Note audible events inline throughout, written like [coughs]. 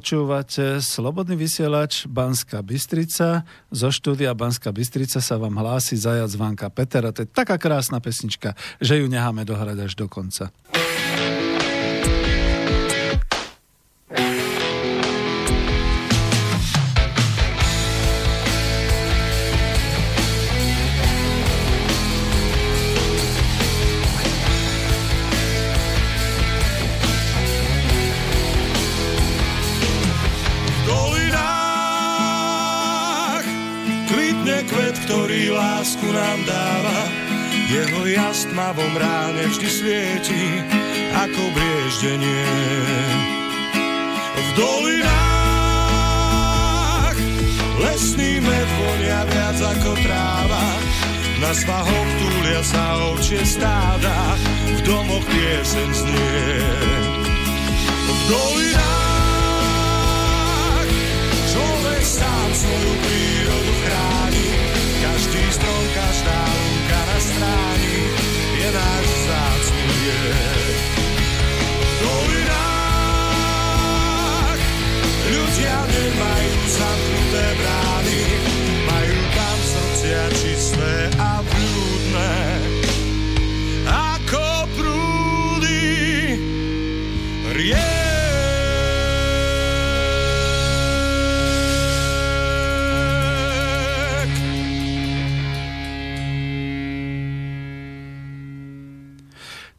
Počúvate Slobodný vysielač Banska Bystrica. Zo štúdia Banska Bystrica sa vám hlási zajac Vanka Petera. To je taká krásna pesnička, že ju necháme dohrať až do konca. Jas tmavom ráne vždy svieti, ako brieždenie. V dolinách lesný med vonia viac ako tráva. Na svahoch túlia sa ovčie stáda, v domoch piesen znie. V dolinách človek sám svoju prírodu chráni, každý strom, každá lúka na stráni náš zácný viek. V dolinách ľudia brány, majú tam srdcia čisté a blúdne. Ako prúdy riek.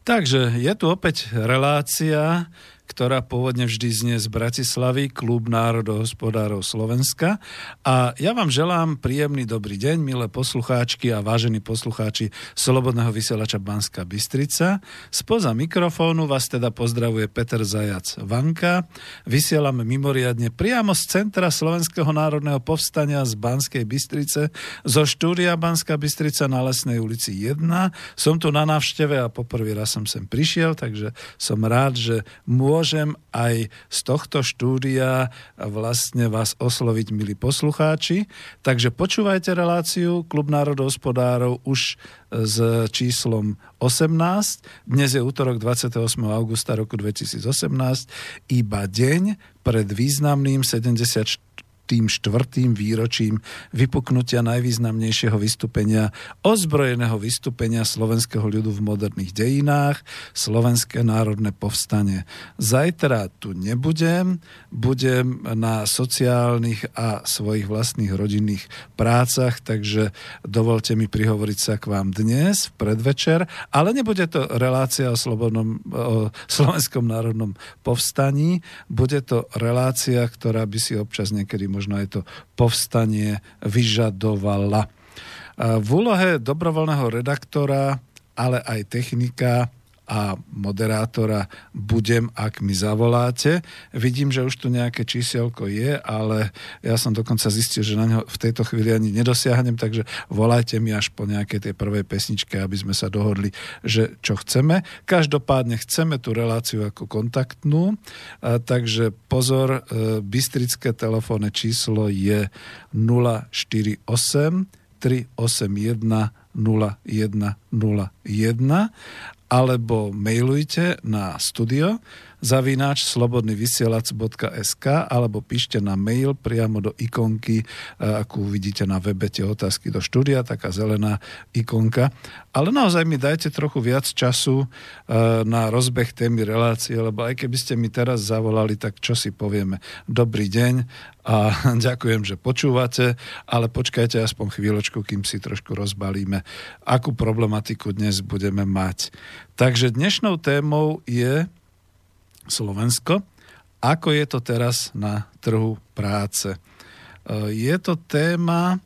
Takže je tu opäť relácia ktorá pôvodne vždy znie z Bratislavy, Klub národohospodárov Slovenska. A ja vám želám príjemný dobrý deň, milé poslucháčky a vážení poslucháči Slobodného vysielača Banska Bystrica. Spoza mikrofónu vás teda pozdravuje Peter Zajac Vanka. Vysielame mimoriadne priamo z centra Slovenského národného povstania z Banskej Bystrice, zo štúdia Banská Bystrica na Lesnej ulici 1. Som tu na návšteve a poprvý raz som sem prišiel, takže som rád, že môžem môžem aj z tohto štúdia vlastne vás osloviť, milí poslucháči. Takže počúvajte reláciu Klub národohospodárov už s číslom 18. Dnes je útorok 28. augusta roku 2018, iba deň pred významným 74 tým štvrtým výročím vypuknutia najvýznamnejšieho vystúpenia, ozbrojeného vystúpenia slovenského ľudu v moderných dejinách, Slovenské národné povstanie. Zajtra tu nebudem, budem na sociálnych a svojich vlastných rodinných prácach, takže dovolte mi prihovoriť sa k vám dnes, v predvečer, ale nebude to relácia o, slobodnom, o Slovenskom národnom povstaní, bude to relácia, ktorá by si občas niekedy možno aj to povstanie vyžadovala. V úlohe dobrovoľného redaktora, ale aj technika a moderátora budem, ak mi zavoláte. Vidím, že už tu nejaké čísielko je, ale ja som dokonca zistil, že na ňo v tejto chvíli ani nedosiahnem, takže volajte mi až po nejakej tej prvej pesničke, aby sme sa dohodli, že čo chceme. Každopádne chceme tú reláciu ako kontaktnú, takže pozor, e, bystrické telefónne číslo je 048 381 0101 alebo mailujte na studio zavináč slobodnyvysielac.sk alebo píšte na mail priamo do ikonky, e, ako uvidíte na webe tie otázky do štúdia, taká zelená ikonka. Ale naozaj mi dajte trochu viac času e, na rozbeh témy relácie, lebo aj keby ste mi teraz zavolali, tak čo si povieme? Dobrý deň a [laughs] ďakujem, že počúvate, ale počkajte aspoň chvíľočku, kým si trošku rozbalíme, akú problematiku dnes budeme mať. Takže dnešnou témou je Slovensko. Ako je to teraz na trhu práce? E, je to téma, e,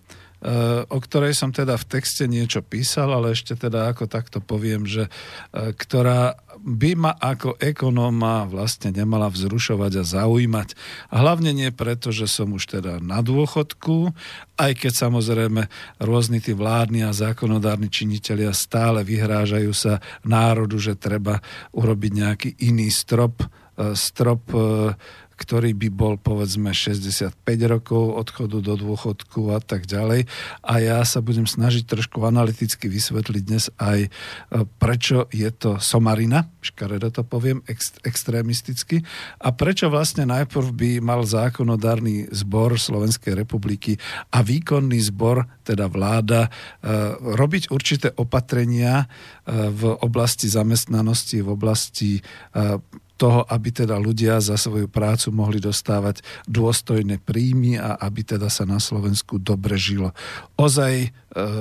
o ktorej som teda v texte niečo písal, ale ešte teda ako takto poviem, že e, ktorá by ma ako ekonóma vlastne nemala vzrušovať a zaujímať. Hlavne nie preto, že som už teda na dôchodku, aj keď samozrejme rôzni tí vládni a zákonodárni činitelia stále vyhrážajú sa národu, že treba urobiť nejaký iný strop strop ktorý by bol povedzme 65 rokov odchodu do dôchodku a tak ďalej. A ja sa budem snažiť trošku analyticky vysvetliť dnes aj, e, prečo je to somarina, škaredo to poviem, ex, extrémisticky, a prečo vlastne najprv by mal zákonodárny zbor Slovenskej republiky a výkonný zbor, teda vláda, e, robiť určité opatrenia e, v oblasti zamestnanosti, v oblasti toho, aby teda ľudia za svoju prácu mohli dostávať dôstojné príjmy a aby teda sa na Slovensku dobre žilo. Ozaj, e,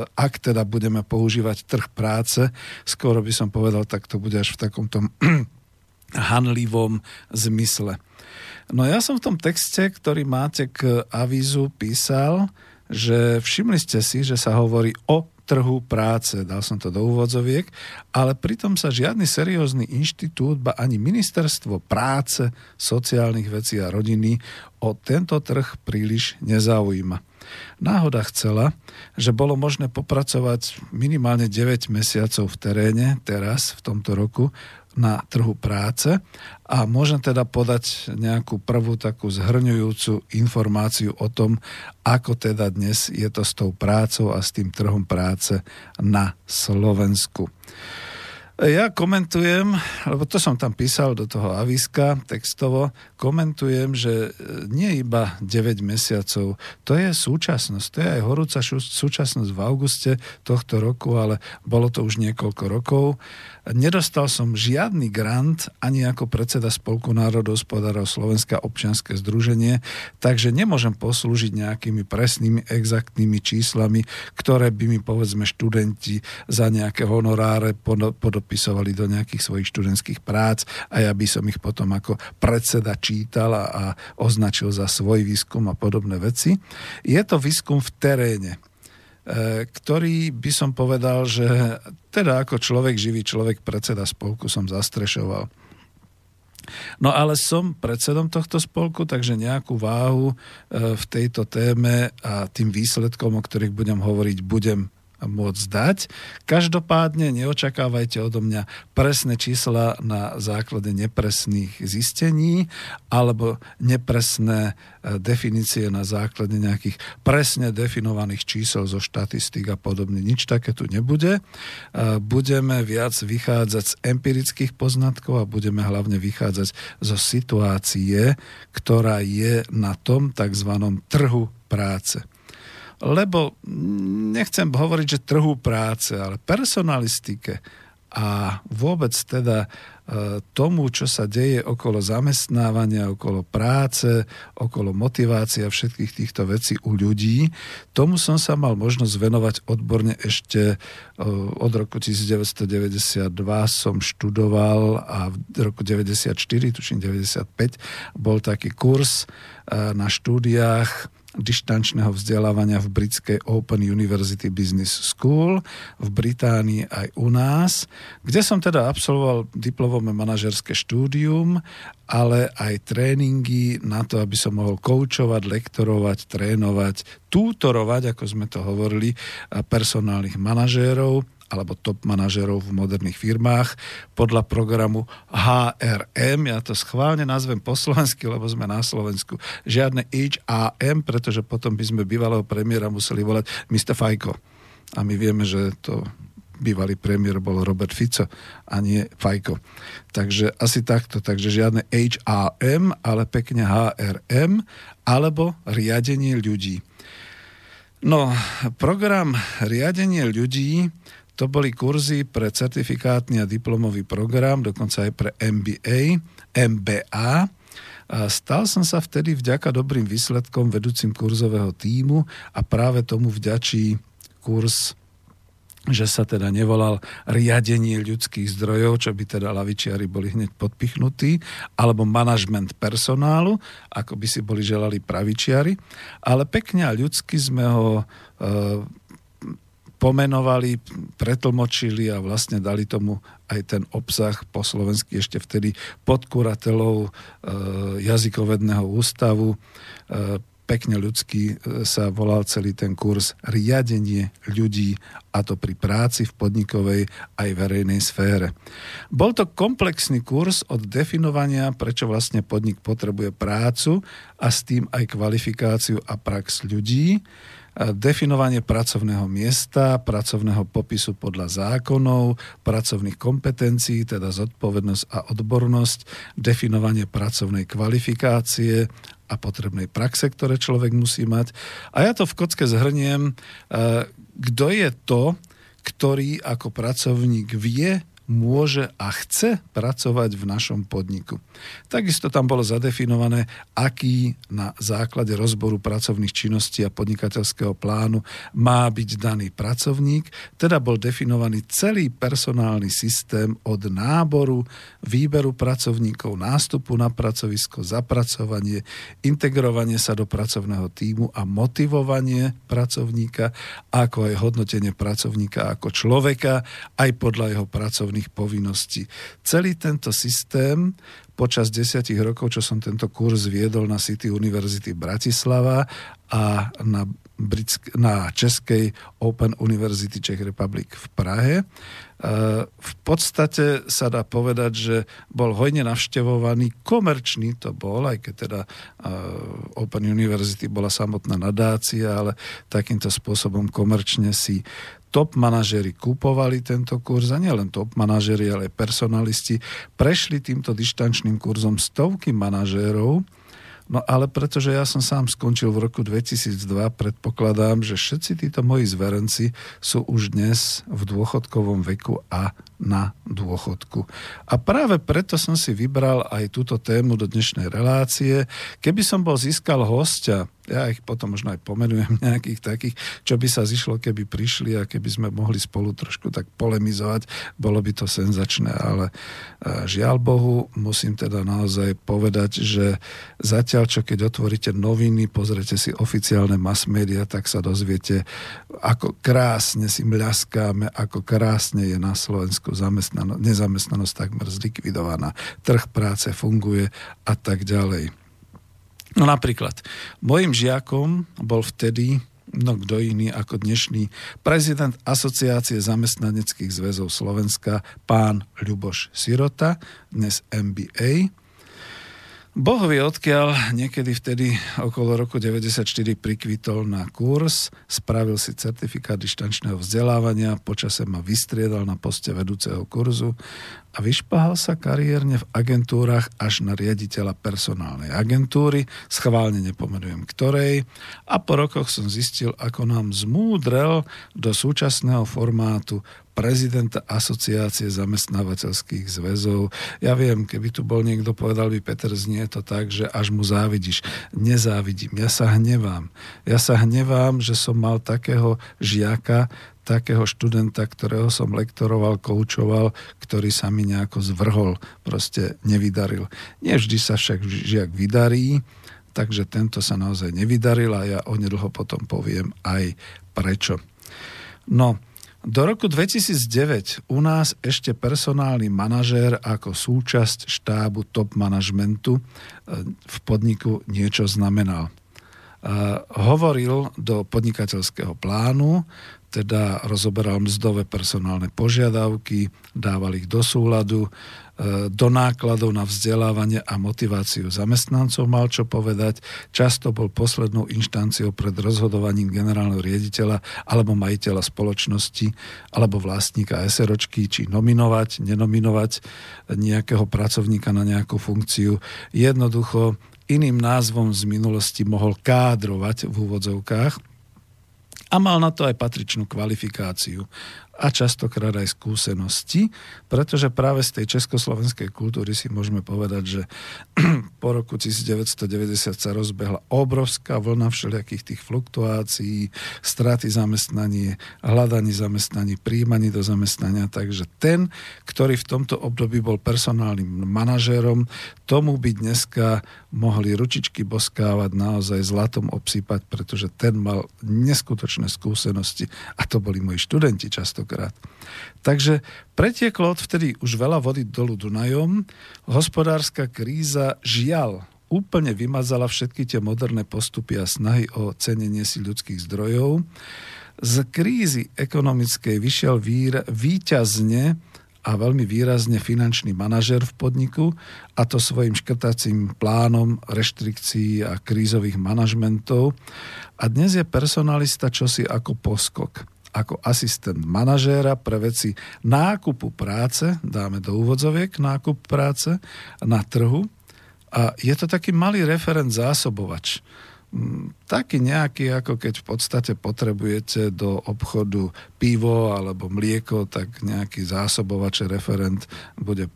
ak teda budeme používať trh práce, skoro by som povedal, tak to bude až v takomto [clears throat] hanlivom zmysle. No ja som v tom texte, ktorý máte k avízu, písal, že všimli ste si, že sa hovorí o trhu práce, dal som to do úvodzoviek, ale pritom sa žiadny seriózny inštitút, ba ani ministerstvo práce, sociálnych vecí a rodiny o tento trh príliš nezaujíma. Náhoda chcela, že bolo možné popracovať minimálne 9 mesiacov v teréne teraz, v tomto roku, na trhu práce a môžem teda podať nejakú prvú takú zhrňujúcu informáciu o tom, ako teda dnes je to s tou prácou a s tým trhom práce na Slovensku. Ja komentujem, lebo to som tam písal do toho aviska textovo, komentujem, že nie iba 9 mesiacov, to je súčasnosť, to je aj horúca súčasnosť v auguste tohto roku, ale bolo to už niekoľko rokov. Nedostal som žiadny grant ani ako predseda Spolku národohospodárov Slovenska občianske združenie, takže nemôžem poslúžiť nejakými presnými, exaktnými číslami, ktoré by mi povedzme študenti za nejaké honoráre podopisovali do nejakých svojich študentských prác a ja by som ich potom ako predseda čítal a označil za svoj výskum a podobné veci. Je to výskum v teréne. E, ktorý by som povedal, že teda ako človek, živý človek, predseda spolku som zastrešoval. No ale som predsedom tohto spolku, takže nejakú váhu e, v tejto téme a tým výsledkom, o ktorých budem hovoriť, budem môcť dať. Každopádne neočakávajte odo mňa presné čísla na základe nepresných zistení alebo nepresné e, definície na základe nejakých presne definovaných čísel zo štatistik a podobne. Nič také tu nebude. E, budeme viac vychádzať z empirických poznatkov a budeme hlavne vychádzať zo situácie, ktorá je na tom tzv. trhu práce lebo nechcem hovoriť, že trhu práce, ale personalistike a vôbec teda e, tomu, čo sa deje okolo zamestnávania, okolo práce, okolo motivácie a všetkých týchto vecí u ľudí, tomu som sa mal možnosť venovať odborne ešte e, od roku 1992 som študoval a v roku 94, tuším 95, bol taký kurz e, na štúdiách dištančného vzdelávania v britskej Open University Business School v Británii aj u nás, kde som teda absolvoval diplomové manažerské štúdium, ale aj tréningy na to, aby som mohol koučovať, lektorovať, trénovať, tútorovať, ako sme to hovorili, personálnych manažérov alebo top manažerov v moderných firmách podľa programu HRM. Ja to schválne nazvem po slovensky, lebo sme na Slovensku. Žiadne HAM, pretože potom by sme bývalého premiéra museli volať Mr. Fajko. A my vieme, že to bývalý premiér bol Robert Fico a nie Fajko. Takže asi takto, takže žiadne HRM, ale pekne HRM, alebo riadenie ľudí. No, program riadenie ľudí to boli kurzy pre certifikátny a diplomový program, dokonca aj pre MBA, MBA. A stal som sa vtedy vďaka dobrým výsledkom vedúcim kurzového týmu a práve tomu vďačí kurz že sa teda nevolal riadenie ľudských zdrojov, čo by teda lavičiari boli hneď podpichnutí, alebo manažment personálu, ako by si boli želali pravičiari, ale pekne a ľudsky sme ho e, pomenovali, pretlmočili a vlastne dali tomu aj ten obsah po slovensky ešte vtedy pod kuratelou e, jazykovedného ústavu. E, pekne ľudský e, sa volal celý ten kurz Riadenie ľudí a to pri práci v podnikovej aj verejnej sfére. Bol to komplexný kurz od definovania, prečo vlastne podnik potrebuje prácu a s tým aj kvalifikáciu a prax ľudí, definovanie pracovného miesta, pracovného popisu podľa zákonov, pracovných kompetencií, teda zodpovednosť a odbornosť, definovanie pracovnej kvalifikácie a potrebnej praxe, ktoré človek musí mať. A ja to v kocke zhrniem, e, kto je to, ktorý ako pracovník vie, môže a chce pracovať v našom podniku. Takisto tam bolo zadefinované, aký na základe rozboru pracovných činností a podnikateľského plánu má byť daný pracovník, teda bol definovaný celý personálny systém od náboru, výberu pracovníkov, nástupu na pracovisko, zapracovanie, integrovanie sa do pracovného týmu a motivovanie pracovníka, ako aj hodnotenie pracovníka ako človeka, aj podľa jeho pracovných pracovných povinností. Celý tento systém počas desiatich rokov, čo som tento kurz viedol na City University Bratislava a na, Britsk- na Českej Open University Czech Republic v Prahe. E, v podstate sa dá povedať, že bol hojne navštevovaný, komerčný to bol, aj keď teda e, Open University bola samotná nadácia, ale takýmto spôsobom komerčne si top manažéri kupovali tento kurz a nielen top manažéri, ale personalisti prešli týmto dištančným kurzom stovky manažérov, No ale pretože ja som sám skončil v roku 2002, predpokladám, že všetci títo moji zverenci sú už dnes v dôchodkovom veku a na dôchodku. A práve preto som si vybral aj túto tému do dnešnej relácie. Keby som bol získal hostia, ja ich potom možno aj pomenujem nejakých takých, čo by sa zišlo, keby prišli a keby sme mohli spolu trošku tak polemizovať, bolo by to senzačné, ale e, žiaľ Bohu, musím teda naozaj povedať, že zatiaľ, čo keď otvoríte noviny, pozrete si oficiálne mass media, tak sa dozviete, ako krásne si mľaskáme, ako krásne je na Slovensku nezamestnanosť takmer zlikvidovaná, trh práce funguje a tak ďalej. No napríklad, mojim žiakom bol vtedy no kto iný ako dnešný prezident Asociácie zamestnaneckých zväzov Slovenska, pán Ľuboš Sirota, dnes MBA. Boh vie odkiaľ, niekedy vtedy okolo roku 94 prikvitol na kurz, spravil si certifikát dištančného vzdelávania, počase ma vystriedal na poste vedúceho kurzu a vyšpahal sa kariérne v agentúrach až na riaditeľa personálnej agentúry, schválne nepomenujem ktorej, a po rokoch som zistil, ako nám zmúdrel do súčasného formátu prezidenta asociácie zamestnávateľských zväzov. Ja viem, keby tu bol niekto, povedal by Peter, znie to tak, že až mu závidíš. Nezávidím, ja sa hnevám. Ja sa hnevám, že som mal takého žiaka, takého študenta, ktorého som lektoroval, koučoval, ktorý sa mi nejako zvrhol, proste nevydaril. Nie vždy sa však žiak vydarí, takže tento sa naozaj nevydaril a ja onedlho potom poviem aj prečo. No, do roku 2009 u nás ešte personálny manažér ako súčasť štábu top manažmentu e, v podniku niečo znamenal. E, hovoril do podnikateľského plánu, teda rozoberal mzdové personálne požiadavky, dával ich do súladu, E, do nákladov na vzdelávanie a motiváciu zamestnancov mal čo povedať. Často bol poslednou inštanciou pred rozhodovaním generálneho riaditeľa alebo majiteľa spoločnosti alebo vlastníka SROčky, či nominovať, nenominovať nejakého pracovníka na nejakú funkciu. Jednoducho iným názvom z minulosti mohol kádrovať v úvodzovkách a mal na to aj patričnú kvalifikáciu a častokrát aj skúsenosti, pretože práve z tej československej kultúry si môžeme povedať, že [clears throat] po roku 1990 sa rozbehla obrovská vlna všelijakých tých fluktuácií, straty zamestnanie, hľadaní zamestnaní, príjmaní do zamestnania, takže ten, ktorý v tomto období bol personálnym manažérom, tomu by dneska mohli ručičky boskávať, naozaj zlatom obsýpať, pretože ten mal neskutočné skúsenosti a to boli moji študenti často častokrát. Takže pretieklo odvtedy už veľa vody dolu Dunajom, hospodárska kríza žiaľ úplne vymazala všetky tie moderné postupy a snahy o cenenie si ľudských zdrojov. Z krízy ekonomickej vyšiel vír, výťazne a veľmi výrazne finančný manažer v podniku a to svojim škrtacím plánom reštrikcií a krízových manažmentov. A dnes je personalista čosi ako poskok ako asistent manažéra pre veci nákupu práce, dáme do úvodzoviek nákup práce na trhu. A je to taký malý referent zásobovač taký nejaký, ako keď v podstate potrebujete do obchodu pivo alebo mlieko, tak nejaký zásobovač referent bude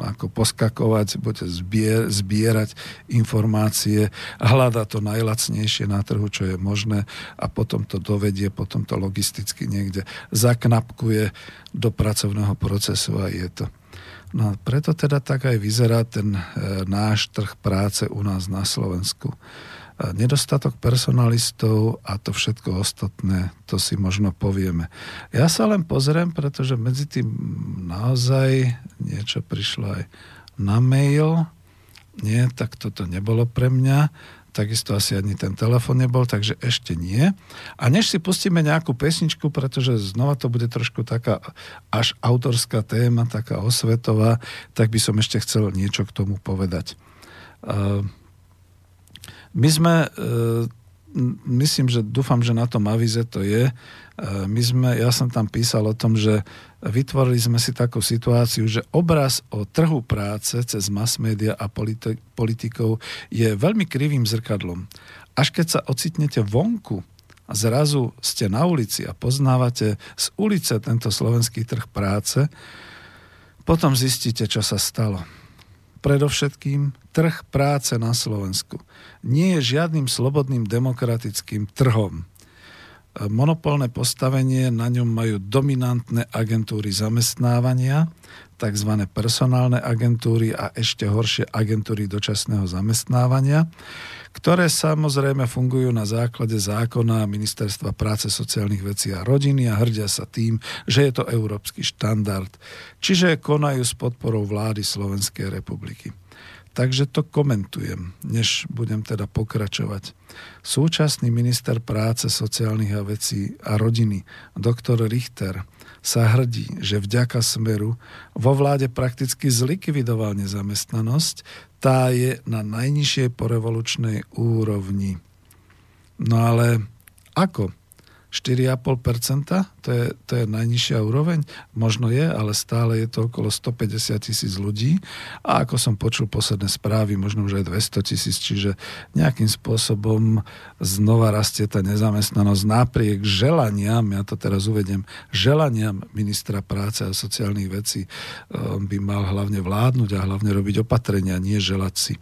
ako poskakovať, bude zbier, zbierať informácie, hľada to najlacnejšie na trhu, čo je možné a potom to dovedie, potom to logisticky niekde zaknapkuje do pracovného procesu a je to. No a preto teda tak aj vyzerá ten e, náš trh práce u nás na Slovensku nedostatok personalistov a to všetko ostatné, to si možno povieme. Ja sa len pozriem, pretože medzi tým naozaj niečo prišlo aj na mail. Nie, tak toto nebolo pre mňa. Takisto asi ani ten telefon nebol, takže ešte nie. A než si pustíme nejakú pesničku, pretože znova to bude trošku taká až autorská téma, taká osvetová, tak by som ešte chcel niečo k tomu povedať. Uh, my sme, e, myslím, že dúfam, že na tom avize to je, e, my sme, ja som tam písal o tom, že vytvorili sme si takú situáciu, že obraz o trhu práce cez mass media a politikov je veľmi krivým zrkadlom. Až keď sa ocitnete vonku a zrazu ste na ulici a poznávate z ulice tento slovenský trh práce, potom zistíte, čo sa stalo predovšetkým trh práce na Slovensku nie je žiadnym slobodným demokratickým trhom. Monopolné postavenie na ňom majú dominantné agentúry zamestnávania, tzv. personálne agentúry a ešte horšie agentúry dočasného zamestnávania, ktoré samozrejme fungujú na základe zákona Ministerstva práce, sociálnych vecí a rodiny a hrdia sa tým, že je to európsky štandard, čiže konajú s podporou vlády Slovenskej republiky. Takže to komentujem, než budem teda pokračovať. Súčasný minister práce, sociálnych a vecí a rodiny, doktor Richter, sa hrdí, že vďaka Smeru vo vláde prakticky zlikvidoval nezamestnanosť, tá je na najnižšej porevolučnej úrovni. No ale ako? 4,5%, to je, to je najnižšia úroveň, možno je, ale stále je to okolo 150 tisíc ľudí. A ako som počul posledné správy, možno už aj 200 tisíc, čiže nejakým spôsobom znova rastie tá nezamestnanosť. Napriek želaniam, ja to teraz uvedem, želaniam ministra práce a sociálnych vecí by mal hlavne vládnuť a hlavne robiť opatrenia, nie želať si.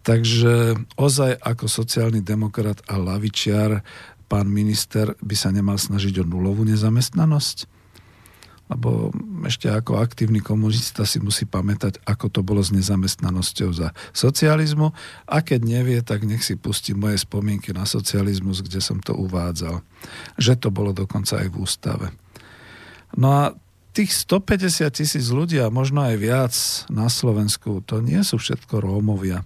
Takže ozaj ako sociálny demokrat a lavičiar pán minister by sa nemal snažiť o nulovú nezamestnanosť? Lebo ešte ako aktívny komunista si musí pamätať, ako to bolo s nezamestnanosťou za socializmu a keď nevie, tak nech si pustí moje spomienky na socializmus, kde som to uvádzal. Že to bolo dokonca aj v ústave. No a tých 150 tisíc ľudí a možno aj viac na Slovensku, to nie sú všetko Rómovia.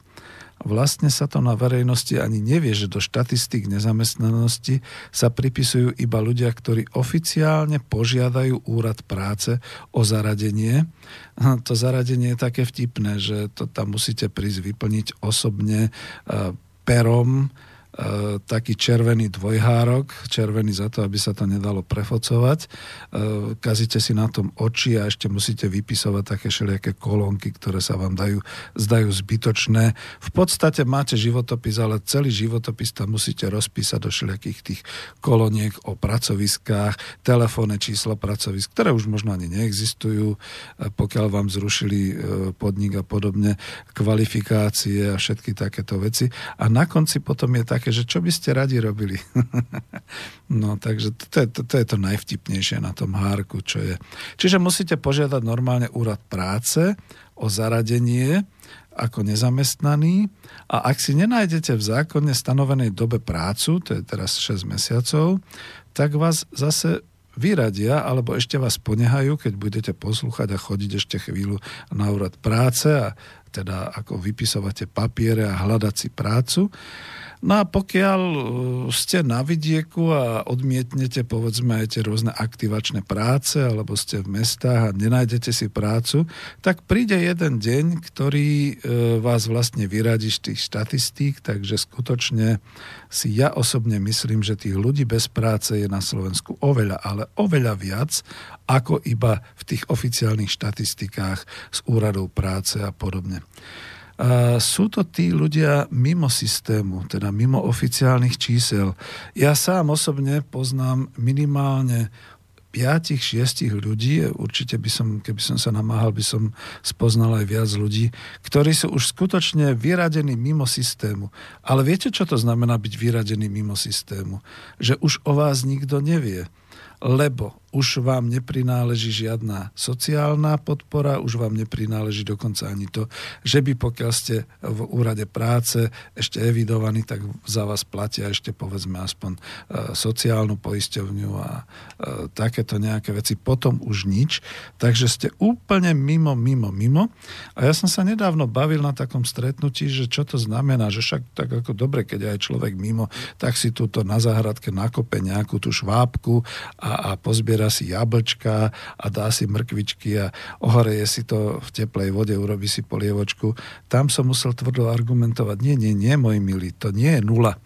Vlastne sa to na verejnosti ani nevie, že do štatistík nezamestnanosti sa pripisujú iba ľudia, ktorí oficiálne požiadajú úrad práce o zaradenie. To zaradenie je také vtipné, že to tam musíte prísť vyplniť osobne eh, perom, E, taký červený dvojhárok, červený za to, aby sa to nedalo prefocovať. E, kazíte si na tom oči a ešte musíte vypisovať také všelijaké kolónky, ktoré sa vám dajú, zdajú zbytočné. V podstate máte životopis, ale celý životopis tam musíte rozpísať do všelijakých tých koloniek o pracoviskách, telefónne číslo pracovisk, ktoré už možno ani neexistujú, e, pokiaľ vám zrušili podnik a podobne, kvalifikácie a všetky takéto veci. A na konci potom je tak také, že čo by ste radi robili. [laughs] no takže to je to, to je to najvtipnejšie na tom hárku, čo je. Čiže musíte požiadať normálne úrad práce o zaradenie ako nezamestnaný a ak si nenájdete v zákonne stanovenej dobe prácu, to je teraz 6 mesiacov, tak vás zase vyradia, alebo ešte vás ponehajú, keď budete poslúchať a chodiť ešte chvíľu na úrad práce a teda ako vypisovate papiere a hľadať si prácu. No a pokiaľ uh, ste na vidieku a odmietnete povedzme aj tie rôzne aktivačné práce alebo ste v mestách a nenájdete si prácu, tak príde jeden deň, ktorý uh, vás vlastne vyradí z tých štatistík, takže skutočne si ja osobne myslím, že tých ľudí bez práce je na Slovensku oveľa, ale oveľa viac ako iba v tých oficiálnych štatistikách z úradov práce a podobne. A sú to tí ľudia mimo systému, teda mimo oficiálnych čísel. Ja sám osobne poznám minimálne 5-6 ľudí, určite by som, keby som sa namáhal, by som spoznal aj viac ľudí, ktorí sú už skutočne vyradení mimo systému. Ale viete, čo to znamená byť vyradený mimo systému? Že už o vás nikto nevie lebo už vám neprináleží žiadna sociálna podpora, už vám neprináleží dokonca ani to, že by pokiaľ ste v úrade práce ešte evidovaní, tak za vás platia ešte povedzme aspoň e, sociálnu poisťovňu a e, takéto nejaké veci. Potom už nič. Takže ste úplne mimo, mimo, mimo. A ja som sa nedávno bavil na takom stretnutí, že čo to znamená, že však tak ako dobre, keď aj človek mimo, tak si túto na záhradke nakope nejakú tú švábku a a, pozbiera si jablčka a dá si mrkvičky a ohoreje si to v teplej vode, urobí si polievočku. Tam som musel tvrdo argumentovať, nie, nie, nie, môj milý, to nie je nula,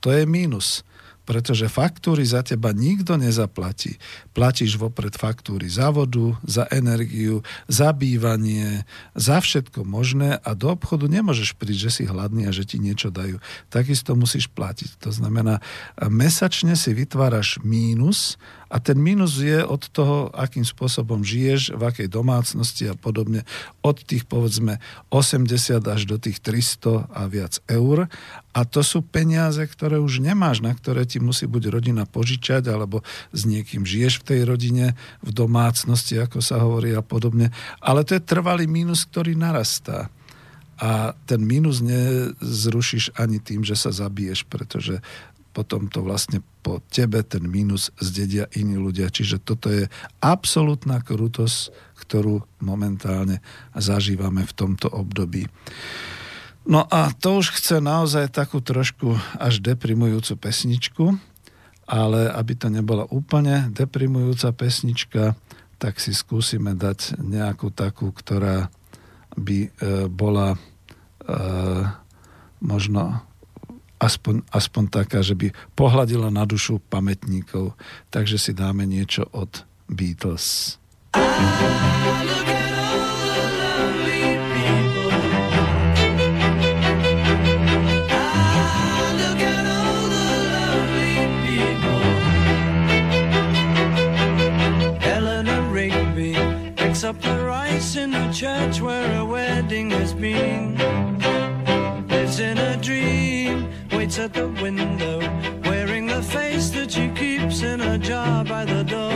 to je mínus pretože faktúry za teba nikto nezaplatí. Platíš vopred faktúry za vodu, za energiu, za bývanie, za všetko možné a do obchodu nemôžeš prísť, že si hladný a že ti niečo dajú. Takisto musíš platiť. To znamená, mesačne si vytváraš mínus a ten mínus je od toho, akým spôsobom žiješ, v akej domácnosti a podobne, od tých povedzme 80 až do tých 300 a viac eur. A to sú peniaze, ktoré už nemáš, na ktoré ti musí buď rodina požičať, alebo s niekým žiješ v tej rodine, v domácnosti, ako sa hovorí a podobne. Ale to je trvalý mínus, ktorý narastá a ten mínus nezrušíš ani tým, že sa zabiješ, pretože potom to vlastne po tebe ten mínus zdedia iní ľudia. Čiže toto je absolútna krutosť, ktorú momentálne zažívame v tomto období. No a to už chce naozaj takú trošku až deprimujúcu pesničku, ale aby to nebola úplne deprimujúca pesnička, tak si skúsime dať nejakú takú, ktorá by e, bola e, možno aspoň, aspoň taká, že by pohľadila na dušu pamätníkov. Takže si dáme niečo od Beatles. up the rice in the church where a wedding has been. At the window, wearing the face that she keeps in a jar by the door.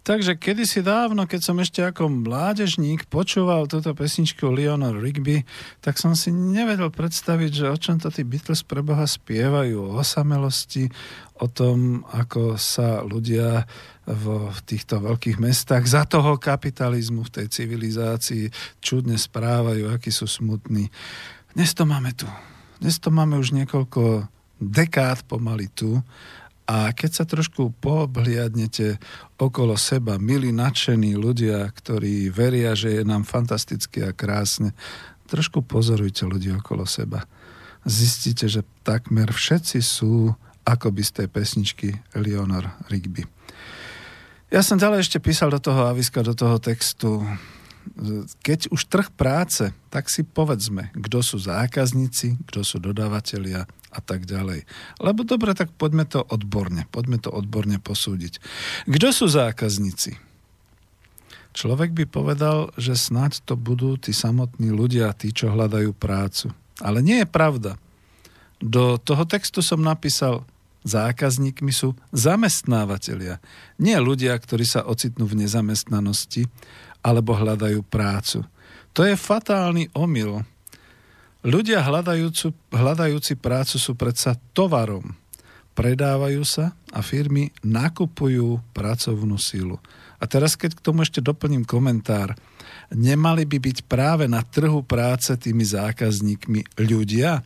Takže kedysi dávno, keď som ešte ako mládežník počúval túto pesničku Leonor Rigby, tak som si nevedel predstaviť, že o čom to tí Beatles pre Boha spievajú, o osamelosti, o tom, ako sa ľudia v týchto veľkých mestách za toho kapitalizmu v tej civilizácii čudne správajú, akí sú smutní. Dnes to máme tu. Dnes to máme už niekoľko dekád pomaly tu a keď sa trošku poobhliadnete okolo seba, milí nadšení ľudia, ktorí veria, že je nám fantasticky a krásne, trošku pozorujte ľudí okolo seba. Zistíte, že takmer všetci sú by z tej pesničky Leonor Rigby. Ja som ďalej ešte písal do toho aviska, do toho textu, keď už trh práce, tak si povedzme, kto sú zákazníci, kto sú dodávateľia, a tak ďalej. Lebo dobre, tak poďme to odborne, poďme to odborne posúdiť. Kto sú zákazníci? Človek by povedal, že snáď to budú tí samotní ľudia, tí, čo hľadajú prácu. Ale nie je pravda. Do toho textu som napísal, zákazníkmi sú zamestnávateľia. Nie ľudia, ktorí sa ocitnú v nezamestnanosti alebo hľadajú prácu. To je fatálny omyl, Ľudia hľadajúci, hľadajúci prácu sú predsa tovarom. Predávajú sa a firmy nakupujú pracovnú sílu. A teraz, keď k tomu ešte doplním komentár, nemali by byť práve na trhu práce tými zákazníkmi ľudia,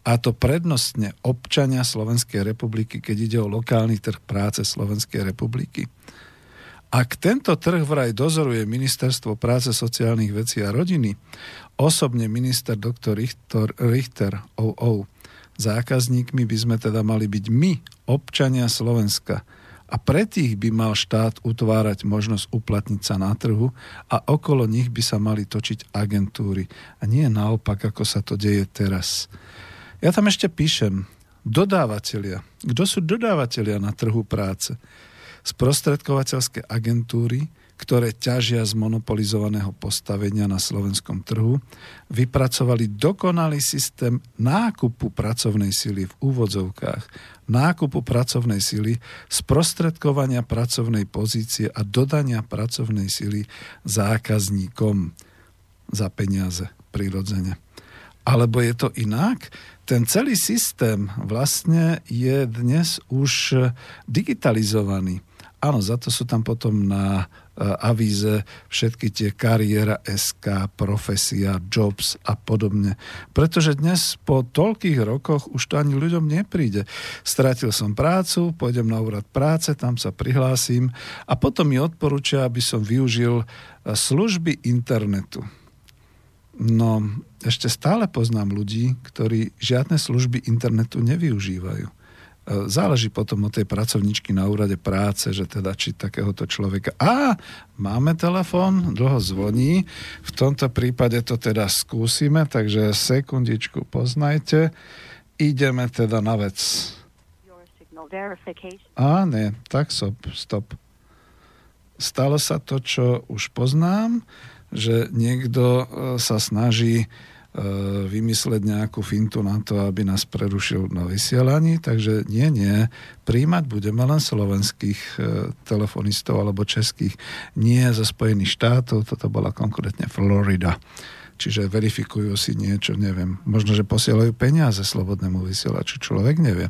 a to prednostne občania Slovenskej republiky, keď ide o lokálny trh práce Slovenskej republiky. Ak tento trh vraj dozoruje Ministerstvo práce, sociálnych vecí a rodiny, osobne minister doktor Richter, Richter OO, zákazníkmi by sme teda mali byť my, občania Slovenska. A pre tých by mal štát utvárať možnosť uplatniť sa na trhu a okolo nich by sa mali točiť agentúry. A nie naopak, ako sa to deje teraz. Ja tam ešte píšem, dodávateľia. Kto sú dodávateľia na trhu práce? sprostredkovateľské agentúry, ktoré ťažia z monopolizovaného postavenia na slovenskom trhu, vypracovali dokonalý systém nákupu pracovnej sily v úvodzovkách, nákupu pracovnej sily, sprostredkovania pracovnej pozície a dodania pracovnej sily zákazníkom za peniaze prirodzene. Alebo je to inak? Ten celý systém vlastne je dnes už digitalizovaný Áno, za to sú tam potom na avíze všetky tie kariéra SK, profesia, jobs a podobne. Pretože dnes po toľkých rokoch už to ani ľuďom nepríde. Stratil som prácu, pôjdem na úrad práce, tam sa prihlásim a potom mi odporúčia, aby som využil služby internetu. No, ešte stále poznám ľudí, ktorí žiadne služby internetu nevyužívajú. Záleží potom od tej pracovničky na úrade práce, že teda či takéhoto človeka... A, máme telefon, dlho zvoní. V tomto prípade to teda skúsime, takže sekundičku poznajte. Ideme teda na vec. A, nie, tak stop, stop. Stalo sa to, čo už poznám, že niekto e, sa snaží vymysleť nejakú fintu na to, aby nás prerušil na vysielaní, takže nie, nie, príjmať budeme len slovenských e, telefonistov alebo českých, nie zo Spojených štátov, toto bola konkrétne Florida. čiže verifikujú si niečo, neviem. Možno, že posielajú peniaze slobodnému vysielaču, človek nevie.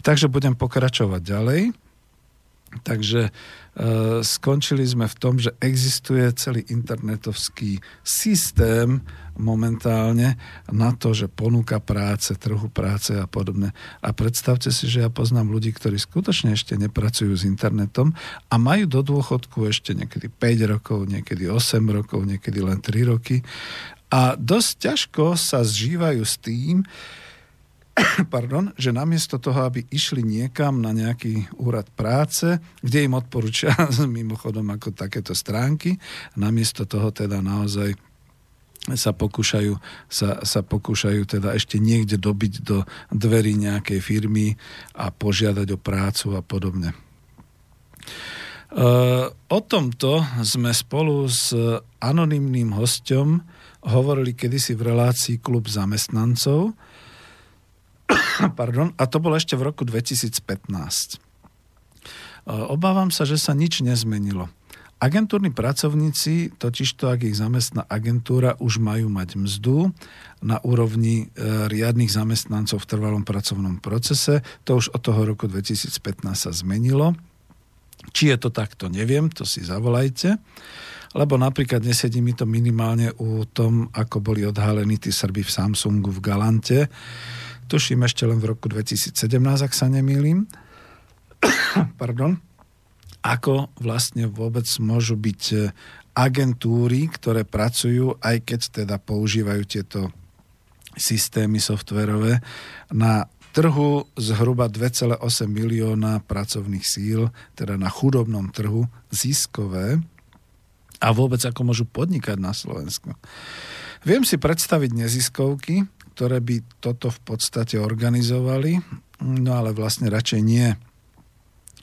Takže budem pokračovať ďalej. Takže e, skončili sme v tom, že existuje celý internetovský systém momentálne na to, že ponúka práce, trhu práce a podobne. A predstavte si, že ja poznám ľudí, ktorí skutočne ešte nepracujú s internetom a majú do dôchodku ešte niekedy 5 rokov, niekedy 8 rokov, niekedy len 3 roky. A dosť ťažko sa zžívajú s tým, [coughs] pardon, že namiesto toho, aby išli niekam na nejaký úrad práce, kde im odporúčia [laughs] mimochodom ako takéto stránky, namiesto toho teda naozaj sa pokúšajú, sa, sa pokúšajú teda ešte niekde dobiť do dverí nejakej firmy a požiadať o prácu a podobne. E, o tomto sme spolu s anonymným hostom hovorili kedysi v relácii Klub zamestnancov, [coughs] Pardon, a to bolo ešte v roku 2015. E, obávam sa, že sa nič nezmenilo. Agentúrni pracovníci, totižto ak ich zamestná agentúra, už majú mať mzdu na úrovni e, riadnych zamestnancov v trvalom pracovnom procese. To už od toho roku 2015 sa zmenilo. Či je to takto, neviem, to si zavolajte. Lebo napríklad nesedí mi to minimálne u tom, ako boli odhalení tí Srby v Samsungu v Galante, tuším ešte len v roku 2017, ak sa nemýlim. [coughs] Pardon. Ako vlastne vôbec môžu byť e, agentúry, ktoré pracujú, aj keď teda používajú tieto systémy softverové, na trhu zhruba 2,8 milióna pracovných síl, teda na chudobnom trhu, ziskové a vôbec ako môžu podnikať na Slovensku. Viem si predstaviť neziskovky, ktoré by toto v podstate organizovali, no ale vlastne radšej nie.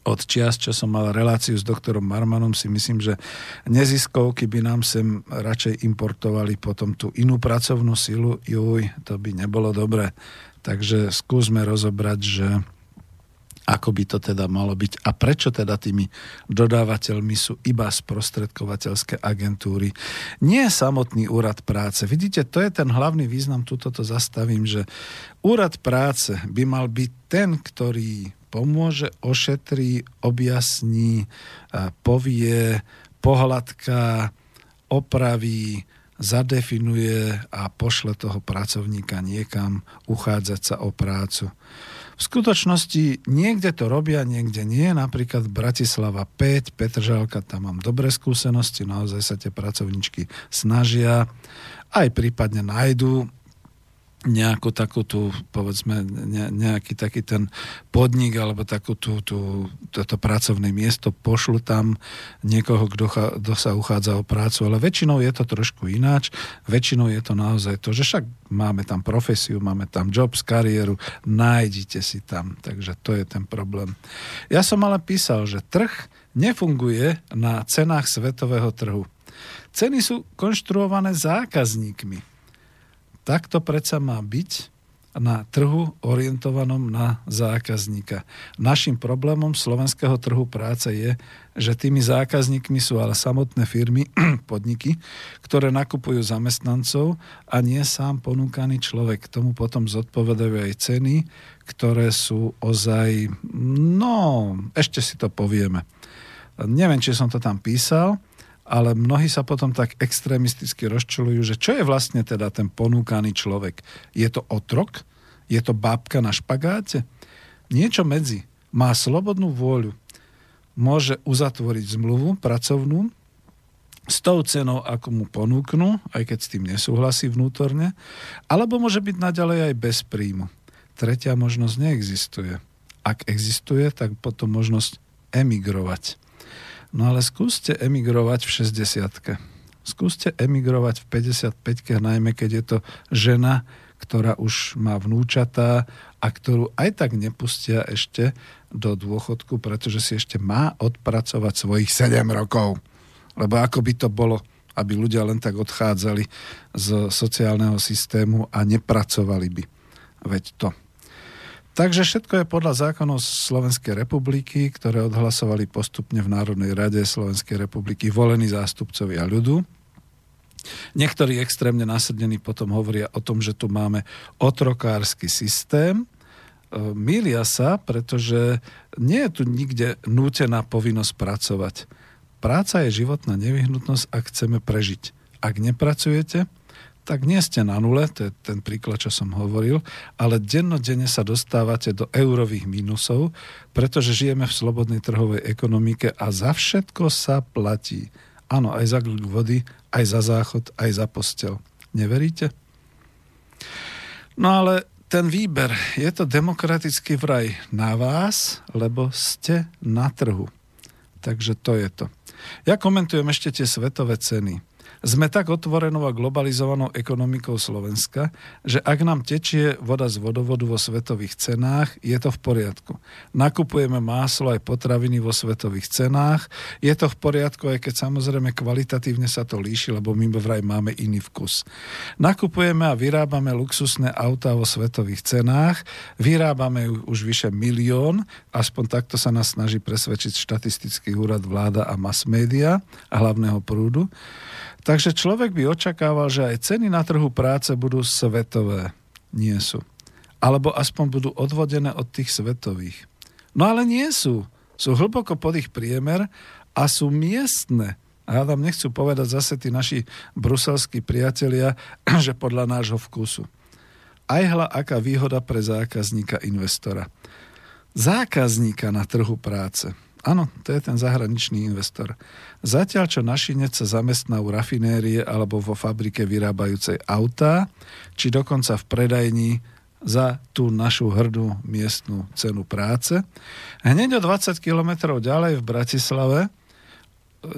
Od čias, čo som mal reláciu s doktorom Marmanom, si myslím, že neziskovky by nám sem radšej importovali potom tú inú pracovnú silu. Juj, to by nebolo dobré. Takže skúsme rozobrať, že ako by to teda malo byť a prečo teda tými dodávateľmi sú iba sprostredkovateľské agentúry. Nie samotný úrad práce. Vidíte, to je ten hlavný význam, tuto to zastavím, že úrad práce by mal byť ten, ktorý pomôže, ošetrí, objasní, povie, pohľadká, opraví, zadefinuje a pošle toho pracovníka niekam uchádzať sa o prácu. V skutočnosti niekde to robia, niekde nie. Napríklad Bratislava 5, Petržalka, tam mám dobré skúsenosti, naozaj sa tie pracovničky snažia, aj prípadne nájdú nejakú takú tú, povedzme, ne, nejaký taký ten podnik alebo takú tú, tú, toto pracovné miesto, pošlu tam niekoho, kto, kto sa uchádza o prácu, ale väčšinou je to trošku ináč. Väčšinou je to naozaj to, že však máme tam profesiu, máme tam jobs, kariéru, nájdite si tam. Takže to je ten problém. Ja som ale písal, že trh nefunguje na cenách svetového trhu. Ceny sú konštruované zákazníkmi tak to predsa má byť na trhu orientovanom na zákazníka. Našim problémom slovenského trhu práce je, že tými zákazníkmi sú ale samotné firmy, [clears throat] podniky, ktoré nakupujú zamestnancov a nie sám ponúkaný človek. K tomu potom zodpovedajú aj ceny, ktoré sú ozaj, no, ešte si to povieme. Neviem, či som to tam písal, ale mnohí sa potom tak extrémisticky rozčulujú, že čo je vlastne teda ten ponúkaný človek? Je to otrok? Je to bábka na špagáte? Niečo medzi. Má slobodnú vôľu. Môže uzatvoriť zmluvu pracovnú s tou cenou, ako mu ponúknú, aj keď s tým nesúhlasí vnútorne, alebo môže byť naďalej aj bez príjmu. Tretia možnosť neexistuje. Ak existuje, tak potom možnosť emigrovať. No ale skúste emigrovať v 60 Skúste emigrovať v 55 najmä keď je to žena, ktorá už má vnúčatá a ktorú aj tak nepustia ešte do dôchodku, pretože si ešte má odpracovať svojich 7 rokov. Lebo ako by to bolo, aby ľudia len tak odchádzali z sociálneho systému a nepracovali by. Veď to. Takže všetko je podľa zákonov Slovenskej republiky, ktoré odhlasovali postupne v Národnej rade Slovenskej republiky volení zástupcovia ľudu. Niektorí extrémne následnení potom hovoria o tom, že tu máme otrokársky systém. E, Mília sa, pretože nie je tu nikde nútená povinnosť pracovať. Práca je životná nevyhnutnosť, ak chceme prežiť. Ak nepracujete, tak nie ste na nule, to je ten príklad, čo som hovoril, ale dennodenne sa dostávate do eurových mínusov, pretože žijeme v slobodnej trhovej ekonomike a za všetko sa platí. Áno, aj za gluk vody, aj za záchod, aj za postel. Neveríte? No ale ten výber, je to demokratický vraj na vás, lebo ste na trhu. Takže to je to. Ja komentujem ešte tie svetové ceny. Sme tak otvorenou a globalizovanou ekonomikou Slovenska, že ak nám tečie voda z vodovodu vo svetových cenách, je to v poriadku. Nakupujeme máslo aj potraviny vo svetových cenách, je to v poriadku, aj keď samozrejme kvalitatívne sa to líši, lebo my vraj máme iný vkus. Nakupujeme a vyrábame luxusné autá vo svetových cenách, vyrábame už vyše milión, aspoň takto sa nás snaží presvedčiť štatistický úrad vláda a mass media a hlavného prúdu. Takže človek by očakával, že aj ceny na trhu práce budú svetové. Nie sú. Alebo aspoň budú odvodené od tých svetových. No ale nie sú. Sú hlboko pod ich priemer a sú miestne. A vám nechcú povedať zase tí naši bruselskí priatelia, [clears throat] že podľa nášho vkusu. Aj hla, aká výhoda pre zákazníka investora. Zákazníka na trhu práce. Áno, to je ten zahraničný investor. Zatiaľ, čo našinec sa zamestná u rafinérie alebo vo fabrike vyrábajúcej autá, či dokonca v predajni za tú našu hrdú miestnú cenu práce. Hneď o 20 kilometrov ďalej v Bratislave,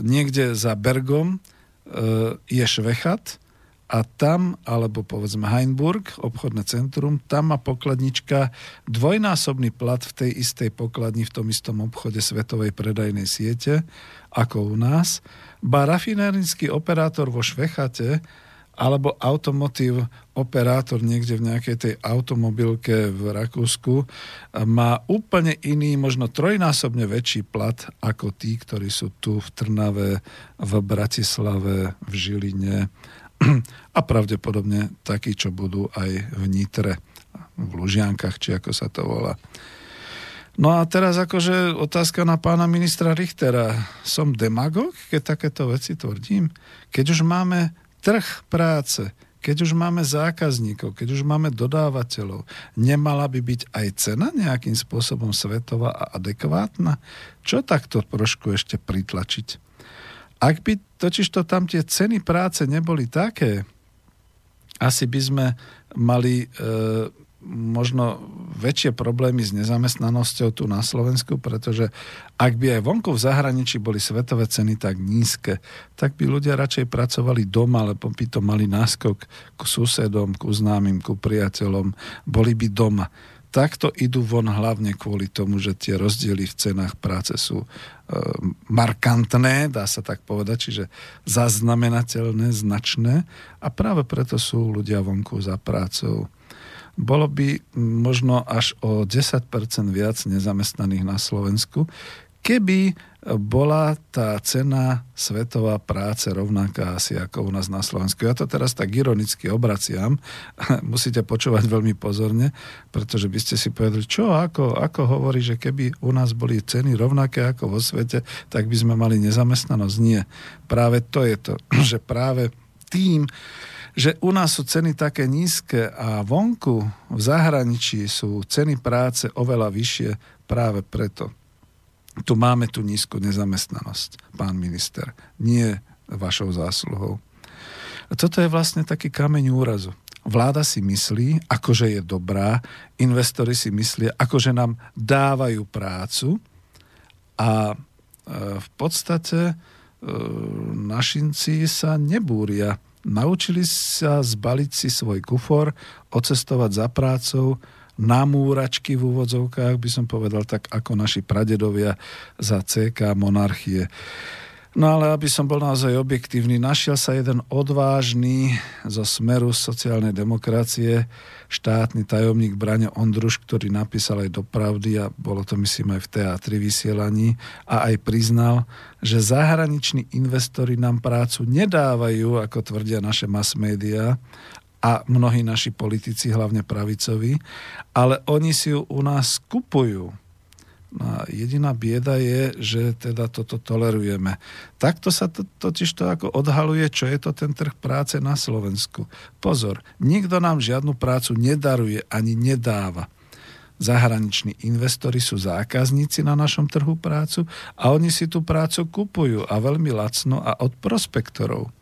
niekde za Bergom, e, je Švechat, a tam, alebo povedzme Heinburg, obchodné centrum, tam má pokladnička dvojnásobný plat v tej istej pokladni v tom istom obchode svetovej predajnej siete ako u nás. Ba rafinérinský operátor vo Švechate alebo automotív operátor niekde v nejakej tej automobilke v Rakúsku má úplne iný, možno trojnásobne väčší plat ako tí, ktorí sú tu v Trnave, v Bratislave, v Žiline a pravdepodobne takí, čo budú aj v Nitre, v Lužiankach, či ako sa to volá. No a teraz akože otázka na pána ministra Richtera. Som demagog, keď takéto veci tvrdím? Keď už máme trh práce, keď už máme zákazníkov, keď už máme dodávateľov, nemala by byť aj cena nejakým spôsobom svetová a adekvátna? Čo takto trošku ešte pritlačiť? Ak by totiž to tam tie ceny práce neboli také, asi by sme mali e, možno väčšie problémy s nezamestnanosťou tu na Slovensku, pretože ak by aj vonku v zahraničí boli svetové ceny tak nízke, tak by ľudia radšej pracovali doma, lebo by to mali náskok k susedom, ku známym, ku priateľom, boli by doma takto idú von hlavne kvôli tomu, že tie rozdiely v cenách práce sú e, markantné, dá sa tak povedať, čiže zaznamenateľné, značné a práve preto sú ľudia vonku za prácou. Bolo by možno až o 10% viac nezamestnaných na Slovensku, keby bola tá cena svetová práce rovnaká asi ako u nás na Slovensku. Ja to teraz tak ironicky obraciam. [laughs] Musíte počúvať veľmi pozorne, pretože by ste si povedali, čo, ako, ako hovorí, že keby u nás boli ceny rovnaké ako vo svete, tak by sme mali nezamestnanosť. Nie. Práve to je to, [clears throat] že práve tým, že u nás sú ceny také nízke a vonku v zahraničí sú ceny práce oveľa vyššie práve preto tu máme tú nízku nezamestnanosť, pán minister. Nie vašou zásluhou. Toto je vlastne taký kameň úrazu. Vláda si myslí, akože je dobrá, investori si myslia, akože nám dávajú prácu a e, v podstate e, našinci sa nebúria. Naučili sa zbaliť si svoj kufor, ocestovať za prácou, namúračky v úvodzovkách, by som povedal tak, ako naši pradedovia za CK monarchie. No ale aby som bol naozaj objektívny, našiel sa jeden odvážny zo smeru sociálnej demokracie, štátny tajomník Braňo Ondruš, ktorý napísal aj do pravdy a bolo to myslím aj v teatri vysielaní a aj priznal, že zahraniční investori nám prácu nedávajú, ako tvrdia naše mass media a mnohí naši politici, hlavne pravicovi, ale oni si ju u nás kupujú. No a jediná bieda je, že teda toto tolerujeme. Takto sa to, totiž to ako odhaluje, čo je to ten trh práce na Slovensku. Pozor, nikto nám žiadnu prácu nedaruje ani nedáva. Zahraniční investori sú zákazníci na našom trhu prácu a oni si tú prácu kupujú a veľmi lacno a od prospektorov.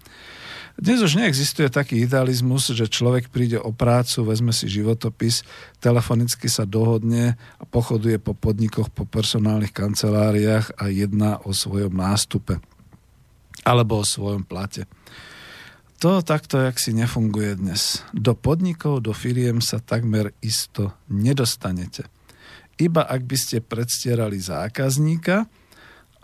Dnes už neexistuje taký idealizmus, že človek príde o prácu, vezme si životopis, telefonicky sa dohodne a pochoduje po podnikoch, po personálnych kanceláriách a jedná o svojom nástupe alebo o svojom plate. To takto, jak si nefunguje dnes. Do podnikov, do firiem sa takmer isto nedostanete. Iba ak by ste predstierali zákazníka,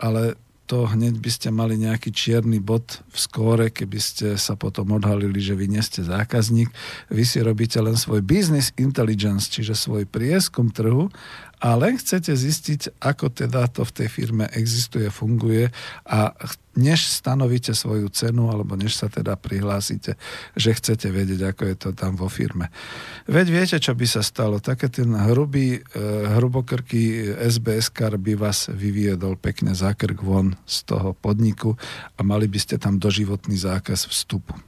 ale to hneď by ste mali nejaký čierny bod v skóre, keby ste sa potom odhalili, že vy nie ste zákazník. Vy si robíte len svoj business intelligence, čiže svoj prieskum trhu a len chcete zistiť, ako teda to v tej firme existuje, funguje a než stanovíte svoju cenu alebo než sa teda prihlásite, že chcete vedieť, ako je to tam vo firme. Veď viete, čo by sa stalo. Také ten hrubý, e, hrubokrký SBS kar by vás vyviedol pekne za von z toho podniku a mali by ste tam doživotný zákaz vstupu.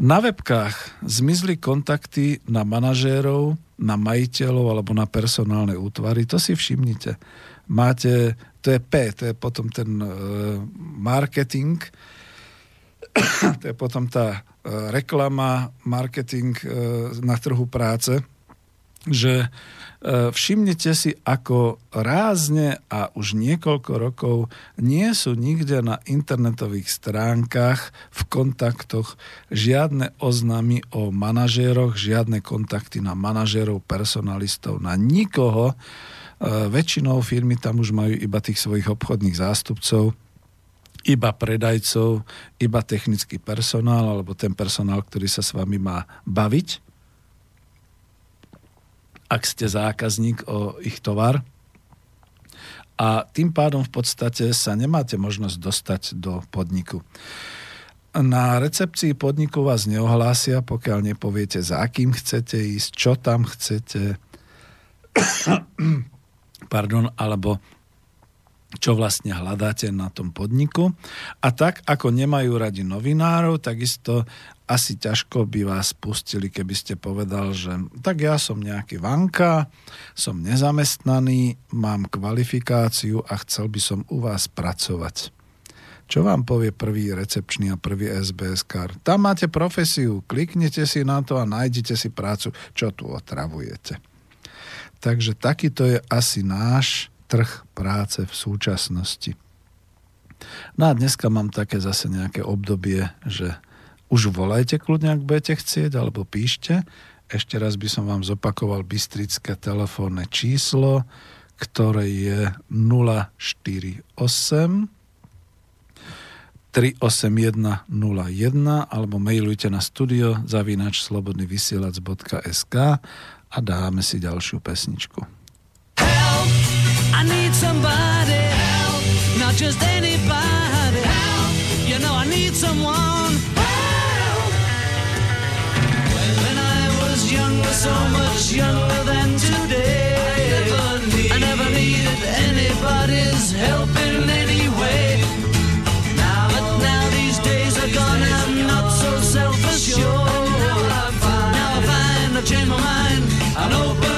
Na webkách zmizli kontakty na manažérov, na majiteľov alebo na personálne útvary. To si všimnite. Máte, to je P, to je potom ten uh, marketing, [coughs] to je potom tá uh, reklama, marketing uh, na trhu práce, že E, všimnite si, ako rázne a už niekoľko rokov nie sú nikde na internetových stránkach, v kontaktoch žiadne oznámy o manažéroch, žiadne kontakty na manažérov, personalistov, na nikoho. E, väčšinou firmy tam už majú iba tých svojich obchodných zástupcov, iba predajcov, iba technický personál alebo ten personál, ktorý sa s vami má baviť ak ste zákazník o ich tovar. A tým pádom v podstate sa nemáte možnosť dostať do podniku. Na recepcii podniku vás neohlásia, pokiaľ nepoviete, za kým chcete ísť, čo tam chcete, [coughs] pardon, alebo čo vlastne hľadáte na tom podniku. A tak, ako nemajú radi novinárov, takisto asi ťažko by vás pustili, keby ste povedal, že tak ja som nejaký vanka, som nezamestnaný, mám kvalifikáciu a chcel by som u vás pracovať. Čo vám povie prvý recepčný a prvý SBS kar? Tam máte profesiu, kliknete si na to a nájdete si prácu, čo tu otravujete. Takže takýto je asi náš trh práce v súčasnosti. No a dneska mám také zase nejaké obdobie, že už volajte kľudne, ak budete chcieť, alebo píšte. Ešte raz by som vám zopakoval bystrické telefónne číslo, ktoré je 048 38101 alebo mailujte na studio zavinač slobodnyvysielac.sk a dáme si ďalšiu pesničku. Help, I need somebody help, not just anybody help, you know I need someone so much younger than today. I never, needed anybody's help in any way. Now, but now these days are gone, I'm not so self-assured. Now I find I've changed my mind and open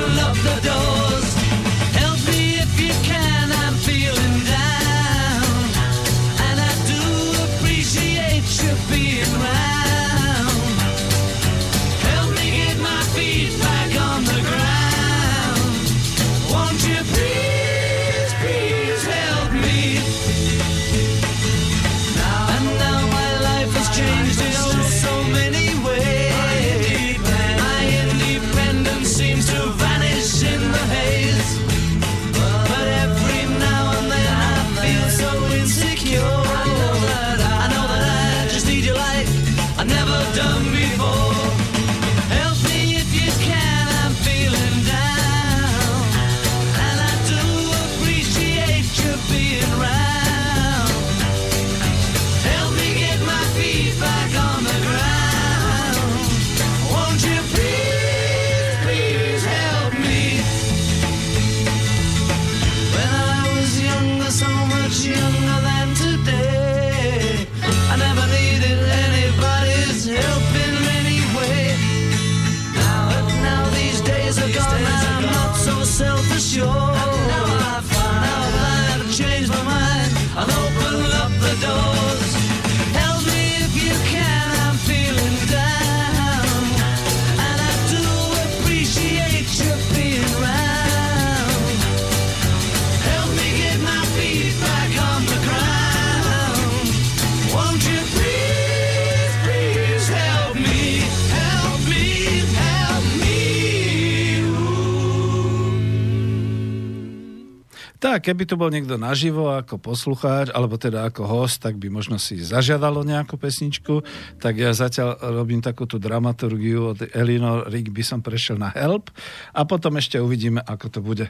keby tu bol niekto naživo ako poslucháč, alebo teda ako host, tak by možno si zažiadalo nejakú pesničku. Tak ja zatiaľ robím takúto dramaturgiu od Elinor by som prešiel na Help a potom ešte uvidíme, ako to bude.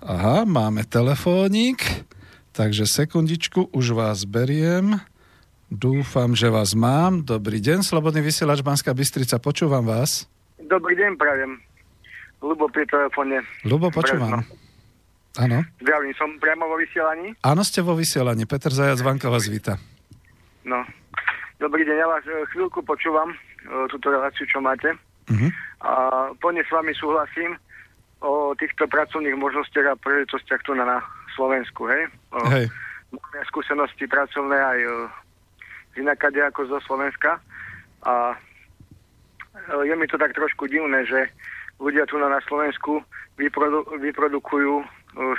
Aha, máme telefónik, takže sekundičku, už vás beriem. Dúfam, že vás mám. Dobrý deň, Slobodný vysielač Banská Bystrica, počúvam vás. Dobrý deň, prajem. Lubo pri telefóne. Lubo, počúvam. Áno. Zdravím, som priamo vo vysielaní. Áno, ste vo vysielaní. Peter Zajac Vanka vás víta. No. Dobrý deň, ja vás e, chvíľku počúvam, e, túto reláciu, čo máte. Uh-huh. A plne s vami súhlasím o týchto pracovných možnostiach a príležitostiach tu na, na Slovensku, hej? O, hej. Máme skúsenosti pracovné aj o, z inakade ako zo Slovenska a e, je mi to tak trošku divné, že ľudia tu na, na Slovensku vyprodu, vyprodukujú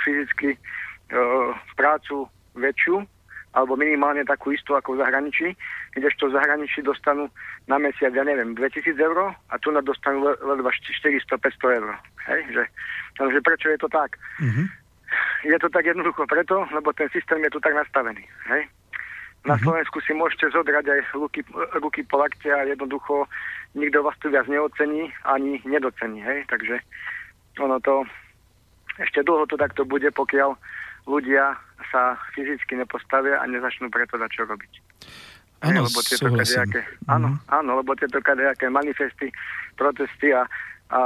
fyzicky uh, prácu väčšiu, alebo minimálne takú istú ako v zahraničí, kdežto v zahraničí dostanú na mesiac, ja neviem, 2000 eur a tu na dostanú ledva 400-500 eur. Hej? Že, takže prečo je to tak? Mm-hmm. Je to tak jednoducho preto, lebo ten systém je tu tak nastavený. Hej? Na mm-hmm. Slovensku si môžete zodrať aj ruky, ruky po lakte a jednoducho nikto vás tu viac neocení ani nedocení, hej, takže ono to ešte dlho to takto bude, pokiaľ ľudia sa fyzicky nepostavia a nezačnú preto dať čo robiť. Áno, lebo tieto kadejaké, áno, mm-hmm. áno, lebo tieto kadejaké manifesty, protesty a, a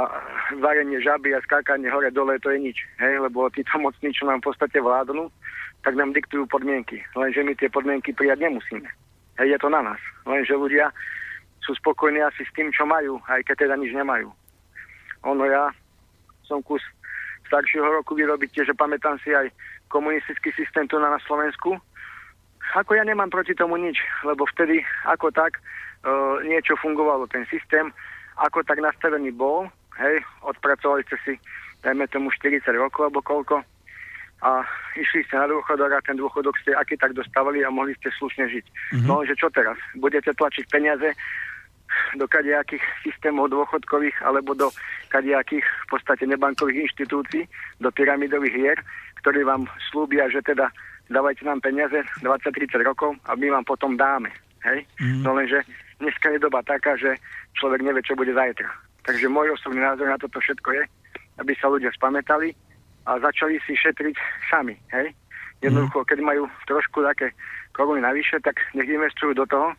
varenie žaby a skákanie hore dole, to je nič. Hej, lebo títo mocní, čo nám v podstate vládnu, tak nám diktujú podmienky. Lenže my tie podmienky prijať nemusíme. Hej, je to na nás. Lenže ľudia sú spokojní asi s tým, čo majú, aj keď teda nič nemajú. Ono ja som kus staršieho roku vyrobíte, že pamätám si aj komunistický systém tu na, Slovensku. Ako ja nemám proti tomu nič, lebo vtedy ako tak e, niečo fungovalo, ten systém ako tak nastavený bol, hej, odpracovali ste si, dajme tomu 40 rokov alebo koľko, a išli ste na dôchodok a ten dôchodok ste aký tak dostávali a mohli ste slušne žiť. Mm-hmm. No, že čo teraz? Budete tlačiť peniaze do kadejakých systémov dôchodkových alebo do kadejakých v podstate nebankových inštitúcií, do pyramidových hier, ktorí vám slúbia, že teda dávajte nám peniaze 20-30 rokov a my vám potom dáme. Hej? Mm. No lenže dneska je doba taká, že človek nevie, čo bude zajtra. Takže môj osobný názor na toto všetko je, aby sa ľudia spamätali a začali si šetriť sami. Hej? Jednoducho, keď majú trošku také koruny navyše, tak nech investujú do toho,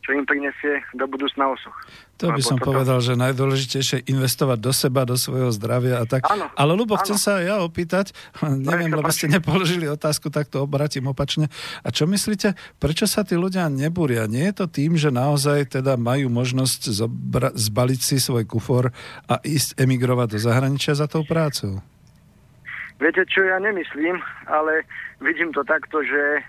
čo im prinesie do budúcna osoch. To by som toto... povedal, že najdôležitejšie je investovať do seba, do svojho zdravia a tak. Áno, Ale Lubo, áno. chcem sa ja opýtať, [laughs] neviem, lebo ste nepoložili otázku, tak to obratím opačne. A čo myslíte, prečo sa tí ľudia nebúria? Nie je to tým, že naozaj teda majú možnosť zobra- zbaliť si svoj kufor a ísť emigrovať do zahraničia za tou prácou? Viete, čo ja nemyslím, ale vidím to takto, že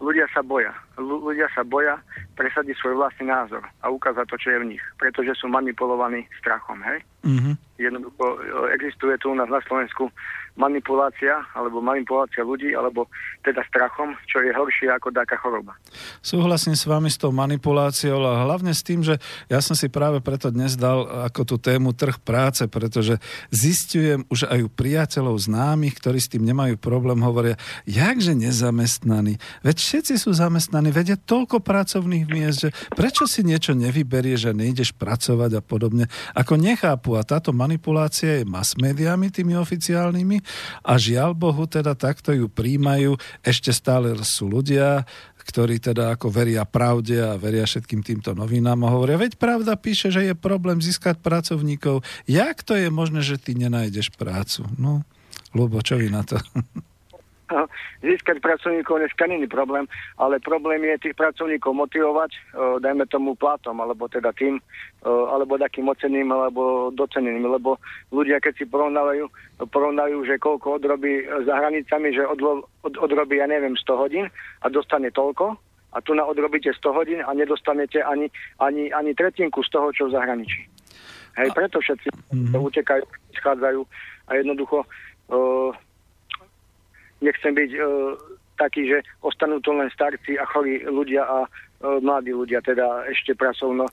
ľudia sa boja. Ľudia sa boja presadiť svoj vlastný názor a ukázať to, čo je v nich, pretože sú manipulovaní strachom. Hej? Mm-hmm. Jednoducho e, existuje tu u nás na Slovensku manipulácia alebo manipulácia ľudí, alebo teda strachom, čo je horšie ako taká choroba. Súhlasím s vami s tou manipuláciou a hlavne s tým, že ja som si práve preto dnes dal ako tú tému trh práce, pretože zistujem už aj u priateľov známych, ktorí s tým nemajú problém, hovoria, jakže nezamestnaní, veď všetci sú zamestnaní, je toľko pracovných miest, že prečo si niečo nevyberie, že nejdeš pracovať a podobne. Ako nechápu a táto manipulácia je mass médiami, tými oficiálnymi a žiaľ Bohu teda takto ju príjmajú. Ešte stále sú ľudia, ktorí teda ako veria pravde a veria všetkým týmto novinám a hovoria, veď pravda píše, že je problém získať pracovníkov. Jak to je možné, že ty nenájdeš prácu? No, Lubo, čo vy na to? [laughs] získať pracovníkov dneska není problém, ale problém je tých pracovníkov motivovať, e, dajme tomu platom, alebo teda tým, e, alebo takým oceným, alebo doceneným, lebo ľudia, keď si porovnávajú, porovnajú, že koľko odrobí za hranicami, že odlo, od, odrobí, ja neviem, 100 hodín a dostane toľko, a tu na odrobíte 100 hodín a nedostanete ani, ani, ani tretinku z toho, čo v zahraničí. Hej, preto všetci mm-hmm. utekajú, schádzajú a jednoducho uh, nechcem byť e, taký, že ostanú to len starci a chorí ľudia a e, mladí ľudia, teda ešte pracovno e,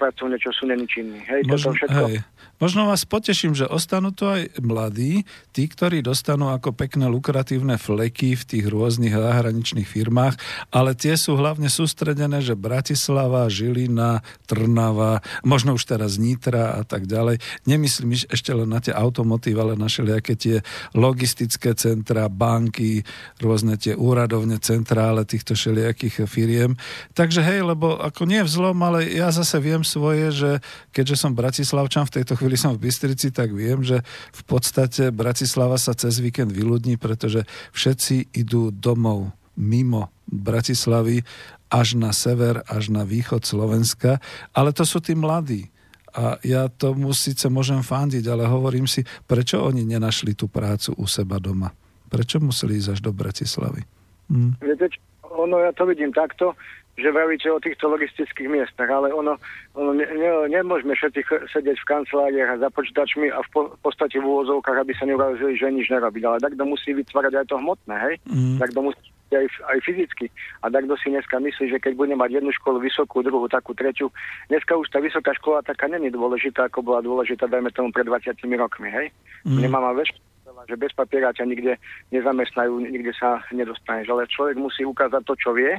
pracovne, čo sú není činní. Hej, Možno, toto všetko. hej. Možno vás poteším, že ostanú tu aj mladí, tí, ktorí dostanú ako pekné lukratívne fleky v tých rôznych zahraničných firmách, ale tie sú hlavne sústredené, že Bratislava, Žilina, Trnava, možno už teraz Nitra a tak ďalej. Nemyslím ešte len na tie automotív, ale na všelijaké tie logistické centra, banky, rôzne tie úradovne centrále týchto všelijakých firiem. Takže hej, lebo ako nie vzlom, ale ja zase viem svoje, že keďže som Bratislavčan, v tejto chvíli som v Bystrici, tak viem, že v podstate Bratislava sa cez víkend vyľudní, pretože všetci idú domov mimo Bratislavy až na sever, až na východ Slovenska, ale to sú tí mladí. A ja tomu síce môžem fandiť, ale hovorím si, prečo oni nenašli tú prácu u seba doma? Prečo museli ísť až do Bratislavy? Hm. Viete, ono ja to vidím takto, že vravíte o týchto logistických miestach, ale ono, ono ne, ne, nemôžeme všetci sedieť v kanceláriách a za počítačmi a v po, podstate v úvozovkách, aby sa neurazili, že nič nerobiť. Ale takto musí vytvárať aj to hmotné, hej? Mm. Takto musí aj, aj fyzicky. A takto si dneska myslí, že keď bude mať jednu školu vysokú, druhú, takú, tretiu, dneska už tá vysoká škola taká není dôležitá, ako bola dôležitá, dajme tomu pred 20 rokmi, hej? Mm. Nemá väčšie že bez papiera ťa nikde nezamestnajú, nikde sa nedostaneš. Ale človek musí ukázať to, čo vie,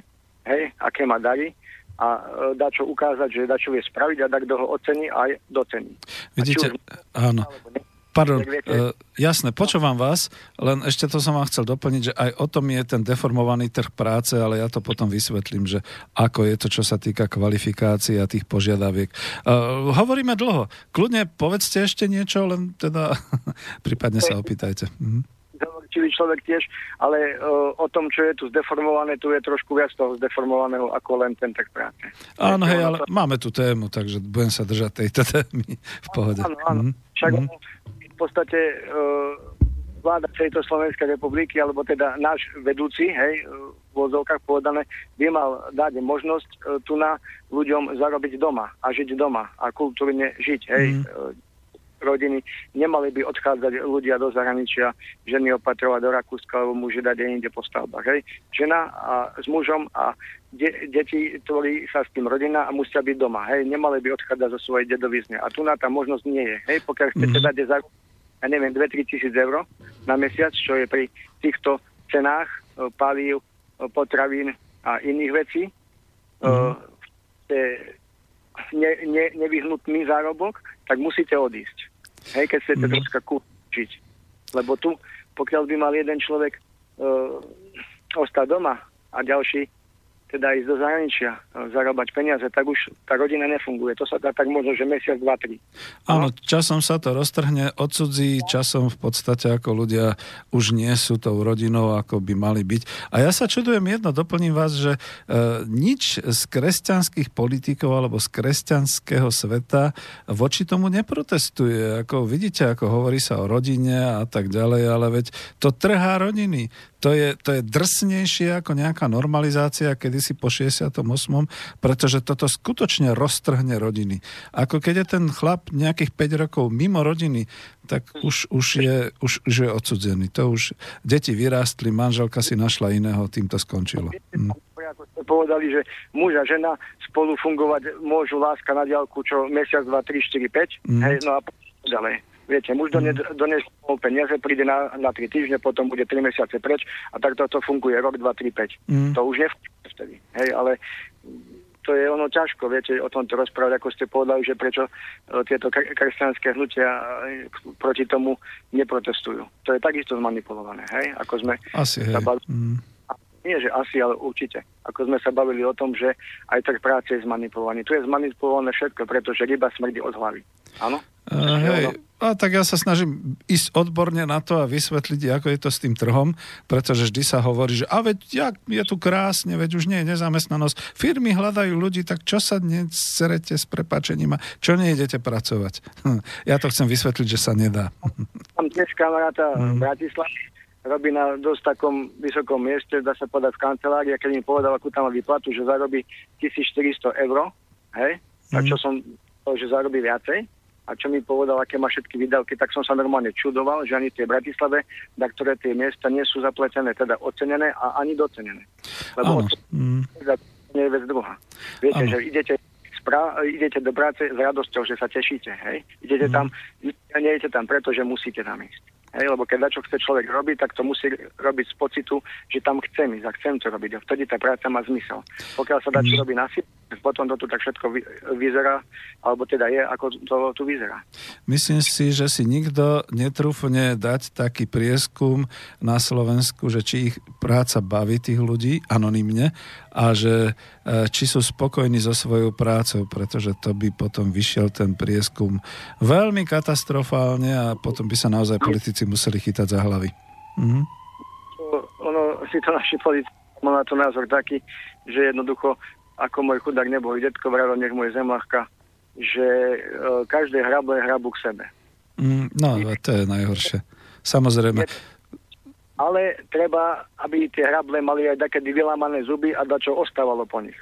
hej, aké má dary a e, dá čo ukázať, že dá čo vie spraviť a dá kto ho ocení aj docení. Vidíte, už... áno. Pardon, uh, jasné, počúvam vás, len ešte to som vám chcel doplniť, že aj o tom je ten deformovaný trh práce, ale ja to potom vysvetlím, že ako je to, čo sa týka kvalifikácie a tých požiadaviek. Uh, hovoríme dlho. Kľudne povedzte ešte niečo, len teda [laughs] prípadne sa opýtajte. Mhm poctivý človek tiež, ale uh, o tom, čo je tu zdeformované, tu je trošku viac toho zdeformovaného ako len ten tak práce. Áno, hej, ale to... máme tu tému, takže budem sa držať tejto témy v pohode. Áno, áno. Mm. Však mm. v podstate uh, vláda tejto Slovenskej republiky, alebo teda náš vedúci, hej, v vozovkách povedané, by mal dať možnosť tu na ľuďom zarobiť doma a žiť doma a kultúrne žiť, hej. Mm rodiny, nemali by odchádzať ľudia do zahraničia, ženy opatrovať do Rakúska, alebo muži dať inde po stavbách. Hej. Žena a, s mužom a de- deti tvorí sa s tým rodina a musia byť doma. Hej. Nemali by odchádzať zo svojej dedovizne. A tu na tá možnosť nie je. Hej. Pokiaľ chcete mm. dať za, ja neviem, 2-3 tisíc eur na mesiac, čo je pri týchto cenách e, palív, e, potravín a iných vecí, mm. e, ne, ne, nevyhnutný zárobok, tak musíte odísť. Hej, keď chcete mm-hmm. troška kúčiť. Lebo tu, pokiaľ by mal jeden človek uh, ostať doma a ďalší teda ísť do zahraničia, e, zarábať peniaze, tak už tá rodina nefunguje. To sa dá tak možno, že mesiac, dva, tri. Áno, časom sa to roztrhne, odsudzí, časom v podstate ako ľudia už nie sú tou rodinou, ako by mali byť. A ja sa čudujem jedno, doplním vás, že e, nič z kresťanských politikov alebo z kresťanského sveta voči tomu neprotestuje. Ako vidíte, ako hovorí sa o rodine a tak ďalej, ale veď to trhá rodiny to je, to je drsnejšie ako nejaká normalizácia kedysi po 68., pretože toto skutočne roztrhne rodiny. Ako keď je ten chlap nejakých 5 rokov mimo rodiny, tak už, už, je, už, už je odsudzený. To už deti vyrástli, manželka si našla iného, tým to skončilo. Hm. Ako ste povedali, že muž a žena spolu fungovať môžu láska na diálku, čo mesiac, dva, tri, štyri, päť. Mm. Hej, no a ďalej. Viete, muž mm. dones peniaze, príde na, na 3 týždne, potom bude 3 mesiace preč a takto to funguje rok, 2, 3, 5. Mm. To už nefunguje vtedy. Hej, ale to je ono ťažko, viete, o tomto rozprávať, ako ste povedali, že prečo e, tieto kresťanské hnutia e, proti tomu neprotestujú. To je takisto zmanipulované, hej, ako sme Asi, hej. Mm. Nie, že asi, ale určite. Ako sme sa bavili o tom, že aj trh práce je zmanipulovaný. Tu je zmanipulované všetko, pretože ryba smrdí od hlavy. Áno? Uh, hej, a tak ja sa snažím ísť odborne na to a vysvetliť, ako je to s tým trhom, pretože vždy sa hovorí, že a veď jak je tu krásne, veď už nie je nezamestnanosť. Firmy hľadajú ľudí, tak čo sa dnes serete s prepačením a čo nejdete pracovať? Hm, ja to chcem vysvetliť, že sa nedá. Mám tiež kamaráta v mhm. Bratislave, robí na dosť takom vysokom mieste, dá sa podať v kancelárii, a keď mi povedal, akú tam má výplatu, že zarobí 1400 eur, hej, a čo mhm. som, že zarobí viacej, a čo mi povedal, aké má všetky výdavky, tak som sa normálne čudoval, že ani tie Bratislave, na ktoré tie miesta nie sú zapletené, teda ocenené a ani docenené. Lebo mm. nie je vec druhá. Viete, ano. že idete z spra- idete do práce s radosťou, že sa tešíte, hej? Idete mm. tam, idete tam preto, že musíte tam ísť. Hej, lebo keď čo chce človek robiť, tak to musí robiť z pocitu, že tam chcem ísť a chcem to robiť. A vtedy tá práca má zmysel. Pokiaľ sa dá čo mm. robiť na potom to tu tak všetko vyzerá, alebo teda je, ako to tu vyzerá. Myslím si, že si nikto netrúfne dať taký prieskum na Slovensku, že či ich práca baví tých ľudí anonymne a že e, či sú spokojní so svojou prácou, pretože to by potom vyšiel ten prieskum veľmi katastrofálne a potom by sa naozaj politici museli chytať za hlavy. Mhm. Ono si to naši politici má na to názor taký, že jednoducho, ako môj chudák nebo detko vravil, nech môj zemlachka, že e, každé hrabo je hrabu k sebe. Mm, no, to je najhoršie. Samozrejme. Ale treba, aby tie hrable mali aj také vylámané zuby a čo ostávalo po nich.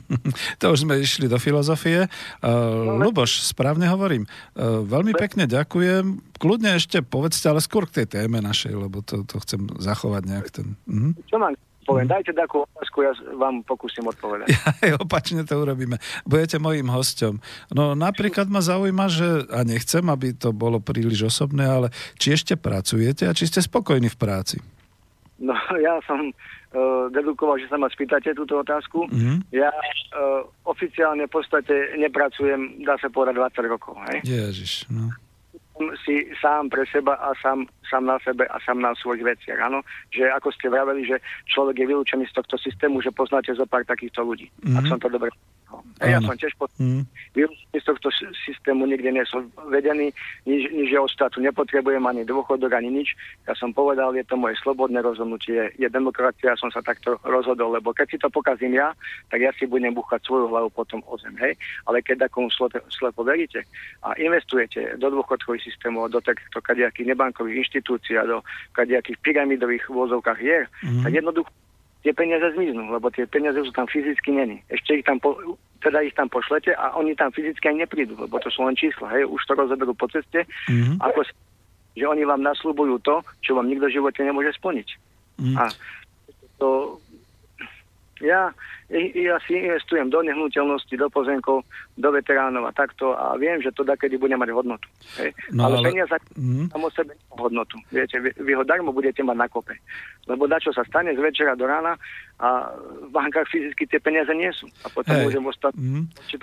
[laughs] to už sme išli do filozofie. Uh, Luboš, správne hovorím. Uh, veľmi pekne ďakujem. Kľudne ešte povedzte, ale skôr k tej téme našej, lebo to, to chcem zachovať nejak ten... Uh-huh. Čo mám poviem? Uh-huh. Dajte takú otázku, ja vám pokúsim odpovedať. [laughs] Ja, opačne to urobíme. Budete mojim hosťom. No napríklad ma zaujíma, že, a nechcem, aby to bolo príliš osobné, ale či ešte pracujete a či ste spokojní v práci? No [laughs] ja som uh, dedukoval, že sa ma spýtate túto otázku. Mm-hmm. Ja uh, oficiálne v podstate nepracujem, dá sa povedať, 20 rokov. Hej? Ježiš, no. Si sám pre seba a sám, sám na sebe a sám na svojich veciach. Áno? Že ako ste vraveli, že človek je vylúčený z tohto systému, že poznáte zo pár takýchto ľudí. Mm-hmm. Ak som to dobre a ja som tiež pod... mm. z tohto systému nikde nie som vedený, nič, nič od štátu nepotrebujem, ani dôchodok, ani nič. Ja som povedal, je to moje slobodné rozhodnutie, je demokracia, som sa takto rozhodol, lebo keď si to pokazím ja, tak ja si budem buchať svoju hlavu potom o zem, hej. Ale keď takomu slepo, veríte a investujete do dôchodkových systémov, do takýchto kadejakých nebankových inštitúcií a do kadejakých pyramidových vôzovkách hier, mm. tak jednoducho tie peniaze zmiznú, lebo tie peniaze sú tam fyzicky není. Ešte ich tam, po, teda ich tam pošlete a oni tam fyzicky aj neprídu, lebo to sú len čísla, hej, už to rozoberú po ceste, mm-hmm. ako, že oni vám nasľubujú to, čo vám nikto v živote nemôže splniť. Mm-hmm. A to, ja, ja si investujem do nehnuteľnosti, do pozemkov, do veteránov a takto a viem, že to kedy bude mať hodnotu. Hej. No, ale, ale peniaze mm. tam o sebe hodnotu. Viete, vy, vy ho darmo budete mať na kope. Lebo dačo sa stane z večera do rána a v bankách fyzicky tie peniaze nie sú. A potom Hej. môžem ostať mm. či.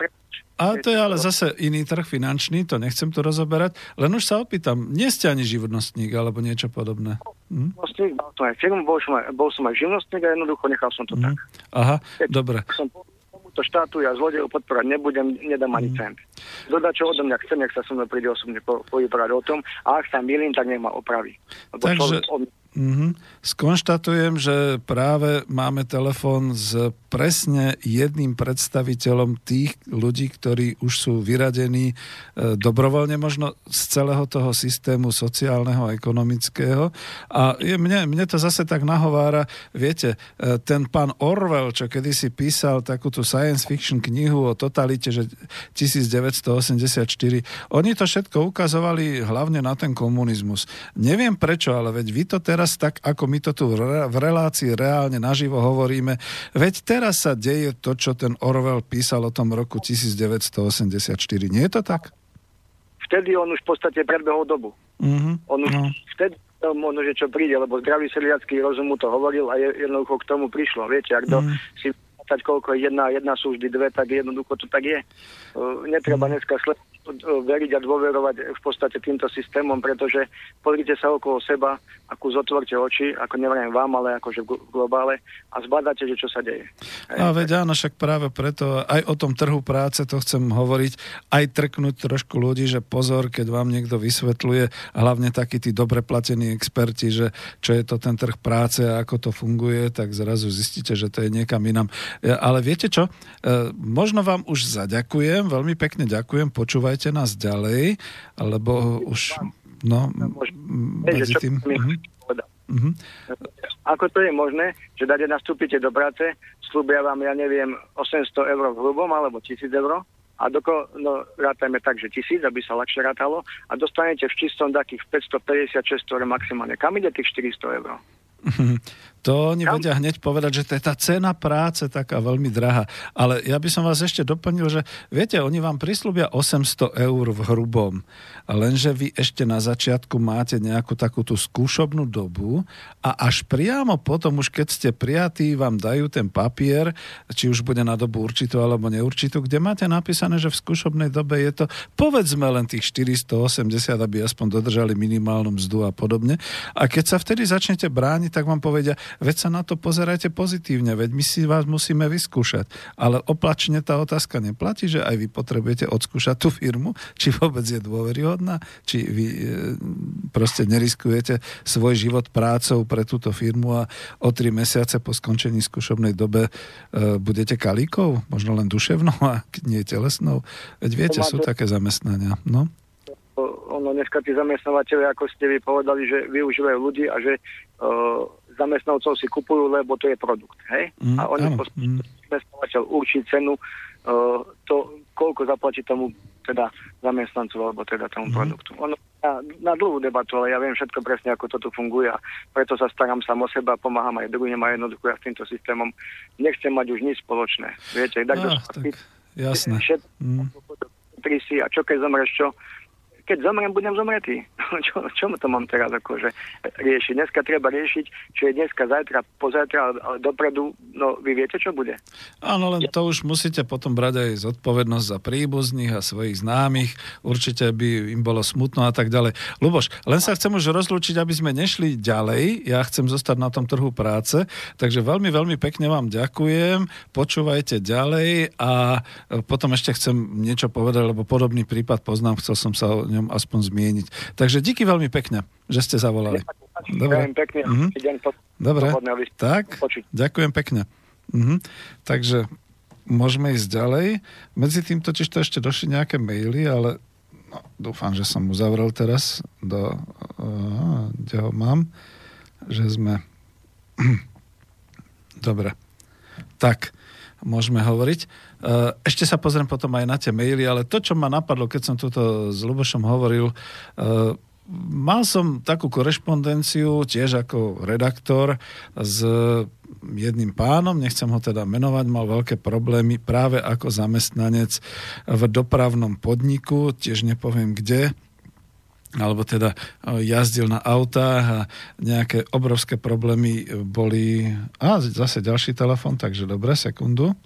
A to je ale zase iný trh finančný, to nechcem tu rozoberať. Len už sa opýtam, nie ste ani živnostník alebo niečo podobné? Hm? Živnostník, mal som aj firmu, bol som aj, bol som aj živnostník a jednoducho nechal som to hm. tak. Aha, Keď dobre. Som tomuto štátu, ja zlodejov podporať nebudem, nedám ani hm. cent. Dodať, čo odo mňa chce, nech sa so mnou príde osobne po, o tom a ak sa milím, tak nech ma opraví. Lebo Takže... Človek, Mm-hmm. Skonštatujem, že práve máme telefón s presne jedným predstaviteľom tých ľudí, ktorí už sú vyradení e, dobrovoľne možno z celého toho systému sociálneho a ekonomického. A je, mne, mne to zase tak nahovára, viete, e, ten pán Orwell, čo kedysi písal takú tú science fiction knihu o totalite, že 1984, oni to všetko ukazovali hlavne na ten komunizmus. Neviem prečo, ale veď vy to teraz teraz, tak ako my to tu v relácii reálne naživo hovoríme, veď teraz sa deje to, čo ten Orwell písal o tom roku 1984. Nie je to tak? Vtedy on už v podstate predbehol dobu. Mm-hmm. On už no. vtedy možno, že čo príde, lebo zdravý sedliacký rozum mu to hovoril a jednoducho k tomu prišlo. Viete, ak to mm. si koľko je jedna, jedna sú vždy dve, tak jednoducho to tak je. Uh, netreba mm. dneska sledovať veriť a dôverovať v podstate týmto systémom, pretože pozrite sa okolo seba, akú zotvorte oči, ako neviem vám, ale akože v globále a zbadáte, že čo sa deje. A veď áno, však práve preto aj o tom trhu práce to chcem hovoriť, aj trknúť trošku ľudí, že pozor, keď vám niekto vysvetľuje, hlavne takí tí dobre platení experti, že čo je to ten trh práce a ako to funguje, tak zrazu zistíte, že to je niekam inam. Ale viete čo? E, možno vám už zaďakujem, veľmi pekne ďakujem, počúvajte Počúvajte nás ďalej, lebo už... No, medzi tým... Uh-huh. Ako to je možné, že dade nastúpite do práce, slúbia vám, ja neviem, 800 eur v hrubom alebo 1000 eur a doko, no, rátajme tak, že 1000, aby sa ľahšie rátalo a dostanete v čistom takých 550-600 eur maximálne. Kam ide tých 400 eur? Mhm. [laughs] To oni vedia hneď povedať, že to je tá cena práce taká veľmi drahá. Ale ja by som vás ešte doplnil, že viete, oni vám prislúbia 800 eur v hrubom, lenže vy ešte na začiatku máte nejakú takú tú skúšobnú dobu a až priamo potom, už keď ste prijatí, vám dajú ten papier, či už bude na dobu určitú alebo neurčitú, kde máte napísané, že v skúšobnej dobe je to povedzme len tých 480, aby aspoň dodržali minimálnu mzdu a podobne. A keď sa vtedy začnete brániť, tak vám povedia, veď sa na to pozerajte pozitívne, veď my si vás musíme vyskúšať. Ale oplačne tá otázka neplatí, že aj vy potrebujete odskúšať tú firmu, či vôbec je dôveryhodná, či vy e, proste neriskujete svoj život prácou pre túto firmu a o tri mesiace po skončení skúšobnej dobe e, budete kalíkou, možno len duševnou a nie telesnou. Veď viete, sú také zamestnania. No? ono dneska tí zamestnávateľe, ako ste vy povedali, že využívajú ľudí a že uh, zamestnavcov si kupujú, lebo to je produkt. Hej? Mm, a oni mm. zamestnávateľ určí cenu, uh, to, koľko zaplatí tomu teda zamestnancov alebo teda tomu mm. produktu. Ono, na, na dlhú debatu, ale ja viem všetko presne, ako to tu funguje a preto sa starám sám o seba, pomáham aj druhým a jednoducho ja s týmto systémom nechcem mať už nič spoločné. Viete, tak, ah, tak jasné. Všetko, mm. a čo keď zomreš, čo? Keď zomrem, budem zomretý. [laughs] čo, čo to mám teraz akože riešiť? Dneska treba riešiť, čo je dneska, zajtra, pozajtra, ale dopredu, no vy viete, čo bude. Áno, len to už musíte potom brať aj zodpovednosť za príbuzných a svojich známych. Určite by im bolo smutno a tak ďalej. Luboš, len sa chcem už rozlúčiť, aby sme nešli ďalej. Ja chcem zostať na tom trhu práce, takže veľmi, veľmi pekne vám ďakujem. Počúvajte ďalej a potom ešte chcem niečo povedať, lebo podobný prípad poznám, chcel som sa o ňom aspoň zmieniť. Takže díky veľmi pekne, že ste zavolali. Dobre. Pekne, mm-hmm. Dobre, tak, ďakujem pekne. Mm-hmm. Takže môžeme ísť ďalej. Medzi tým totiž to ešte došli nejaké maily, ale no, dúfam, že som uzavrel teraz do, uh, kde ho mám, že sme [clears throat] dobre. Tak, môžeme hovoriť. Eh, ešte sa pozriem potom aj na tie maily, ale to, čo ma napadlo, keď som toto s Lubošom hovoril, eh, mal som takú korešpondenciu tiež ako redaktor s jedným pánom, nechcem ho teda menovať, mal veľké problémy práve ako zamestnanec v dopravnom podniku, tiež nepoviem kde, alebo teda eh, jazdil na autách a nejaké obrovské problémy boli... A zase ďalší telefon, takže dobre, sekundu.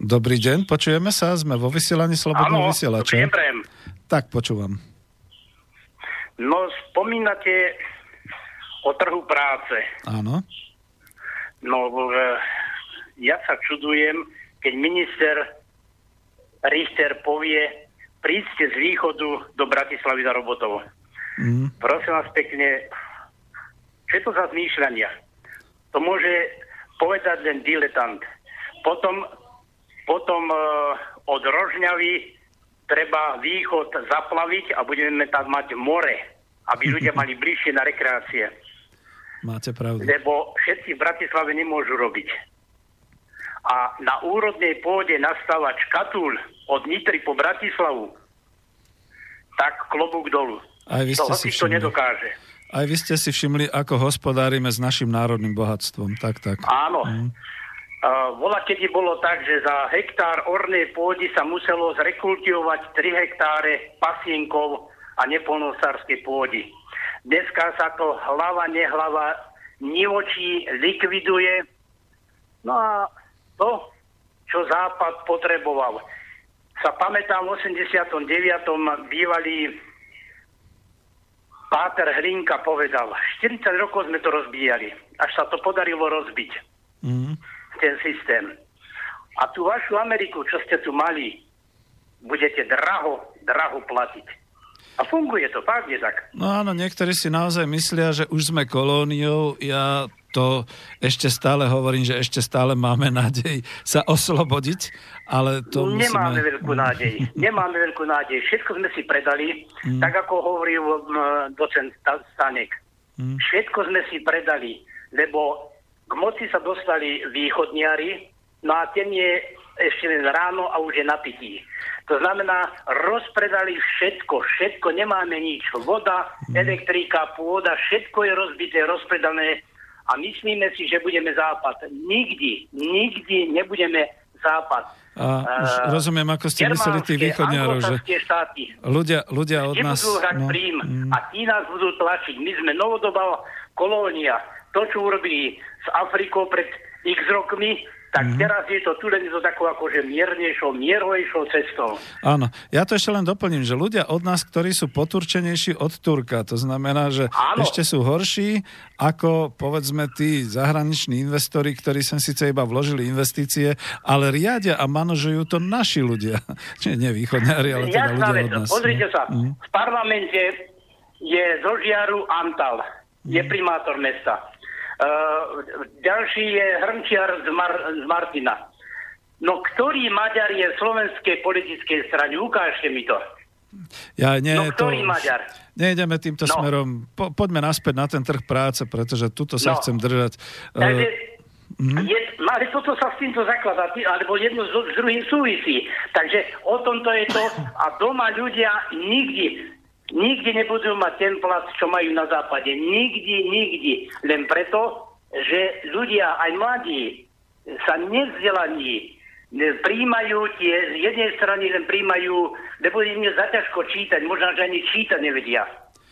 Dobrý deň, počujeme sa, sme vo vysielaní Slobodného vysielača. Áno, Tak, počúvam. No, spomínate o trhu práce. Áno. No, e, ja sa čudujem, keď minister Richter povie, príďte z východu do Bratislavy za robotov. Mm. Prosím vás pekne, čo je to za zmýšľania? To môže povedať len diletant. Potom potom e, od Rožňavy treba východ zaplaviť a budeme tam mať more, aby ľudia mali bližšie na rekreácie. Máte pravdu. Lebo všetci v Bratislave nemôžu robiť. A na úrodnej pôde nastavať škatul od Nitry po Bratislavu, tak klobúk dolu. Aj vy ste to si to nedokáže. Aj vy ste si všimli, ako hospodárime s našim národným bohatstvom. Tak, tak. Áno. Mm. Uh, vola, kedy bolo tak, že za hektár ornej pôdy sa muselo zrekultivovať 3 hektáre pasienkov a nepolnosárskej pôdy. Dneska sa to hlava, nehlava nivočí likviduje. No a to, čo Západ potreboval. Sa pamätám, v 89. bývalý Páter Hlinka povedal, 40 rokov sme to rozbíjali, až sa to podarilo rozbiť. Mm ten systém. A tú vašu Ameriku, čo ste tu mali, budete draho, draho platiť. A funguje to, fakt je tak. No áno, niektorí si naozaj myslia, že už sme kolóniou. Ja to ešte stále hovorím, že ešte stále máme nádej sa oslobodiť, ale to Nemáme musíme... veľkú nádej. Nemáme veľkú nádej. Všetko sme si predali, mm. tak ako hovoril docent Stanek. Mm. Všetko sme si predali, lebo k moci sa dostali východniari, no a ten je ešte len ráno a už je napitý. To znamená, rozpredali všetko, všetko, nemáme nič. Voda, Mhm. elektrika, pôda, všetko je rozbité, rozpredané a myslíme si, že budeme západ. Nikdy, nikdy nebudeme západ. A už Eh, rozumiem, ako ste mysleli Germánske, východniarov, že štáty ľudia, ľudia od nás... nebudú hrať no, príjm mm, a tí nás budú tlačiť. My sme novodobá kolónia. To, čo urobili s Afrikou pred x rokmi, tak Mhm. teraz je to tu len to takou akože miernejšou, mierovejšou cestou. Áno, ja to ešte len doplním, že ľudia od nás, ktorí sú poturčenejší od Turka, to znamená, že Áno. ešte sú horší ako povedzme tí zahraniční investori, ktorí sem síce iba vložili investície, ale riadia a manažujú to naši ľudia. Čiže [laughs] nie východňári, ale teda Jasná ľudia od nás. pozrite sa, Mm. v parlamente je zo Žiaru Antal, Mhm. je primátor mesta. Uh, ďalší je Hrnčiar z, Mar- z Martina. No ktorý Maďar je v slovenskej politickej strane? Ukážte mi to. Ja, nie, No, to, ktorý Maďar? Nejdeme týmto No. smerom. Po, poďme naspäť na ten trh práce, pretože tuto sa No. chcem držať. Takže Eh, je, ale toto sa s týmto zakladá, alebo jedno s, s druhým súvisí. Takže o tomto je to a doma ľudia nikdy, nikdy nebudú mať ten plat, čo majú na západe. Nikdy, nikdy. Len preto, že ľudia, aj mladí, sa nevzdelaní, ne- príjmajú tie, z jednej strany len príjmajú, lebo im je zaťažko čítať, možno, že ani čítať nevedia.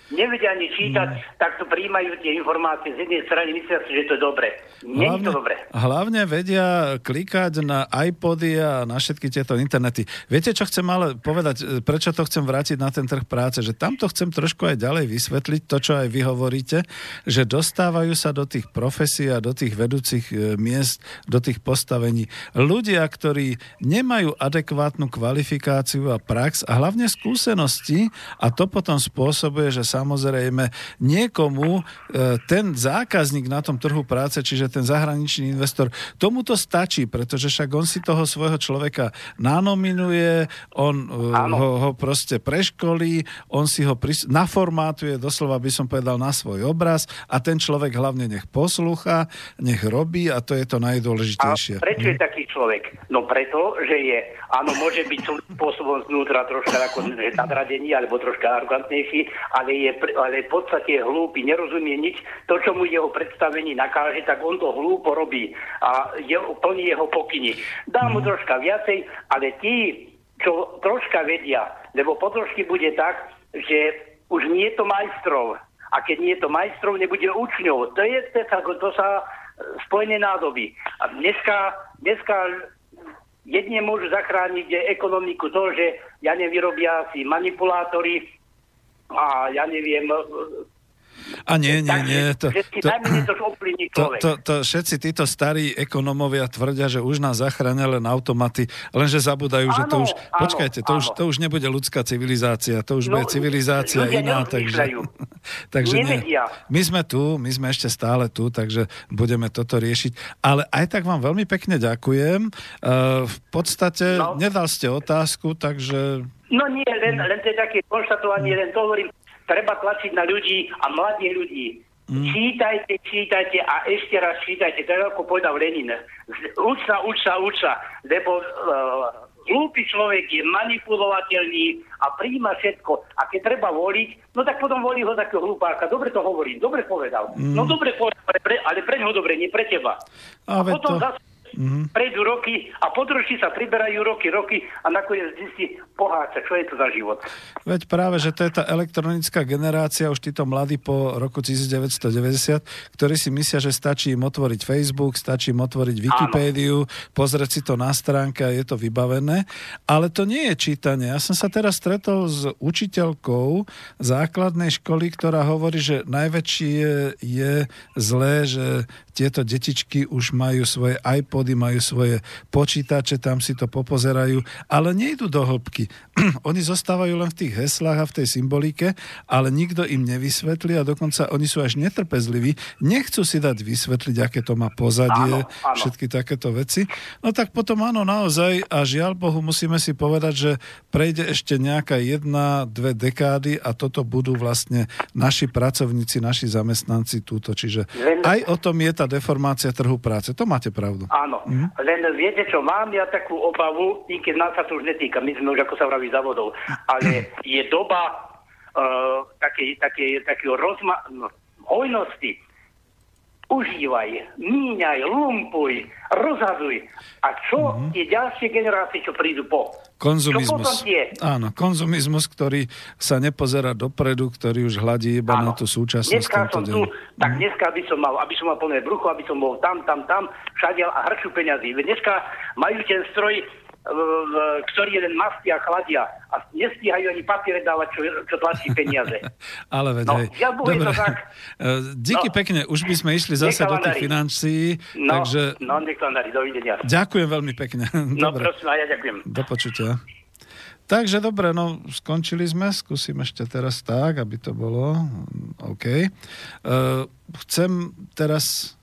Nevedia ani čítať, tak to príjmajú tie informácie z jednej strany, myslia si, že to je dobre. Nie je to dobre. hlavne vedia klikať na iPody a na všetky tieto internety. Viete, čo chcem ale povedať, e, prečo to chcem vrátiť na ten trh práce? Že tamto chcem trošku aj ďalej vysvetliť, to, čo aj vy hovoríte, že dostávajú sa do tých profesí a do tých vedúcich e, miest, do tých postavení ľudia, ktorí nemajú adekvátnu kvalifikáciu a prax a hlavne skúsenosti a to potom spôsobuje, že samozrejme niekomu e, ten zákazník na tom trhu práce, čiže ten zahraničný investor, tomu to stačí, pretože však on si toho svojho človeka nanominuje, on e, Áno. ho, ho proste preškolí, on si ho pris- naformátuje, doslova by som povedal, na svoj obraz a ten človek hlavne nech poslúcha, nech robí a to je to A najdôležitejšie. prečo je taký človek? No preto, že je, áno, môže byť spôsobom znútra troška ako nadradený alebo troška arrogantnejší, ale je, pr- ale v podstate je hlúpy, nerozumie nič. To, čo mu jeho predstavení nakáže, tak on to hlúpo robí a je, plní jeho pokyny. Dá mu troška viacej, ale tí, čo troška vedia, lebo po trošky bude tak, že už nie je to majstrov. A keď nie je to majstrov, nebude učňov. To je to sa, to sa e, spojené nádoby. A dneska, dneska jedne môžu zachrániť ekonomiku to, že ja nevyrobia si manipulátory a ja neviem, A nie, nie, nie. To, to, to To, to, všetci títo starí ekonomovia tvrdia, že už nás zachránia len automaty, lenže zabudajú, že to už... počkajte, to už, to už nebude ľudská civilizácia, to už No, bude civilizácia iná, takže... [laughs] takže nie. My sme tu, my sme ešte stále tu, takže budeme toto riešiť. Ale aj tak vám veľmi pekne ďakujem. Uh, v podstate No. nedal ste otázku, takže... No nie, len, len to je také konštatovanie, len to hovorím, treba tlačiť na ľudí a mladých ľudí. Mm. Čítajte, čítajte a ešte raz čítajte, to je ako povedal Lenin. Uč sa, uč sa, uč sa, lebo uh, hlúpy človek je manipulovateľný a príjma všetko. A keď treba voliť, no tak potom volí ho takého hlupáka. Dobre to hovorím, dobre povedal. No dobre povedal, ale pre, ale pre ňoho dobre, nie pre teba. Mm. A A potom to- zase prejdú roky a po troši sa priberajú roky, roky a nakoniec zistí, poháca, čo je to za život. Veď práve, že to je tá elektronická generácia, už títo mladí po roku 1990, ktorí si myslia, že stačí im otvoriť Facebook, stačí im otvoriť Wikipédiu, pozrieť si to na stránke a je to vybavené. Ale to nie je čítanie. Ja som sa teraz stretol s učiteľkou základnej školy, ktorá hovorí, že najväčšie je zlé, že tieto detičky už majú svoje iPody, majú svoje počítače, tam si to popozerajú, ale nejdu do hĺbky. [clears throat] oni zostávajú len v tých heslách a v tej symbolike, ale nikto im nevysvetlí a dokonca oni sú až netrpezliví, nechcú si dať vysvetliť, aké to má pozadie, Áno, áno. všetky takéto veci. No tak potom áno, naozaj, a žiaľ Bohu, musíme si povedať, že prejde ešte nejaká jedna, dve dekády a toto budú vlastne naši pracovníci, naši zamestnanci túto. Čiže aj o tom je tá deformácia trhu práce. To máte pravdu. Áno, mm. len viete čo, mám ja takú obavu, i keď nás sa to už netýka, my sme už ako sa vraví závodov, ale je doba uh, také, také, takého rozma- no, hojnosti užívaj, míňaj, lumpuj, rozhaduj. A čo mm-hmm. tie ďalšie generácie, čo prídu po? Konzumizmus. Áno, konzumizmus, ktorý sa nepozerá dopredu, ktorý už hladí iba Áno. na tú súčasnosť. Dneska som tu, tak mhm. dneska by som mal, aby som mal plné brucho, aby som bol tam, tam, tam, všade a hrču peňazí. Dneska majú ten stroj, ktorý jeden masti a chladia a nestíhajú ani papiere dávať, čo, čo tlačí peniaze. [laughs] Ale veď, no, ja Dobre. To tak. [laughs] E, díky no, pekne, už by sme išli zase do tých financií. No, takže... no nech vám darí, dovidenia. Ďakujem veľmi pekne. [laughs] No dobre. prosím, ja ďakujem. Do počutia. Takže dobre, no skončili sme, skúsim ešte teraz tak, aby to bolo OK. Uh, chcem teraz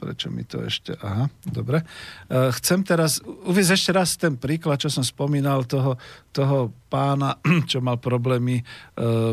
prečo mi to ešte... Aha, dobre. E, chcem teraz uvieť ešte raz ten príklad, čo som spomínal, toho, toho pána, [clears throat] čo mal problémy e,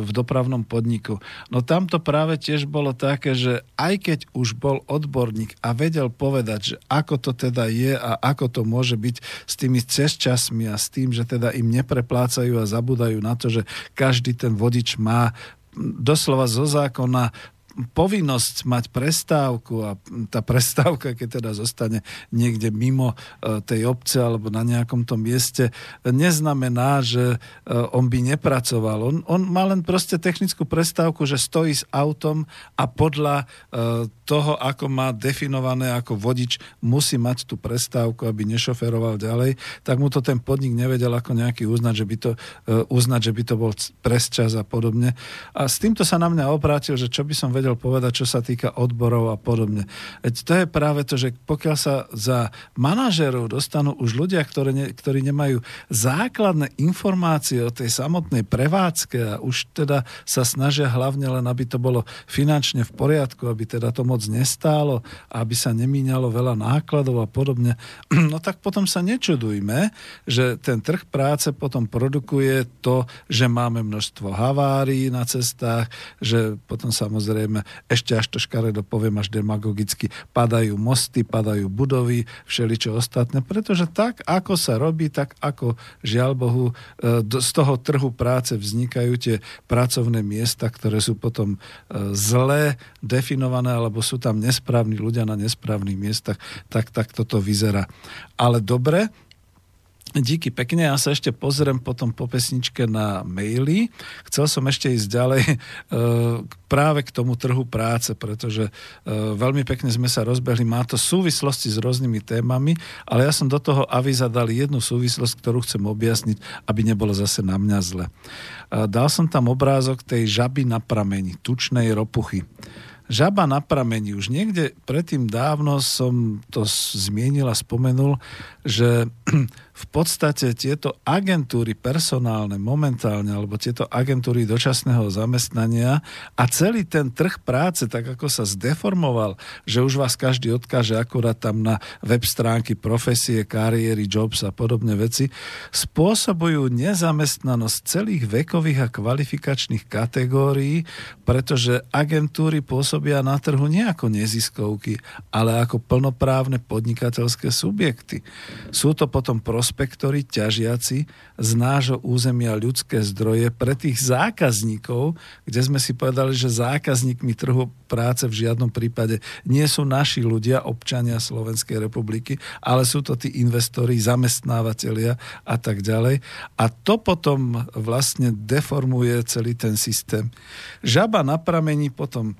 v dopravnom podniku. No tamto práve tiež bolo také, že aj keď už bol odborník a vedel povedať, že ako to teda je a ako to môže byť s tými cestčasmi a s tým, že teda im nepreplácajú a zabudajú na to, že každý ten vodič má doslova zo zákona povinnosť mať prestávku a tá prestávka, keď teda zostane niekde mimo e, tej obce alebo na nejakom tom mieste, neznamená, že e, on by nepracoval. On, on má len proste technickú prestávku, že stojí s autom a podľa e, toho, ako má definované ako vodič, musí mať tú prestávku, aby nešoferoval ďalej, tak mu to ten podnik nevedel ako nejaký uznať, že by to, uznať, že by to bol presčas a podobne. A s týmto sa na mňa obrátil, že čo by som vedel vedel povedať, čo sa týka odborov a podobne. Veď to je práve to, že pokiaľ sa za manažerov dostanú už ľudia, ktorí, ne, ktorí nemajú základné informácie o tej samotnej prevádzke a už teda sa snažia hlavne len, aby to bolo finančne v poriadku, aby teda to moc nestálo, aby sa nemíňalo veľa nákladov a podobne, [clears throat] no tak potom sa nečudujme, že ten trh práce potom produkuje to, že máme množstvo havárií na cestách, že potom samozrejme povedzme, ešte až to škaredo poviem až demagogicky, padajú mosty, padajú budovy, všeličo ostatné, pretože tak, ako sa robí, tak ako žiaľ Bohu e, z toho trhu práce vznikajú tie pracovné miesta, ktoré sú potom e, zlé definované, alebo sú tam nesprávni ľudia na nesprávnych miestach, tak, tak toto vyzerá. Ale dobre, Díky pekne, ja sa ešte pozriem potom po pesničke na maily. Chcel som ešte ísť ďalej [laughs] e, práve k tomu trhu práce, pretože e, veľmi pekne sme sa rozbehli, má to súvislosti s rôznymi témami, ale ja som do toho avíza dal jednu súvislosť, ktorú chcem objasniť, aby nebolo zase na mňa zle. E, dal som tam obrázok tej žaby na prameni, tučnej ropuchy. Žaba na pramení. Už niekde predtým dávno som to zmienil a spomenul, že [clears throat] v podstate tieto agentúry personálne momentálne, alebo tieto agentúry dočasného zamestnania a celý ten trh práce, tak ako sa zdeformoval, že už vás každý odkáže akurát tam na web stránky profesie, kariéry, jobs a podobné veci, spôsobujú nezamestnanosť celých vekových a kvalifikačných kategórií, pretože agentúry pôsobia na trhu nie ako neziskovky, ale ako plnoprávne podnikateľské subjekty. Sú to potom pros prospektori ťažiaci z nášho územia ľudské zdroje pre tých zákazníkov, kde sme si povedali, že zákazníkmi trhu práce v žiadnom prípade nie sú naši ľudia, občania Slovenskej republiky, ale sú to tí investori, zamestnávateľia a tak ďalej. A to potom vlastne deformuje celý ten systém. Žaba na pramení potom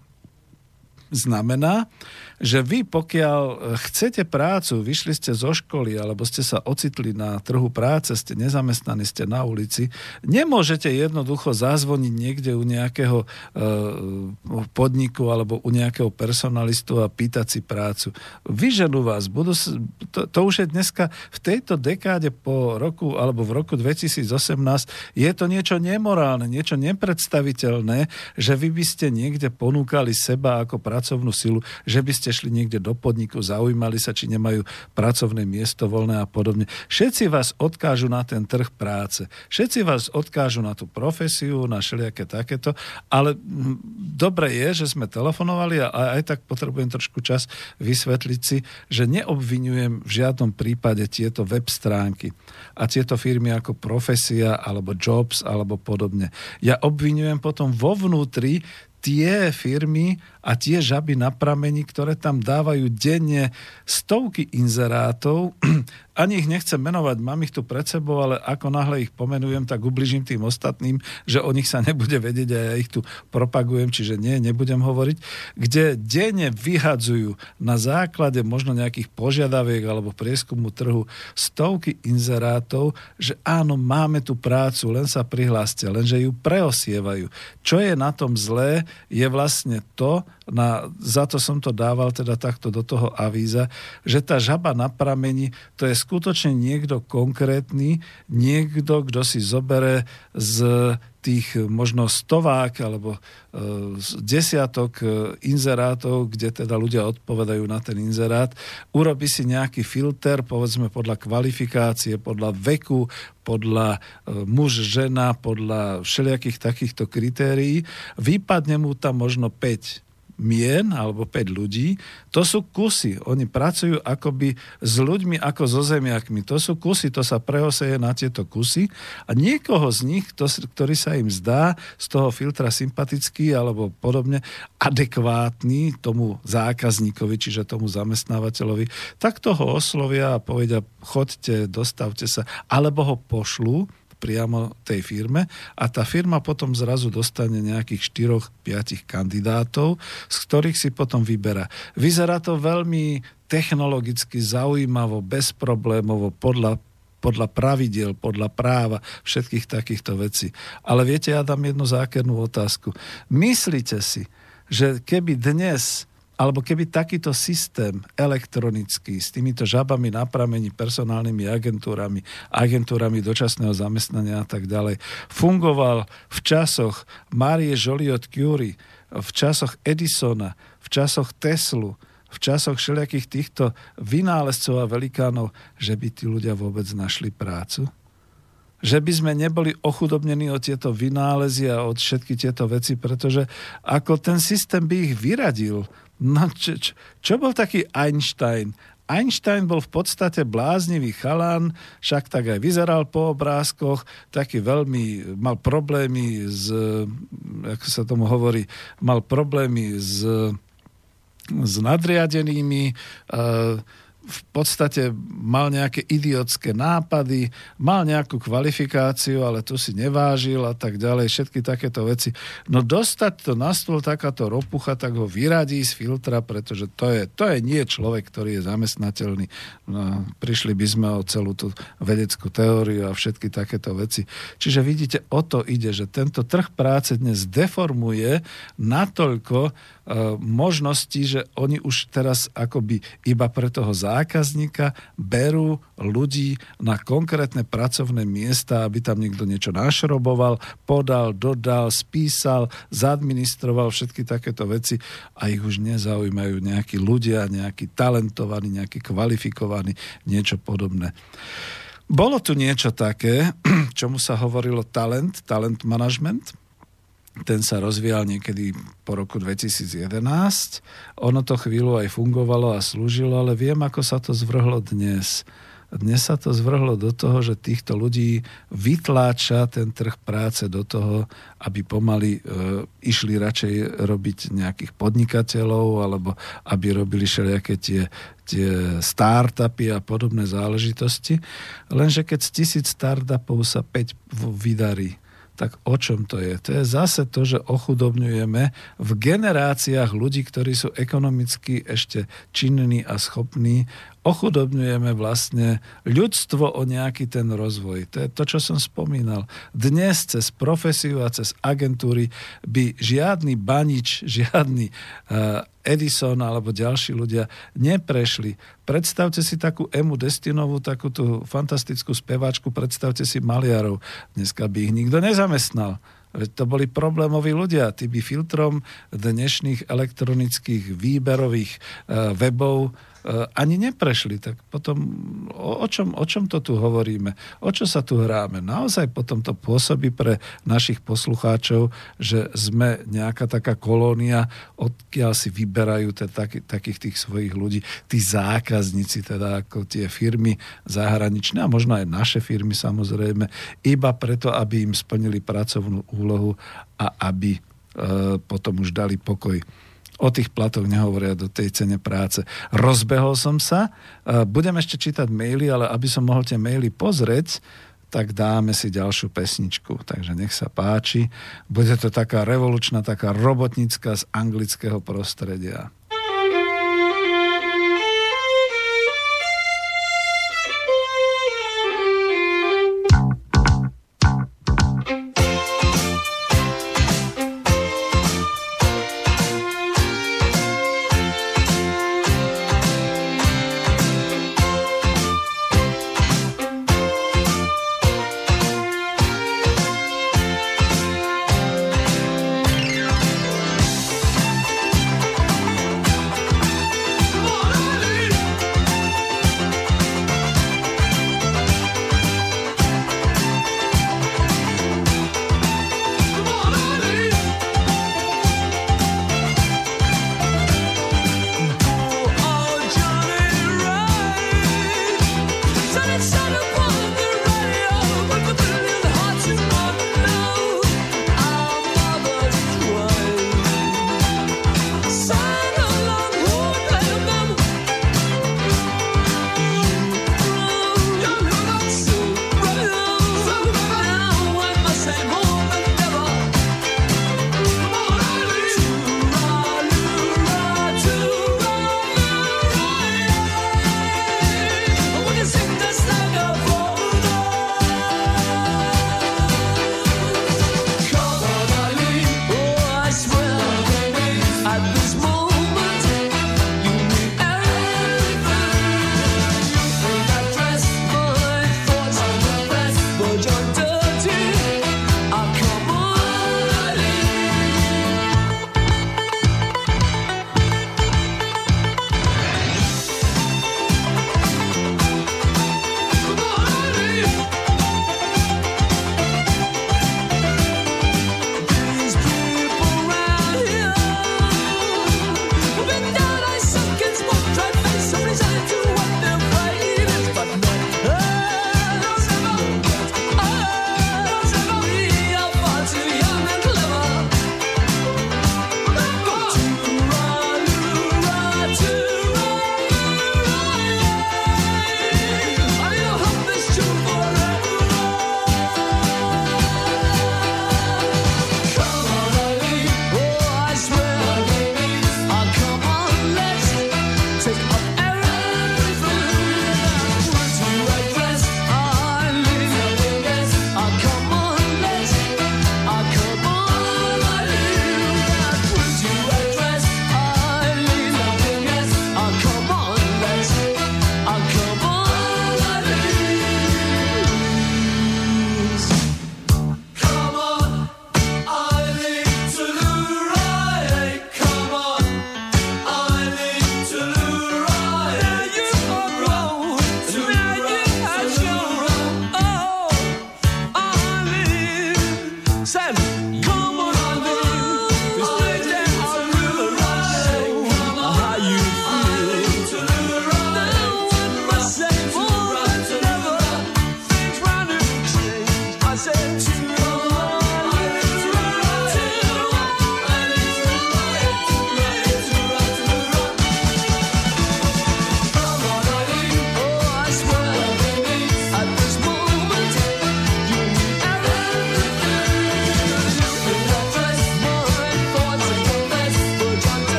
znamená, že vy pokiaľ e, chcete prácu, vyšli ste zo školy alebo ste sa ocitli na trhu práce, ste nezamestnaní, ste na ulici, nemôžete jednoducho zazvoniť niekde u nejakého e, podniku alebo u nejakého personalistu a pýtať si prácu. Vyženú vás, budú, to, to už je dneska v tejto dekáde po roku alebo v roku 2018 je to niečo nemorálne, niečo nepredstaviteľné, že vy by ste niekde ponúkali seba ako pracovnú silu, že by ste šli niekde do podniku, zaujímali sa, či nemajú pracovné miesto voľné a podobne. Všetci vás odkážu na ten trh práce. Všetci vás odkážu na tú profesiu, na všelijaké takéto, ale dobre je, že sme telefonovali a aj tak potrebujem trošku čas vysvetliť si, že neobvinujem v žiadnom prípade tieto web stránky a tieto firmy ako profesia alebo jobs alebo podobne. Ja obvinujem potom vo vnútri tie firmy a tie žaby na pramení, ktoré tam dávajú denne stovky inzerátov. [clears throat] Ani ich nechcem menovať, mám ich tu pred sebou, ale ako náhle ich pomenujem, tak ubližím tým ostatným, že o nich sa nebude vedieť a ja ich tu propagujem, čiže nie, nebudem hovoriť, kde denne vyhadzujú na základe možno nejakých požiadaviek alebo prieskumu trhu stovky inzerátov, že áno, máme tu prácu, len sa prihláste, lenže ju preosievajú. Čo je na tom zlé, je vlastne to, na, za to som to dával teda takto do toho avíza, že tá žaba na pramení, to je skutočne niekto konkrétny, niekto, kto si zobere z tých možno stovák alebo e, desiatok e, inzerátov, kde teda ľudia odpovedajú na ten inzerát, urobí si nejaký filter, povedzme podľa kvalifikácie, podľa veku, podľa e, muž, žena, podľa všelijakých takýchto kritérií, vypadne mu tam možno 5 mien alebo 5 ľudí, to sú kusy. Oni pracujú akoby s ľuďmi ako so zemiakmi. To sú kusy, to sa prehoseje na tieto kusy a niekoho z nich, to, ktorý sa im zdá z toho filtra sympatický alebo podobne adekvátny tomu zákazníkovi, čiže tomu zamestnávateľovi, tak toho oslovia a povedia, chodte, dostavte sa, alebo ho pošlú priamo tej firme a tá firma potom zrazu dostane nejakých 4-5 kandidátov, z ktorých si potom vyberá. Vyzerá to veľmi technologicky zaujímavo, bezproblémovo, podľa podľa pravidiel, podľa práva, všetkých takýchto vecí. Ale viete, ja dám jednu zákernú otázku. Myslíte si, že keby dnes alebo keby takýto systém elektronický s týmito žabami na pramení, personálnymi agentúrami, agentúrami dočasného zamestnania a tak ďalej, fungoval v časoch Marie Joliot Curie, v časoch Edisona, v časoch Teslu, v časoch všelijakých týchto vynálezcov a velikánov, že by tí ľudia vôbec našli prácu? že by sme neboli ochudobnení od tieto vynálezy a od všetky tieto veci, pretože ako ten systém by ich vyradil, No, čo, čo, čo bol taký Einstein? Einstein bol v podstate bláznivý chalan, však tak aj vyzeral po obrázkoch, taký veľmi, mal problémy s, ako sa tomu hovorí, mal problémy s, s nadriadenými, uh, v podstate mal nejaké idiotské nápady, mal nejakú kvalifikáciu, ale tu si nevážil a tak ďalej, všetky takéto veci. No dostať to na stôl takáto ropucha, tak ho vyradí z filtra, pretože to je, to je nie človek, ktorý je zamestnateľný. No, prišli by sme o celú tú vedeckú teóriu a všetky takéto veci. Čiže vidíte, o to ide, že tento trh práce dnes deformuje natoľko, možnosti, že oni už teraz akoby iba pre toho zákazníka berú ľudí na konkrétne pracovné miesta, aby tam niekto niečo našroboval, podal, dodal, spísal, zadministroval všetky takéto veci a ich už nezaujímajú nejakí ľudia, nejakí talentovaní, nejakí kvalifikovaní, niečo podobné. Bolo tu niečo také, [clears throat] čomu sa hovorilo talent, talent management, ten sa rozvíjal niekedy po roku 2011. Ono to chvíľu aj fungovalo a slúžilo, ale viem, ako sa to zvrhlo dnes. Dnes sa to zvrhlo do toho, že týchto ľudí vytláča ten trh práce do toho, aby pomaly e, išli radšej robiť nejakých podnikateľov alebo aby robili všelijaké tie, tie startupy a podobné záležitosti. Lenže keď z tisíc startupov sa 5 vydarí, tak o čom to je? To je zase to, že ochudobňujeme v generáciách ľudí, ktorí sú ekonomicky ešte činní a schopní ochudobňujeme vlastne ľudstvo o nejaký ten rozvoj. To je to, čo som spomínal. Dnes cez profesiu a cez agentúry by žiadny banič, [laughs] žiadny uh, Edison alebo ďalší ľudia neprešli. Predstavte si takú Emu Destinovú, takú tú fantastickú speváčku, predstavte si maliarov. Dneska by ich nikto nezamestnal Veď to boli problémoví ľudia. Tí by filtrom dnešných elektronických výberových uh, webov ani neprešli, tak potom o, o, čom, o čom to tu hovoríme? O čo sa tu hráme? Naozaj potom to pôsobí pre našich poslucháčov, že sme nejaká taká kolónia, odkiaľ si vyberajú te, taký, takých tých svojich ľudí, tí zákazníci, teda ako tie firmy zahraničné a možno aj naše firmy samozrejme, iba preto, aby im splnili pracovnú úlohu a aby e, potom už dali pokoj O tých platoch nehovoria do tej cene práce. Rozbehol som sa, budem ešte čítať maily, ale aby som mohol tie maily pozrieť, tak dáme si ďalšiu pesničku. Takže nech sa páči. Bude to taká revolučná, taká robotnická z anglického prostredia.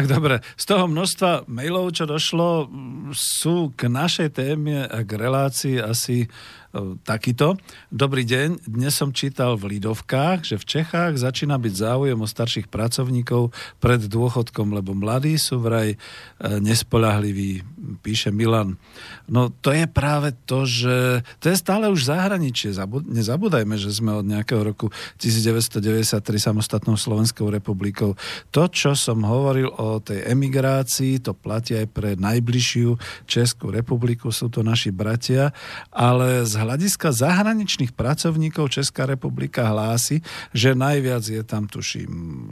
Tak dobre, z toho množstva mailov, čo došlo, sú k našej téme a k relácii asi takýto. Dobrý deň, dnes som čítal v Lidovkách, že v Čechách začína byť záujem o starších pracovníkov pred dôchodkom, lebo mladí sú vraj e, nespolahliví, píše Milan. No to je práve to, že to je stále už zahraničie. Nezabúdajme, že sme od nejakého roku 1993 samostatnou Slovenskou republikou. To, čo som hovoril o tej emigrácii, to platí aj pre najbližšiu Českú republiku, sú to naši bratia, ale z hľadiska zahraničných pracovníkov Česká republika hlási, že najviac je tam, tuším,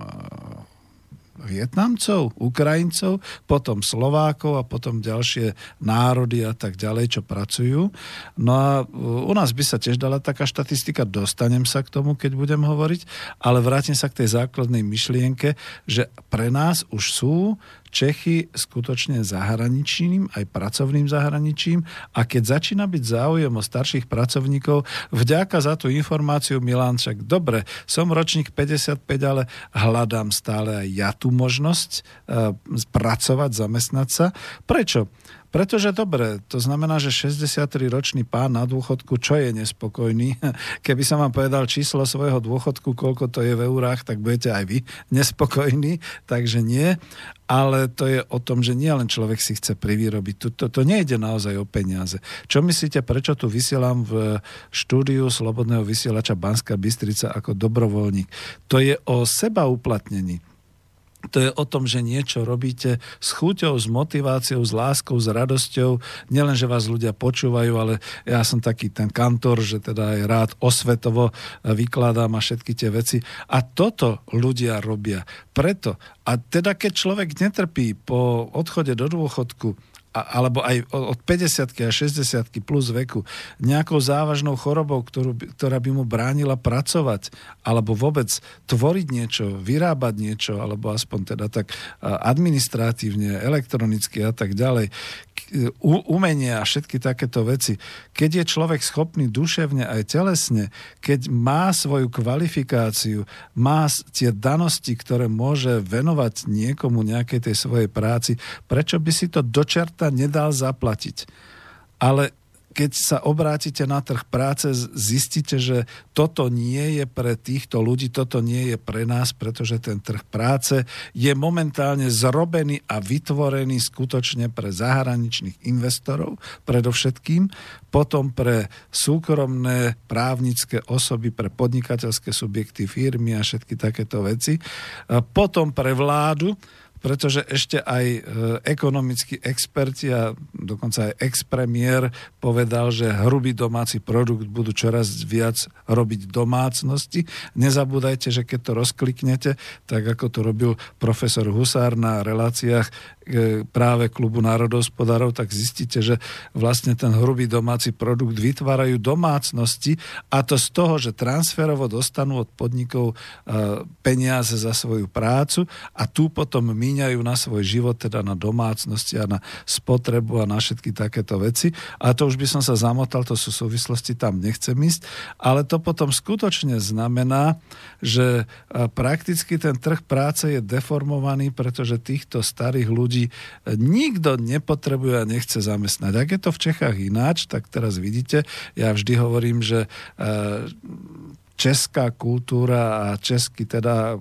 Vietnamcov, Ukrajincov, potom Slovákov a potom ďalšie národy a tak ďalej, čo pracujú. No a u nás by sa tiež dala taká štatistika, dostanem sa k tomu, keď budem hovoriť, ale vrátim sa k tej základnej myšlienke, že pre nás už sú Čechy skutočne zahraničným, aj pracovným zahraničím a keď začína byť záujem o starších pracovníkov, vďaka za tú informáciu Milan, však dobre, som ročník 55, ale hľadám stále aj ja tú možnosť uh, pracovať, zamestnať sa. Prečo? Pretože dobre, to znamená, že 63-ročný pán na dôchodku, čo je nespokojný? [laughs] Keby som vám povedal číslo svojho dôchodku, koľko to je v eurách, tak budete aj vy [laughs] nespokojní, takže nie. Ale to je o tom, že nie len človek si chce privýrobiť. To, to, to nejde naozaj o peniaze. Čo myslíte, prečo tu vysielam v štúdiu Slobodného vysielača Banska Bystrica ako dobrovoľník? To je o seba uplatnení to je o tom, že niečo robíte s chuťou, s motiváciou, s láskou, s radosťou. Nielen, že vás ľudia počúvajú, ale ja som taký ten kantor, že teda aj rád osvetovo vykladám a všetky tie veci. A toto ľudia robia. Preto. A teda keď človek netrpí po odchode do dôchodku, alebo aj od 50 a 60 plus veku. Nejakou závažnou chorobou, ktorú, ktorá by mu bránila pracovať alebo vôbec tvoriť niečo, vyrábať niečo, alebo aspoň teda tak administratívne, elektronicky a tak ďalej, umenie a všetky takéto veci. Keď je človek schopný duševne aj telesne, keď má svoju kvalifikáciu, má tie danosti, ktoré môže venovať niekomu nejakej tej svojej práci, prečo by si to dočerta nedal zaplatiť? Ale keď sa obrátite na trh práce, zistíte, že toto nie je pre týchto ľudí, toto nie je pre nás, pretože ten trh práce je momentálne zrobený a vytvorený skutočne pre zahraničných investorov, predovšetkým, potom pre súkromné právnické osoby, pre podnikateľské subjekty, firmy a všetky takéto veci, potom pre vládu, pretože ešte aj e, ekonomickí experti a dokonca aj ex-premiér povedal, že hrubý domáci produkt budú čoraz viac robiť domácnosti. Nezabúdajte, že keď to rozkliknete, tak ako to robil profesor Husár na reláciách E, práve klubu národohospodárov, tak zistíte, že vlastne ten hrubý domáci produkt vytvárajú domácnosti a to z toho, že transferovo dostanú od podnikov e, peniaze za svoju prácu a tu potom míňajú na svoj život, teda na domácnosti a na spotrebu a na všetky takéto veci. A to už by som sa zamotal, to sú súvislosti, tam nechcem ísť, ale to potom skutočne znamená, že e, prakticky ten trh práce je deformovaný, pretože týchto starých ľudí ľudí nikto nepotrebuje a nechce zamestnať. Ak je to v Čechách ináč, tak teraz vidíte, ja vždy hovorím, že e, česká kultúra a český teda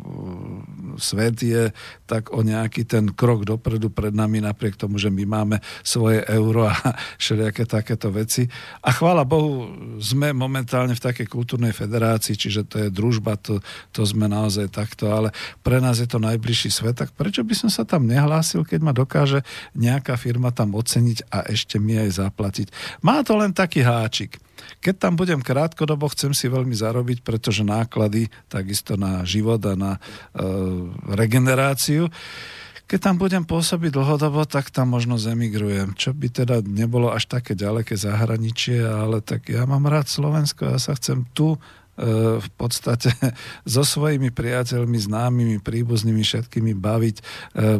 svet je tak o nejaký ten krok dopredu pred nami, napriek tomu, že my máme svoje euro a [laughs] všelijaké takéto veci. A chvála Bohu, sme momentálne v takej kultúrnej federácii, čiže to je družba, to, to sme naozaj takto, ale pre nás je to najbližší svet, tak prečo by som sa tam nehlásil, keď ma dokáže nejaká firma tam oceniť a ešte mi aj zaplatiť. Má to len taký háčik. Keď tam budem krátkodobo, chcem si veľmi zarobiť, pretože náklady takisto na život a na e, regeneráciu keď tam budem pôsobiť dlhodobo, tak tam možno zemigrujem. Čo by teda nebolo až také ďaleké zahraničie, ale tak ja mám rád Slovensko, ja sa chcem tu v podstate [laughs] so svojimi priateľmi, známymi, príbuznými všetkými baviť, e,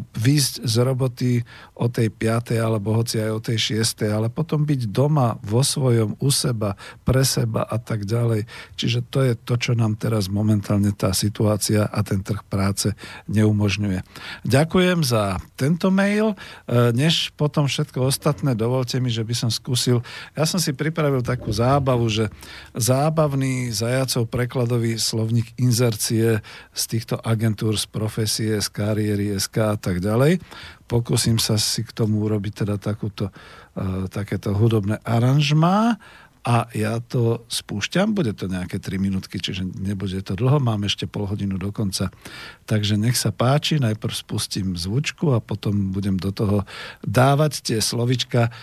výjsť z roboty o tej 5. alebo hoci aj o tej 6. ale potom byť doma vo svojom, u seba, pre seba a tak ďalej. Čiže to je to, čo nám teraz momentálne tá situácia a ten trh práce neumožňuje. Ďakujem za tento mail. E, než potom všetko ostatné, dovolte mi, že by som skúsil. Ja som si pripravil takú zábavu, že zábavný zajacov prekladový slovník inzercie z týchto agentúr, z profesie, z kariéry, SK a tak ďalej. Pokúsim sa si k tomu urobiť teda takúto, uh, takéto hudobné aranžmá a ja to spúšťam, bude to nejaké 3 minútky, čiže nebude to dlho, mám ešte pol hodinu do konca. Takže nech sa páči, najprv spustím zvučku a potom budem do toho dávať tie slovička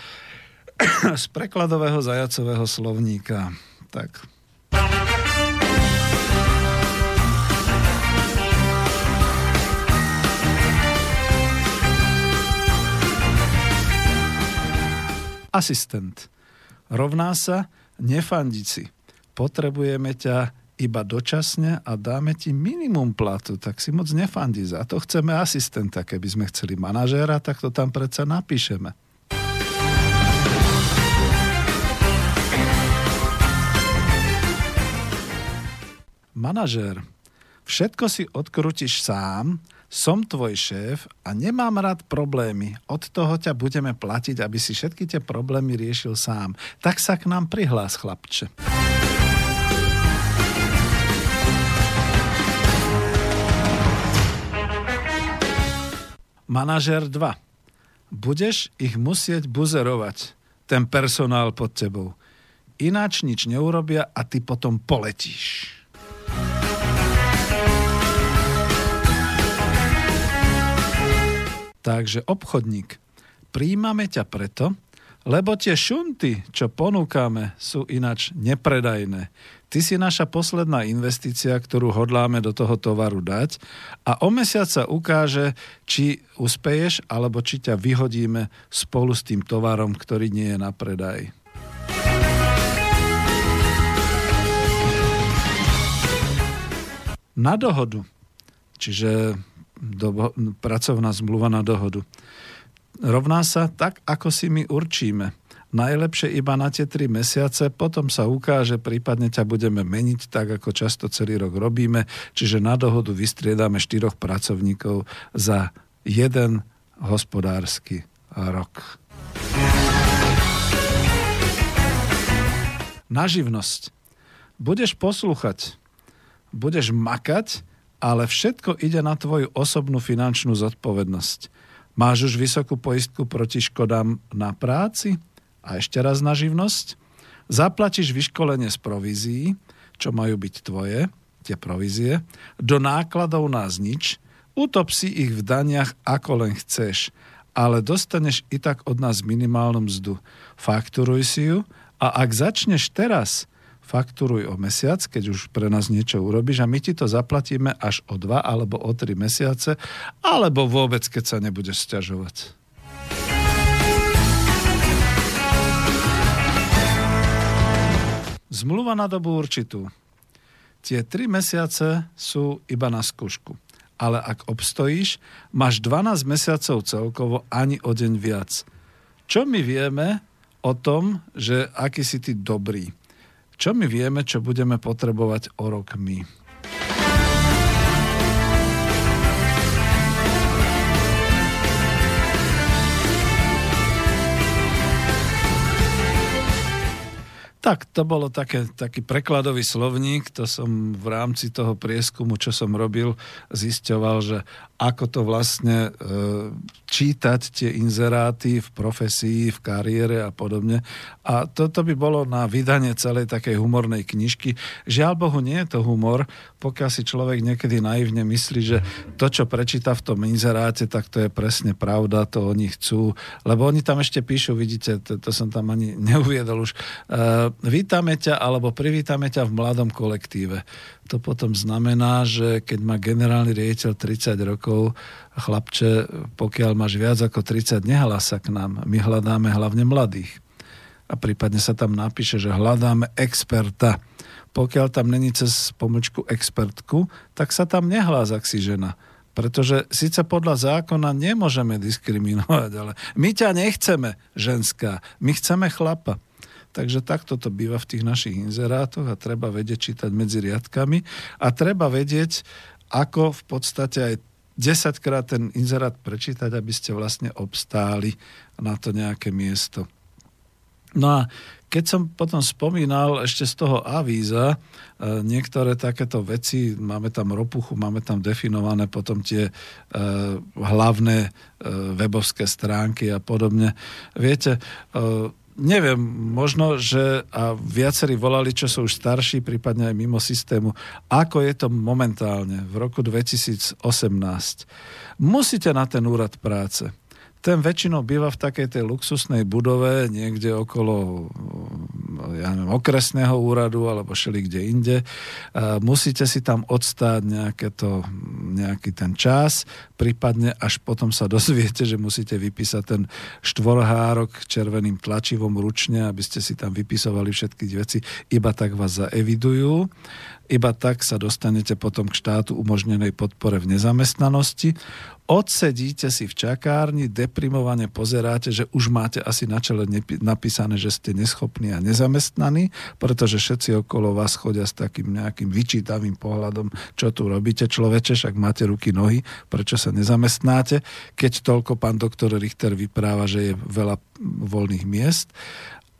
[coughs] z prekladového zajacového slovníka. Tak. Asistent rovná sa nefandiť si. Potrebujeme ťa iba dočasne a dáme ti minimum platu, tak si moc nefandí. Za to chceme asistenta. Keby sme chceli manažéra, tak to tam predsa napíšeme. Manažér. Všetko si odkrutíš sám, som tvoj šéf a nemám rád problémy. Od toho ťa budeme platiť, aby si všetky tie problémy riešil sám. Tak sa k nám prihlás, chlapče. Manažer 2. Budeš ich musieť buzerovať, ten personál pod tebou. Ináč nič neurobia a ty potom poletíš. Takže obchodník, príjmame ťa preto, lebo tie šunty, čo ponúkame, sú ináč nepredajné. Ty si naša posledná investícia, ktorú hodláme do toho tovaru dať a o mesiac sa ukáže, či uspeješ, alebo či ťa vyhodíme spolu s tým tovarom, ktorý nie je na predaj. Na dohodu, čiže do, pracovná zmluva na dohodu. Rovná sa tak, ako si my určíme. Najlepšie iba na tie tri mesiace, potom sa ukáže, prípadne ťa budeme meniť tak, ako často celý rok robíme, čiže na dohodu vystriedame štyroch pracovníkov za jeden hospodársky rok. Na živnosť. Budeš poslúchať, budeš makať, ale všetko ide na tvoju osobnú finančnú zodpovednosť. Máš už vysokú poistku proti škodám na práci? A ešte raz na živnosť? Zaplatíš vyškolenie z provízií, čo majú byť tvoje, tie provízie, do nákladov nás nič, utop si ich v daniach ako len chceš, ale dostaneš i tak od nás minimálnu mzdu. Fakturuj si ju a ak začneš teraz, fakturuj o mesiac, keď už pre nás niečo urobíš a my ti to zaplatíme až o dva alebo o tri mesiace, alebo vôbec, keď sa nebudeš sťažovať. Zmluva na dobu určitú. Tie tri mesiace sú iba na skúšku. Ale ak obstojíš, máš 12 mesiacov celkovo ani o deň viac. Čo my vieme o tom, že aký si ty dobrý? Čo my vieme, čo budeme potrebovať o rok my? Tak, to bolo také, taký prekladový slovník, to som v rámci toho prieskumu, čo som robil, zisťoval, že ako to vlastne e, čítať tie inzeráty v profesii, v kariére a podobne. A toto by bolo na vydanie celej takej humornej knižky. Žiaľ Bohu, nie je to humor, pokiaľ si človek niekedy naivne myslí, že to, čo prečíta v tom inzeráte, tak to je presne pravda, to oni chcú. Lebo oni tam ešte píšu, vidíte, to, to som tam ani [laughs] neuviedol už, e, vítame ťa alebo privítame ťa v mladom kolektíve. To potom znamená, že keď má generálny riaditeľ 30 rokov, chlapče, pokiaľ máš viac ako 30, nehlás sa k nám. My hľadáme hlavne mladých. A prípadne sa tam napíše, že hľadáme experta pokiaľ tam není cez pomočku expertku, tak sa tam nehlás, ak si žena. Pretože síce podľa zákona nemôžeme diskriminovať, ale my ťa nechceme, ženská, my chceme chlapa. Takže takto to býva v tých našich inzerátoch a treba vedieť čítať medzi riadkami a treba vedieť, ako v podstate aj 10 krát ten inzerát prečítať, aby ste vlastne obstáli na to nejaké miesto. No a keď som potom spomínal ešte z toho avíza e, niektoré takéto veci, máme tam ropuchu, máme tam definované potom tie e, hlavné e, webovské stránky a podobne. Viete, neviem, možno, že a viacerí volali, čo sú už starší, prípadne aj mimo systému, ako je to momentálne v roku 2018. Musíte na ten úrad práce ten väčšinou býva v takej tej luxusnej budove niekde okolo ja neviem, okresného úradu alebo šeli kde inde. Musíte si tam odstáť nejaké to, nejaký ten čas, prípadne až potom sa [laughs] dozviete, že musíte vypísať ten štvorhárok červeným tlačivom ručne, aby ste si tam vypisovali všetky veci, iba tak vás zaevidujú. Iba tak sa dostanete potom k štátu umožnenej podpore v nezamestnanosti. Odsedíte si v čakárni, deprimovane pozeráte, že už máte asi na čele napísané, že ste neschopní a nezamestnaní, pretože všetci okolo vás chodia s takým nejakým vyčítavým pohľadom, čo tu robíte. Človeče, však máte ruky, nohy, prečo sa nezamestnáte, keď toľko pán doktor Richter vypráva, že je veľa voľných miest.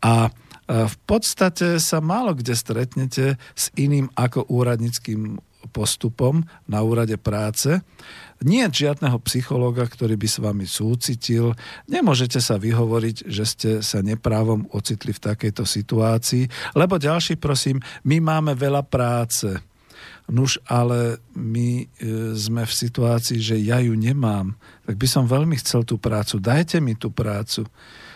A v podstate sa málo kde stretnete s iným ako úradnickým postupom na úrade práce. Nie žiadneho psychológa, ktorý by s vami súcitil. Nemôžete sa vyhovoriť, že ste sa neprávom ocitli v takejto situácii, lebo ďalší, prosím, my máme veľa práce. Nuž, ale my e, sme v situácii, že ja ju nemám. Tak by som veľmi chcel tú prácu. Dajte mi tú prácu.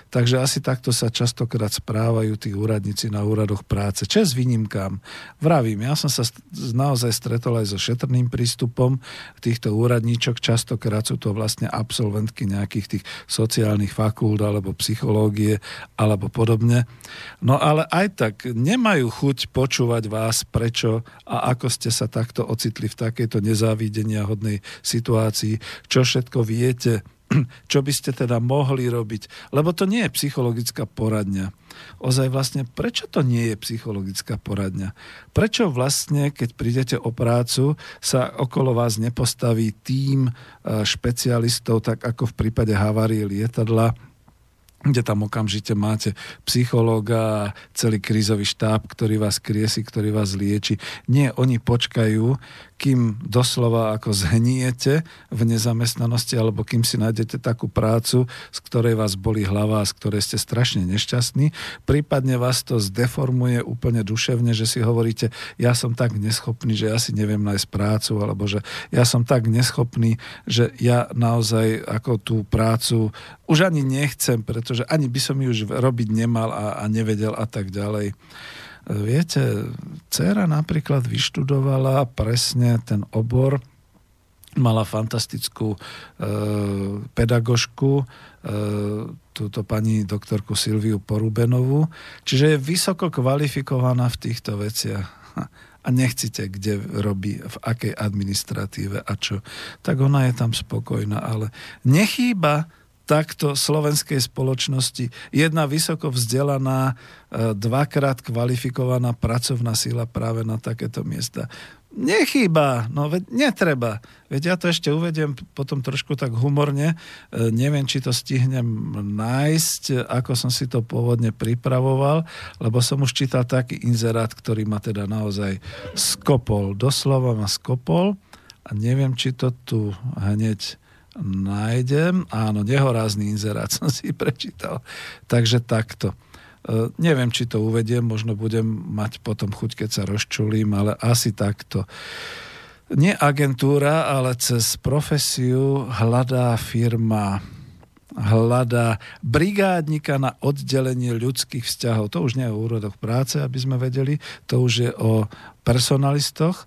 Takže asi takto sa častokrát správajú tí úradníci na úradoch práce. Čes výnimkám. Vravím, ja som sa naozaj stretol aj so šetrným prístupom týchto úradníčok. Častokrát sú to vlastne absolventky nejakých tých sociálnych fakult alebo psychológie alebo podobne. No ale aj tak nemajú chuť počúvať vás, prečo a ako ste sa takto ocitli v takejto nezávidenia hodnej situácii, čo všetko viete, [clears throat] čo by ste teda mohli robiť. Lebo to nie je psychologická poradňa. Ozaj vlastne, prečo to nie je psychologická poradňa? Prečo vlastne, keď prídete o prácu, sa okolo vás nepostaví tým e, špecialistov, tak ako v prípade havárie lietadla, kde tam okamžite máte psychológa, celý krízový štáb, ktorý vás kriesi, ktorý vás lieči. Nie, oni počkajú, kým doslova ako zhniete v nezamestnanosti alebo kým si nájdete takú prácu, z ktorej vás boli hlava a z ktorej ste strašne nešťastní. Prípadne vás to zdeformuje úplne duševne, že si hovoríte, ja som tak neschopný, že ja si neviem nájsť prácu, alebo že ja som tak neschopný, že ja naozaj ako tú prácu už ani nechcem, pretože ani by som ju už robiť nemal a, a nevedel a tak ďalej. Viete, dcera napríklad vyštudovala presne ten obor, mala fantastickú e, pedagožku, e, túto pani doktorku Silviu Porubenovú, čiže je vysoko kvalifikovaná v týchto veciach. [laughs] A nechcite, kde robí, v akej administratíve a čo, tak ona je tam spokojná, ale nechýba takto slovenskej spoločnosti jedna vysoko vzdelaná, e, dvakrát kvalifikovaná pracovná sila práve na takéto miesta. Nechýba, no veď netreba. Veď ja to ešte uvediem potom trošku tak humorne. E, neviem, či to stihnem nájsť, ako som si to pôvodne pripravoval, lebo som už čítal taký inzerát, ktorý ma teda naozaj skopol. Doslova ma skopol a neviem, či to tu hneď nájdem. Áno, nehorázny inzerát [laughs] som si prečítal. Takže takto. E, neviem, či to uvediem, možno budem mať potom chuť, keď sa rozčulím, ale asi takto. Nie agentúra, ale cez profesiu hľadá firma hľadá brigádnika na oddelenie ľudských vzťahov. To už nie je o úrodoch práce, aby sme vedeli, to už je o personalistoch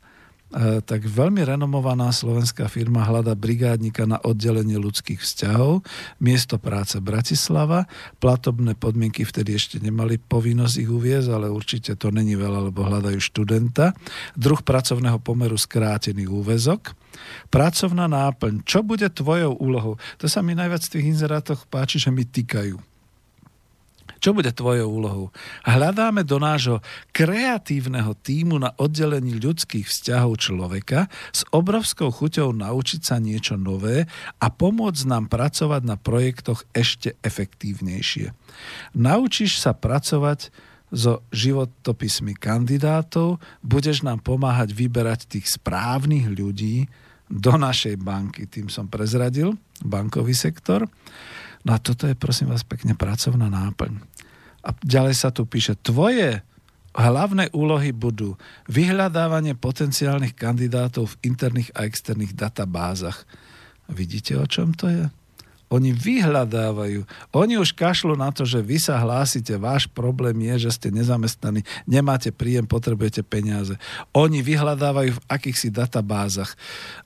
tak veľmi renomovaná slovenská firma hľada brigádnika na oddelenie ľudských vzťahov, miesto práce Bratislava, platobné podmienky vtedy ešte nemali povinnosť ich uviezť, ale určite to není veľa, lebo hľadajú študenta. Druh pracovného pomeru skrátený úvezok. Pracovná náplň. Čo bude tvojou úlohou? To sa mi najviac v tých inzerátoch páči, že mi týkajú čo bude tvojou úlohou? Hľadáme do nášho kreatívneho týmu na oddelení ľudských vzťahov človeka s obrovskou chuťou naučiť sa niečo nové a pomôcť nám pracovať na projektoch ešte efektívnejšie. Naučíš sa pracovať so životopismi kandidátov, budeš nám pomáhať vyberať tých správnych ľudí do našej banky. Tým som prezradil bankový sektor. No a toto je prosím vás pekne pracovná náplň. A ďalej sa tu píše, tvoje hlavné úlohy budú vyhľadávanie potenciálnych kandidátov v interných a externých databázach. Vidíte, o čom to je? Oni vyhľadávajú. Oni už kašľú na to, že vy sa hlásite, váš problém je, že ste nezamestnaní, nemáte príjem, potrebujete peniaze. Oni vyhľadávajú v akýchsi databázach.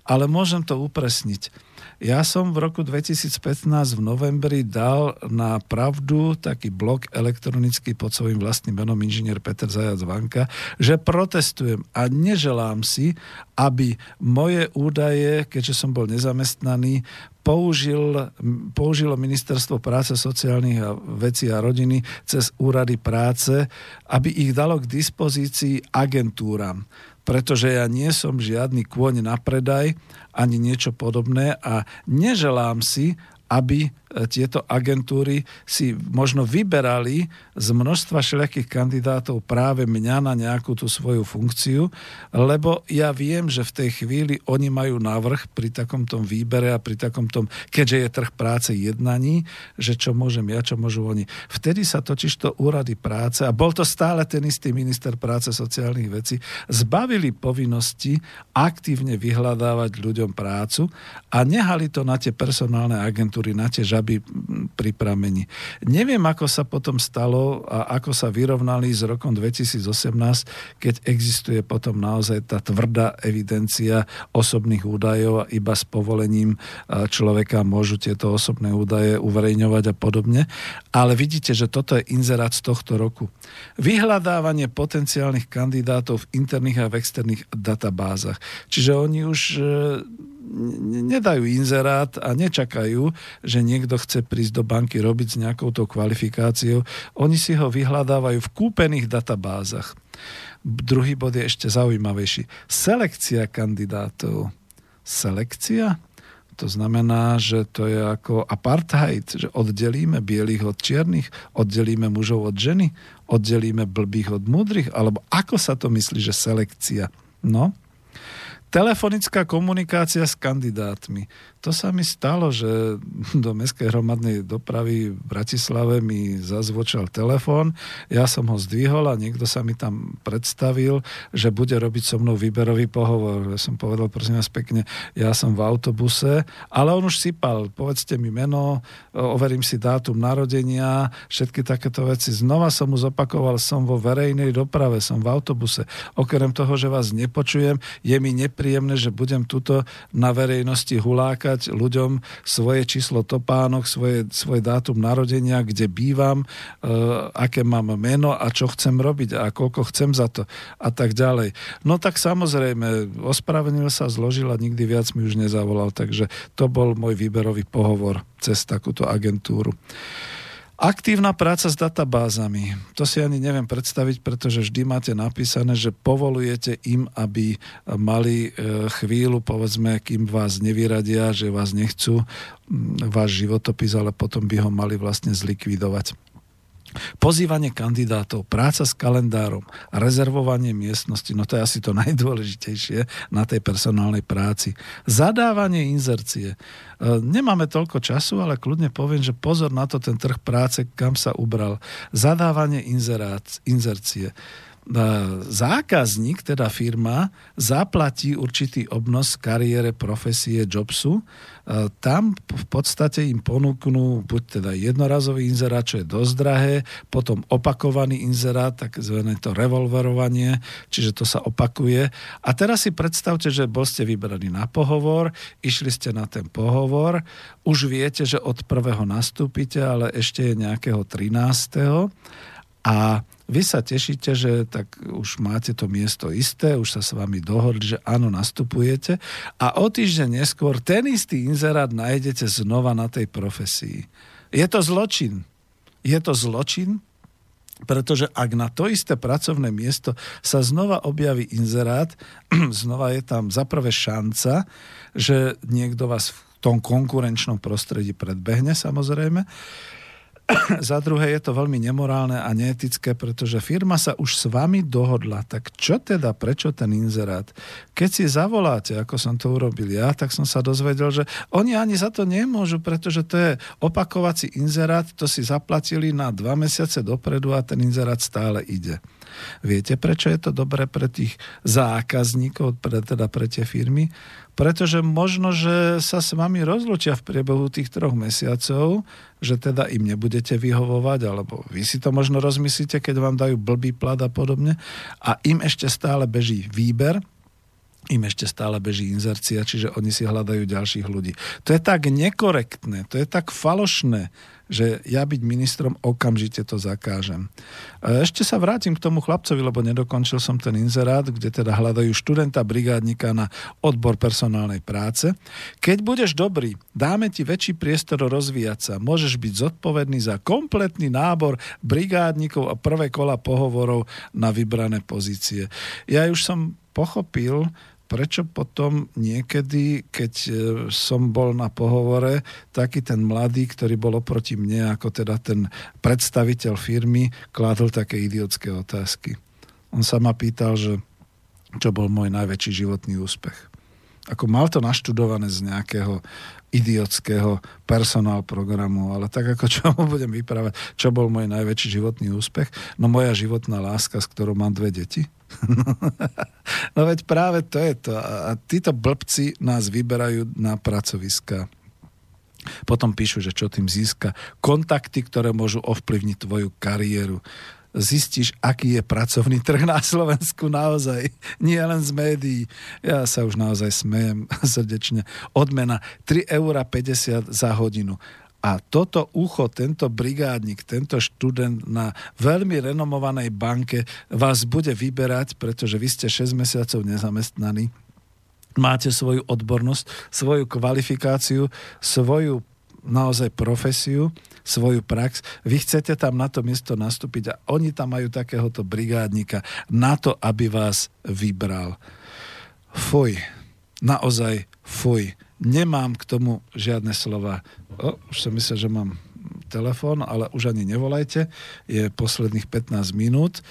Ale môžem to upresniť ja som v roku 2015 v novembri dal na pravdu taký blog elektronický pod svojím vlastným menom inžinier Peter Zajac Vanka, že protestujem a neželám si, aby moje údaje, keďže som bol nezamestnaný, použil, použilo Ministerstvo práce, sociálnych a vecí a rodiny cez úrady práce, aby ich dalo k dispozícii agentúram pretože ja nie som žiadny kôň na predaj ani niečo podobné a neželám si, aby tieto agentúry si možno vyberali z množstva všelijakých kandidátov práve mňa na nejakú tú svoju funkciu, lebo ja viem, že v tej chvíli oni majú návrh pri takomto výbere a pri takomto, keďže je trh práce jednaní, že čo môžem ja, čo môžu oni. Vtedy sa totiž to úrady práce, a bol to stále ten istý minister práce sociálnych vecí, zbavili povinnosti aktívne vyhľadávať ľuďom prácu a nehali to na tie personálne agentúry, na tie žaby aby pripravení. Neviem, ako sa potom stalo a ako sa vyrovnali s rokom 2018, keď existuje potom naozaj tá tvrdá evidencia osobných údajov a iba s povolením človeka môžu tieto osobné údaje uverejňovať a podobne. Ale vidíte, že toto je inzerát z tohto roku. Vyhľadávanie potenciálnych kandidátov v interných a v externých databázach. Čiže oni už nedajú inzerát a nečakajú, že niekto chce prísť do banky robiť s nejakou kvalifikáciou. Oni si ho vyhľadávajú v kúpených databázach. Druhý bod je ešte zaujímavejší. Selekcia kandidátov. Selekcia? To znamená, že to je ako apartheid, že oddelíme bielých od čiernych, oddelíme mužov od ženy, oddelíme blbých od múdrych, alebo ako sa to myslí, že selekcia? No, Telefonická komunikácia s kandidátmi to sa mi stalo, že do mestskej hromadnej dopravy v Bratislave mi zazvočal telefón, ja som ho zdvihol a niekto sa mi tam predstavil, že bude robiť so mnou výberový pohovor. Ja som povedal, prosím vás pekne, ja som v autobuse, ale on už sypal, povedzte mi meno, overím si dátum narodenia, všetky takéto veci. Znova som mu zopakoval, som vo verejnej doprave, som v autobuse. Okrem toho, že vás nepočujem, je mi nepríjemné, že budem tuto na verejnosti hulákať ľuďom svoje číslo topánok, svoje, svoje dátum narodenia, kde bývam, e, aké mám meno a čo chcem robiť a koľko chcem za to a tak ďalej. No tak samozrejme, ospravenil sa, zložil a nikdy viac mi už nezavolal, takže to bol môj výberový pohovor cez takúto agentúru. Aktívna práca s databázami. To si ani neviem predstaviť, pretože vždy máte napísané, že povolujete im, aby mali e, chvíľu, povedzme, kým vás nevyradia, že vás nechcú, váš životopis, ale potom by ho mali vlastne zlikvidovať. Pozývanie kandidátov, práca s kalendárom rezervovanie miestnosti, no to je asi to najdôležitejšie na tej personálnej práci. Zadávanie inzercie. E, nemáme toľko času, ale kľudne poviem, že pozor na to ten trh práce, kam sa ubral. Zadávanie inzerát, inzercie zákazník, teda firma, zaplatí určitý obnos kariére, profesie, jobsu, e, tam v podstate im ponúknú buď teda jednorazový inzerát, čo je dosť drahé, potom opakovaný inzerát, takzvané to revolverovanie, čiže to sa opakuje. A teraz si predstavte, že bol ste vybraní na pohovor, išli ste na ten pohovor, už viete, že od prvého nastúpite, ale ešte je nejakého 13. A vy sa tešíte, že tak už máte to miesto isté, už sa s vami dohodli, že áno, nastupujete a o týždeň neskôr ten istý inzerát nájdete znova na tej profesii. Je to zločin. Je to zločin, pretože ak na to isté pracovné miesto sa znova objaví inzerát, [clears throat] znova je tam zaprvé šanca, že niekto vás v tom konkurenčnom prostredí predbehne samozrejme [coughs] za druhé je to veľmi nemorálne a neetické, pretože firma sa už s vami dohodla. Tak čo teda, prečo ten inzerát? Keď si zavoláte, ako som to urobil ja, tak som sa dozvedel, že oni ani za to nemôžu, pretože to je opakovací inzerát, to si zaplatili na dva mesiace dopredu a ten inzerát stále ide. Viete, prečo je to dobré pre tých zákazníkov, pre, teda pre tie firmy? pretože možno, že sa s vami rozlučia v priebehu tých troch mesiacov, že teda im nebudete vyhovovať, alebo vy si to možno rozmyslíte, keď vám dajú blbý plat a podobne, a im ešte stále beží výber, im ešte stále beží inzercia, čiže oni si hľadajú ďalších ľudí. To je tak nekorektné, to je tak falošné, že ja byť ministrom okamžite to zakážem. Ešte sa vrátim k tomu chlapcovi, lebo nedokončil som ten inzerát, kde teda hľadajú študenta, brigádnika na odbor personálnej práce. Keď budeš dobrý, dáme ti väčší priestor rozvíjať sa. Môžeš byť zodpovedný za kompletný nábor brigádnikov a prvé kola pohovorov na vybrané pozície. Ja už som pochopil, prečo potom niekedy, keď e, som bol na pohovore, taký ten mladý, ktorý bol oproti mne, ako teda ten predstaviteľ firmy, kládol také idiotské otázky. On sa ma pýtal, že čo bol môj najväčší životný úspech. Ako mal to naštudované z nejakého idiotského personál programu, ale tak ako čo mu budem vyprávať, čo bol môj najväčší životný úspech? No moja životná láska, s ktorou mám dve deti. [laughs] no veď práve to je to. A títo blbci nás vyberajú na pracoviska. Potom píšu, že čo tým získa. Kontakty, ktoré môžu ovplyvniť tvoju kariéru zistíš, aký je pracovný trh na Slovensku naozaj. [laughs] Nie len z médií. Ja sa už naozaj smejem [laughs] srdečne. Odmena 3,50 eur za hodinu. A toto ucho, tento brigádnik, tento študent na veľmi renomovanej banke vás bude vyberať, pretože vy ste 6 mesiacov nezamestnaní, máte svoju odbornosť, svoju kvalifikáciu, svoju naozaj profesiu, svoju prax. Vy chcete tam na to miesto nastúpiť a oni tam majú takéhoto brigádnika na to, aby vás vybral. Fuj, naozaj fuj. Nemám k tomu žiadne slova. O, už som myslel, že mám telefón, ale už ani nevolajte, je posledných 15 minút.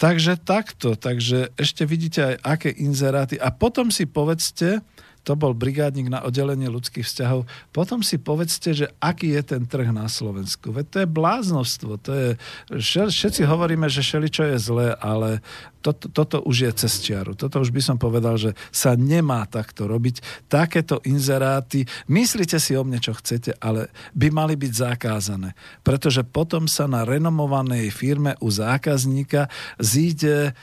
Takže takto, takže ešte vidíte aj aké inzeráty a potom si povedzte, to bol brigádnik na oddelenie ľudských vzťahov. Potom si povedzte, že aký je ten trh na Slovensku. Veď to je bláznostvo. To je, všetci hovoríme, že čo je zlé, ale toto, toto už je cez čiaru. Toto už by som povedal, že sa nemá takto robiť. Takéto inzeráty, myslíte si o mne, čo chcete, ale by mali byť zakázané. Pretože potom sa na renomovanej firme u zákazníka zíde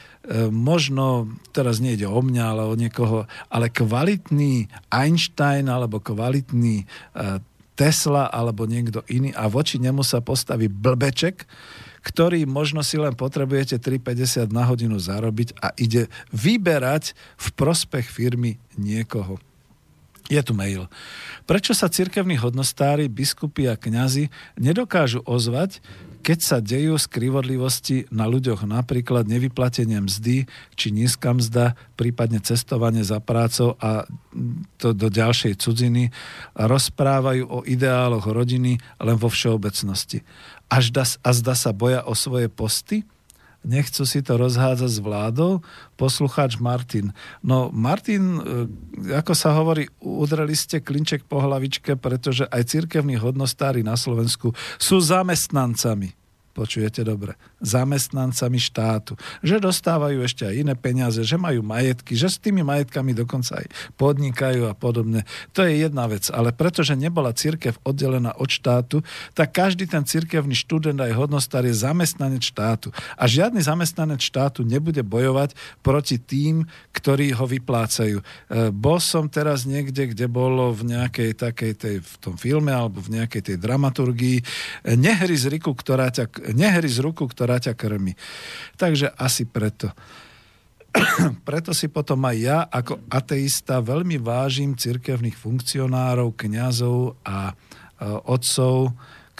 možno, teraz nejde o mňa, ale o niekoho, ale kvalitný Einstein alebo kvalitný e, Tesla alebo niekto iný a voči nemu sa postaví blbeček, ktorý možno si len potrebujete 3,50 na hodinu zarobiť a ide vyberať v prospech firmy niekoho. Je tu mail. Prečo sa cirkevní hodnostári, biskupy a kňazi nedokážu ozvať, keď sa dejú skrivodlivosti na ľuďoch, napríklad nevyplatenie mzdy či nízka mzda, prípadne cestovanie za prácou a to do ďalšej cudziny, rozprávajú o ideáloch rodiny len vo všeobecnosti až da, a zda sa boja o svoje posty? Nechcú si to rozhádzať s vládou? Poslucháč Martin. No Martin, e, ako sa hovorí, udreli ste klinček po hlavičke, pretože aj cirkevní hodnostári na Slovensku sú zamestnancami počujete dobre, zamestnancami štátu, že dostávajú ešte aj iné peniaze, že majú majetky, že s tými majetkami dokonca aj podnikajú a podobne. To je jedna vec, ale pretože nebola církev oddelená od štátu, tak každý ten cirkevný študent aj hodnostar je zamestnanec štátu. A žiadny zamestnanec štátu nebude bojovať proti tým, ktorí ho vyplácajú. E, bol som teraz niekde, kde bolo v nejakej takej tej, v tom filme alebo v nejakej tej dramaturgii nehry z, riku, ktorá ťa, nehry z ruku, ktorá ťa krmi. Takže asi preto. [clears throat] preto si potom aj ja ako ateista veľmi vážim cirkevných funkcionárov, kňazov a otcov,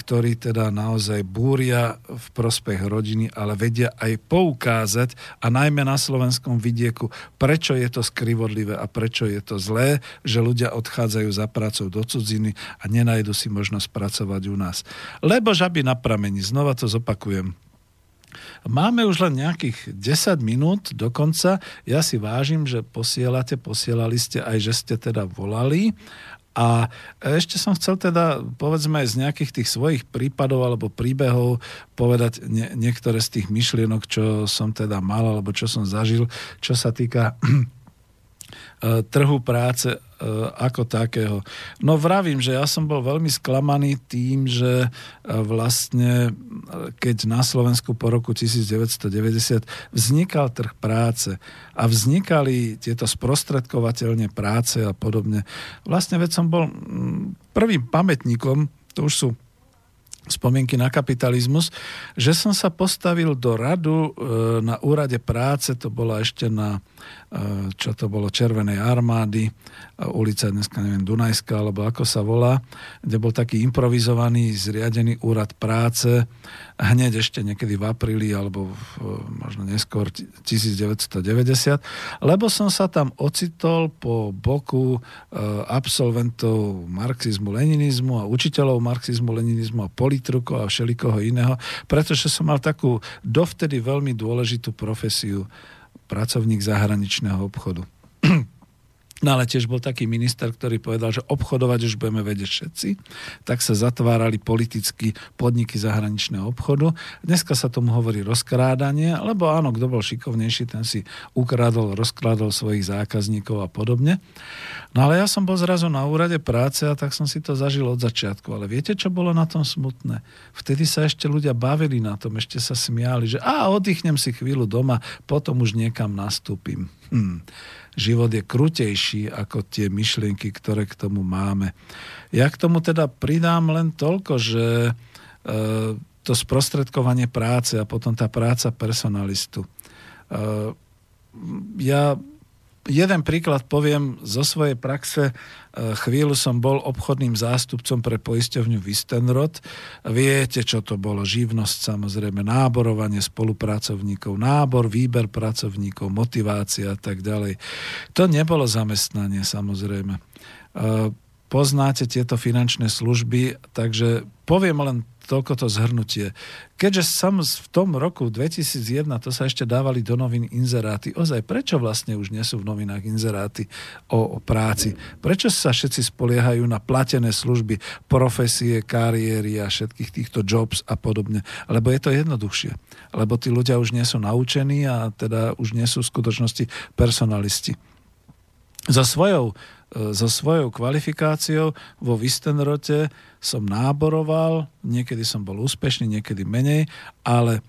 ktorí teda naozaj búria v prospech rodiny, ale vedia aj poukázať a najmä na slovenskom vidieku, prečo je to skrivodlivé a prečo je to zlé, že ľudia odchádzajú za prácou do cudziny a nenajdu si možnosť pracovať u nás. Lebo žaby na pramení, znova to zopakujem. Máme už len nejakých 10 minút do konca. Ja si vážim, že posielate, posielali ste aj, že ste teda volali a ešte som chcel teda, povedzme z nejakých tých svojich prípadov alebo príbehov povedať nie, niektoré z tých myšlienok, čo som teda mal alebo čo som zažil, čo sa týka trhu práce e, ako takého. No vravím, že ja som bol veľmi sklamaný tým, že e, vlastne keď na Slovensku po roku 1990 vznikal trh práce a vznikali tieto sprostredkovateľne práce a podobne. Vlastne veď som bol prvým pamätníkom, to už sú spomienky na kapitalizmus, že som sa postavil do radu na úrade práce, to bola ešte na čo to bolo, Červenej armády, eh, ulica dneska neviem, Dunajská, alebo ako sa volá, kde bol taký improvizovaný, zriadený úrad práce, hneď ešte niekedy v apríli, alebo v, možno neskôr 1990, lebo som sa tam ocitol po boku absolventov marxizmu, leninizmu a učiteľov marxizmu, leninizmu a politrukov a všelikoho iného, pretože som mal takú dovtedy veľmi dôležitú profesiu pracovník zahraničného obchodu. No ale tiež bol taký minister, ktorý povedal, že obchodovať už budeme vedieť všetci. Tak sa zatvárali politicky podniky zahraničného obchodu. Dneska sa tomu hovorí rozkrádanie, lebo áno, kto bol šikovnejší, ten si ukradol, rozkrádol svojich zákazníkov a podobne. No ale ja som bol zrazu na úrade práce a tak som si to zažil od začiatku. Ale viete, čo bolo na tom smutné? Vtedy sa ešte ľudia bavili na tom, ešte sa smiali, že a oddychnem si chvíľu doma, potom už niekam nastúpim. Hm život je krutejší ako tie myšlienky, ktoré k tomu máme. Ja k tomu teda pridám len toľko, že e, to sprostredkovanie práce a potom tá práca personalistu. E, ja jeden príklad poviem zo svojej praxe. E, chvíľu som bol obchodným zástupcom pre poisťovňu Vistenrod. Viete, čo to bolo? Živnosť, samozrejme, náborovanie spolupracovníkov, nábor, výber pracovníkov, motivácia a tak ďalej. To nebolo zamestnanie, samozrejme. Poznáte tieto finančné služby, takže poviem len toľko to zhrnutie. Keďže sam v tom roku 2001 to sa ešte dávali do novín inzeráty, ozaj prečo vlastne už nie sú v novinách inzeráty o, o práci? Prečo sa všetci spoliehajú na platené služby, profesie, kariéry a všetkých týchto jobs a podobne? Lebo je to jednoduchšie. Lebo tí ľudia už nie sú naučení a teda už nie sú v skutočnosti personalisti. Za svojou so svojou kvalifikáciou vo Vistenrote som náboroval, niekedy som bol úspešný, niekedy menej, ale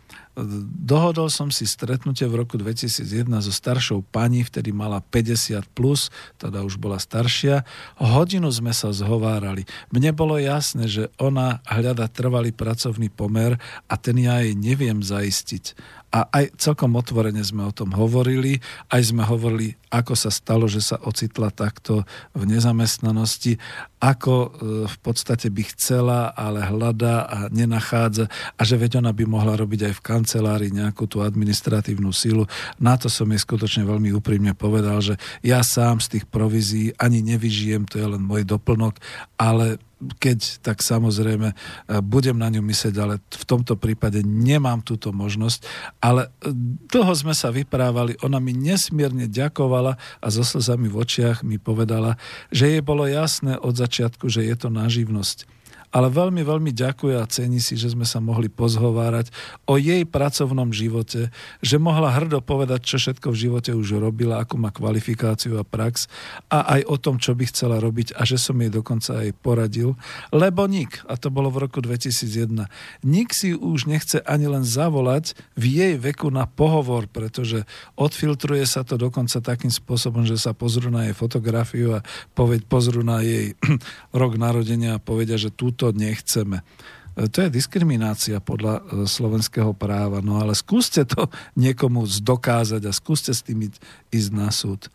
dohodol som si stretnutie v roku 2001 so staršou pani, vtedy mala 50 plus, teda už bola staršia. Hodinu sme sa zhovárali. Mne bolo jasné, že ona hľada trvalý pracovný pomer a ten ja jej neviem zaistiť. A aj celkom otvorene sme o tom hovorili, aj sme hovorili, ako sa stalo, že sa ocitla takto v nezamestnanosti, ako e, v podstate by chcela, ale hľadá a nenachádza a že veď ona by mohla robiť aj v kancelárii nejakú tú administratívnu sílu. Na to som jej skutočne veľmi úprimne povedal, že ja sám z tých provízií ani nevyžijem, to je len môj doplnok, ale keď, tak samozrejme e, budem na ňu myslieť, ale v tomto prípade nemám túto možnosť. Ale e, dlho sme sa vyprávali, ona mi nesmierne ďakovala a so slzami v očiach mi povedala, že jej bolo jasné od začiatku, že je to na živnosť. Ale veľmi, veľmi ďakuje a cení si, že sme sa mohli pozhovárať o jej pracovnom živote, že mohla hrdo povedať, čo všetko v živote už robila, ako má kvalifikáciu a prax a aj o tom, čo by chcela robiť a že som jej dokonca aj poradil, lebo nik, a to bolo v roku 2001, nik si už nechce ani len zavolať v jej veku na pohovor, pretože odfiltruje sa to dokonca takým spôsobom, že sa pozrú na jej fotografiu a povedť, pozrú na jej [clears throat] rok narodenia a povedia, že túto nechceme. E, to je diskriminácia podľa e, slovenského práva. No ale skúste to [laughs] niekomu zdokázať a skúste s tým ísť na súd.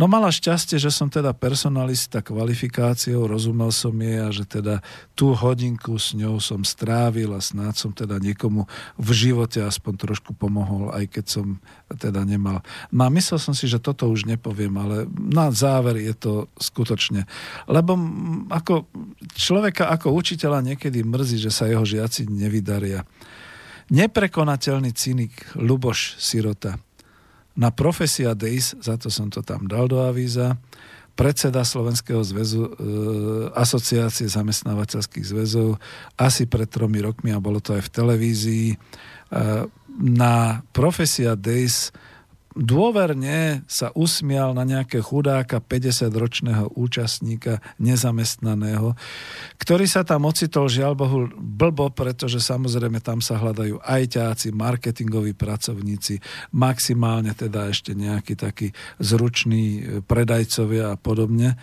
No mala šťastie, že som teda personalista kvalifikáciou, rozumel som jej a že teda tú hodinku s ňou som strávil a snáď som teda niekomu v živote aspoň trošku pomohol, aj keď som teda nemal. No a myslel som si, že toto už nepoviem, ale na záver je to skutočne. Lebo ako človeka, ako učiteľa niekedy mrzí, že sa jeho žiaci nevydaria. Neprekonateľný cynik Luboš Sirota na Profesia Days, za to som to tam dal do avíza, predseda Slovenského zväzu, e, asociácie zamestnávateľských zväzov asi pred tromi rokmi a bolo to aj v televízii. E, na Profesia Days dôverne sa usmial na nejaké chudáka 50-ročného účastníka nezamestnaného, ktorý sa tam ocitol žiaľ Bohu blbo, pretože samozrejme tam sa hľadajú aj ťáci, marketingoví pracovníci, maximálne teda ešte nejakí takí zruční predajcovia a podobne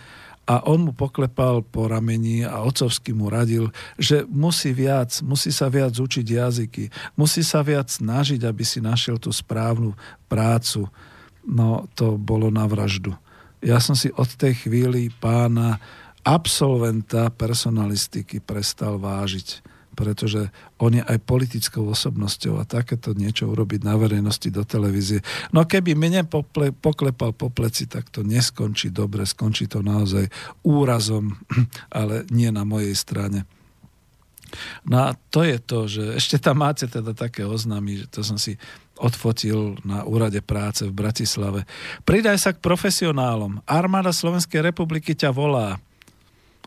a on mu poklepal po rameni a otcovsky mu radil, že musí viac, musí sa viac učiť jazyky, musí sa viac snažiť, aby si našiel tú správnu prácu. No to bolo na vraždu. Ja som si od tej chvíli pána absolventa personalistiky prestal vážiť pretože on je aj politickou osobnosťou a takéto niečo urobiť na verejnosti do televízie. No keby mne pople, poklepal po pleci, tak to neskončí dobre, skončí to naozaj úrazom, [clears throat] ale nie na mojej strane. No a to je to, že ešte tam máte teda také oznámy, že to som si odfotil na úrade práce v Bratislave. Pridaj sa k profesionálom. Armáda Slovenskej republiky ťa volá.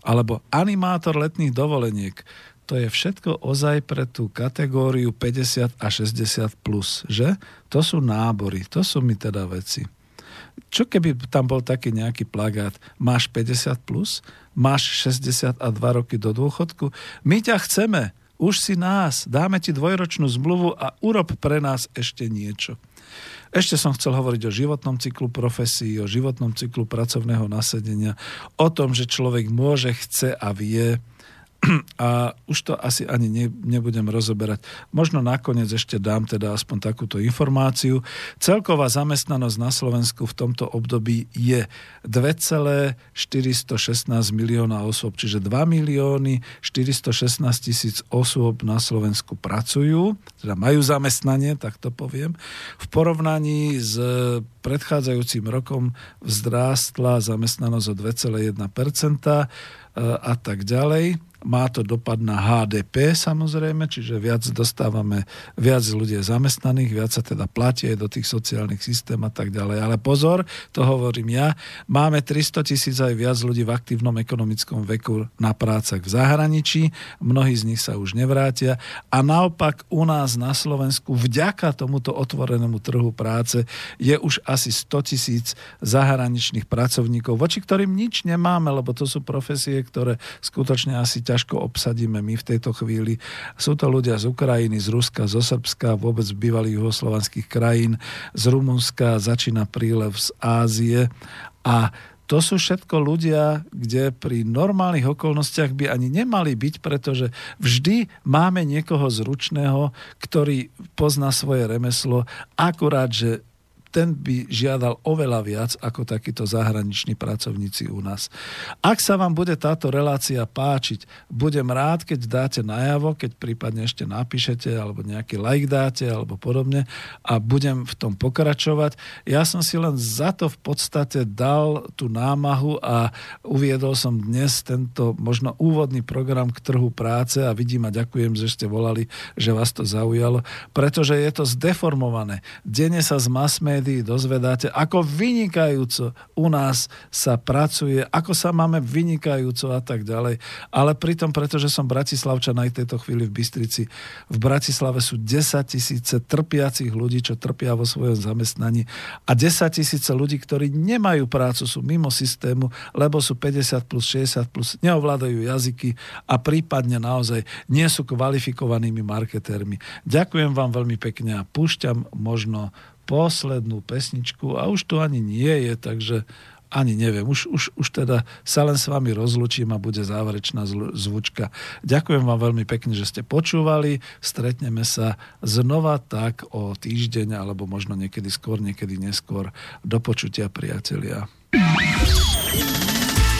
Alebo animátor letných dovoleniek to je všetko ozaj pre tú kategóriu 50 a 60 plus, že? To sú nábory, to sú mi teda veci. Čo keby tam bol taký nejaký plagát, máš 50 plus, máš 60 a 2 roky do dôchodku, my ťa chceme, už si nás, dáme ti dvojročnú zmluvu a urob pre nás ešte niečo. Ešte som chcel hovoriť o životnom cyklu profesí, o životnom cyklu pracovného nasedenia, o tom, že človek môže, chce a vie [clears throat] a už to asi ani ne, nebudem rozoberať. Možno nakoniec ešte dám teda aspoň takúto informáciu. Celková zamestnanosť na Slovensku v tomto období je 2,416 milióna osôb, čiže 2 milióny 416 tisíc osôb na Slovensku pracujú, teda majú zamestnanie, tak to poviem. V porovnaní s predchádzajúcim rokom vzrástla zamestnanosť o 2,1% a tak ďalej. Má to dopad na HDP samozrejme, čiže viac dostávame, viac ľudí zamestnaných, viac sa teda platí aj do tých sociálnych systém a tak ďalej. Ale pozor, to hovorím ja, máme 300 tisíc aj viac ľudí v aktívnom ekonomickom veku na prácach v zahraničí, mnohí z nich sa už nevrátia a naopak u nás na Slovensku vďaka tomuto otvorenému trhu práce je už asi 100 tisíc zahraničných pracovníkov, voči ktorým nič nemáme, lebo to sú profesie, ktoré skutočne asi ťažko obsadíme my v tejto chvíli. Sú to ľudia z Ukrajiny, z Ruska, zo Srbska, vôbec z bývalých juhoslovanských krajín, z Rumunska, začína prílev z Ázie a to sú všetko ľudia, kde pri normálnych okolnostiach by ani nemali byť, pretože vždy máme niekoho zručného, ktorý pozná svoje remeslo, akurát, že ten by žiadal oveľa viac ako takíto zahraniční pracovníci u nás. Ak sa vám bude táto relácia páčiť, budem rád, keď dáte najavo, keď prípadne ešte napíšete alebo nejaký like dáte alebo podobne a budem v tom pokračovať. Ja som si len za to v podstate dal tú námahu a uviedol som dnes tento možno úvodný program k trhu práce a vidím a ďakujem, že ste volali, že vás to zaujalo, pretože je to zdeformované. Dene sa z mass médií dozvedáte, ako vynikajúco u nás sa pracuje, ako sa máme vynikajúco a tak ďalej. Ale pritom, pretože som Bratislavčan aj tejto chvíli v Bystrici, v Bratislave sú 10 tisíce trpiacich ľudí, čo trpia vo svojom zamestnaní a 10 tisíce ľudí, ktorí nemajú prácu, sú mimo systému, lebo sú 50 plus 60 plus, neovládajú jazyky a prípadne naozaj nie sú kvalifikovanými marketérmi. Ďakujem vám veľmi pekne a púšťam možno poslednú pesničku a už tu ani nie je, takže ani neviem. Už, už, už teda sa len s vami rozlučím a bude záverečná zvučka. Ďakujem vám veľmi pekne, že ste počúvali. Stretneme sa znova tak o týždeň, alebo možno niekedy skôr, niekedy neskôr. Do počutia, priatelia.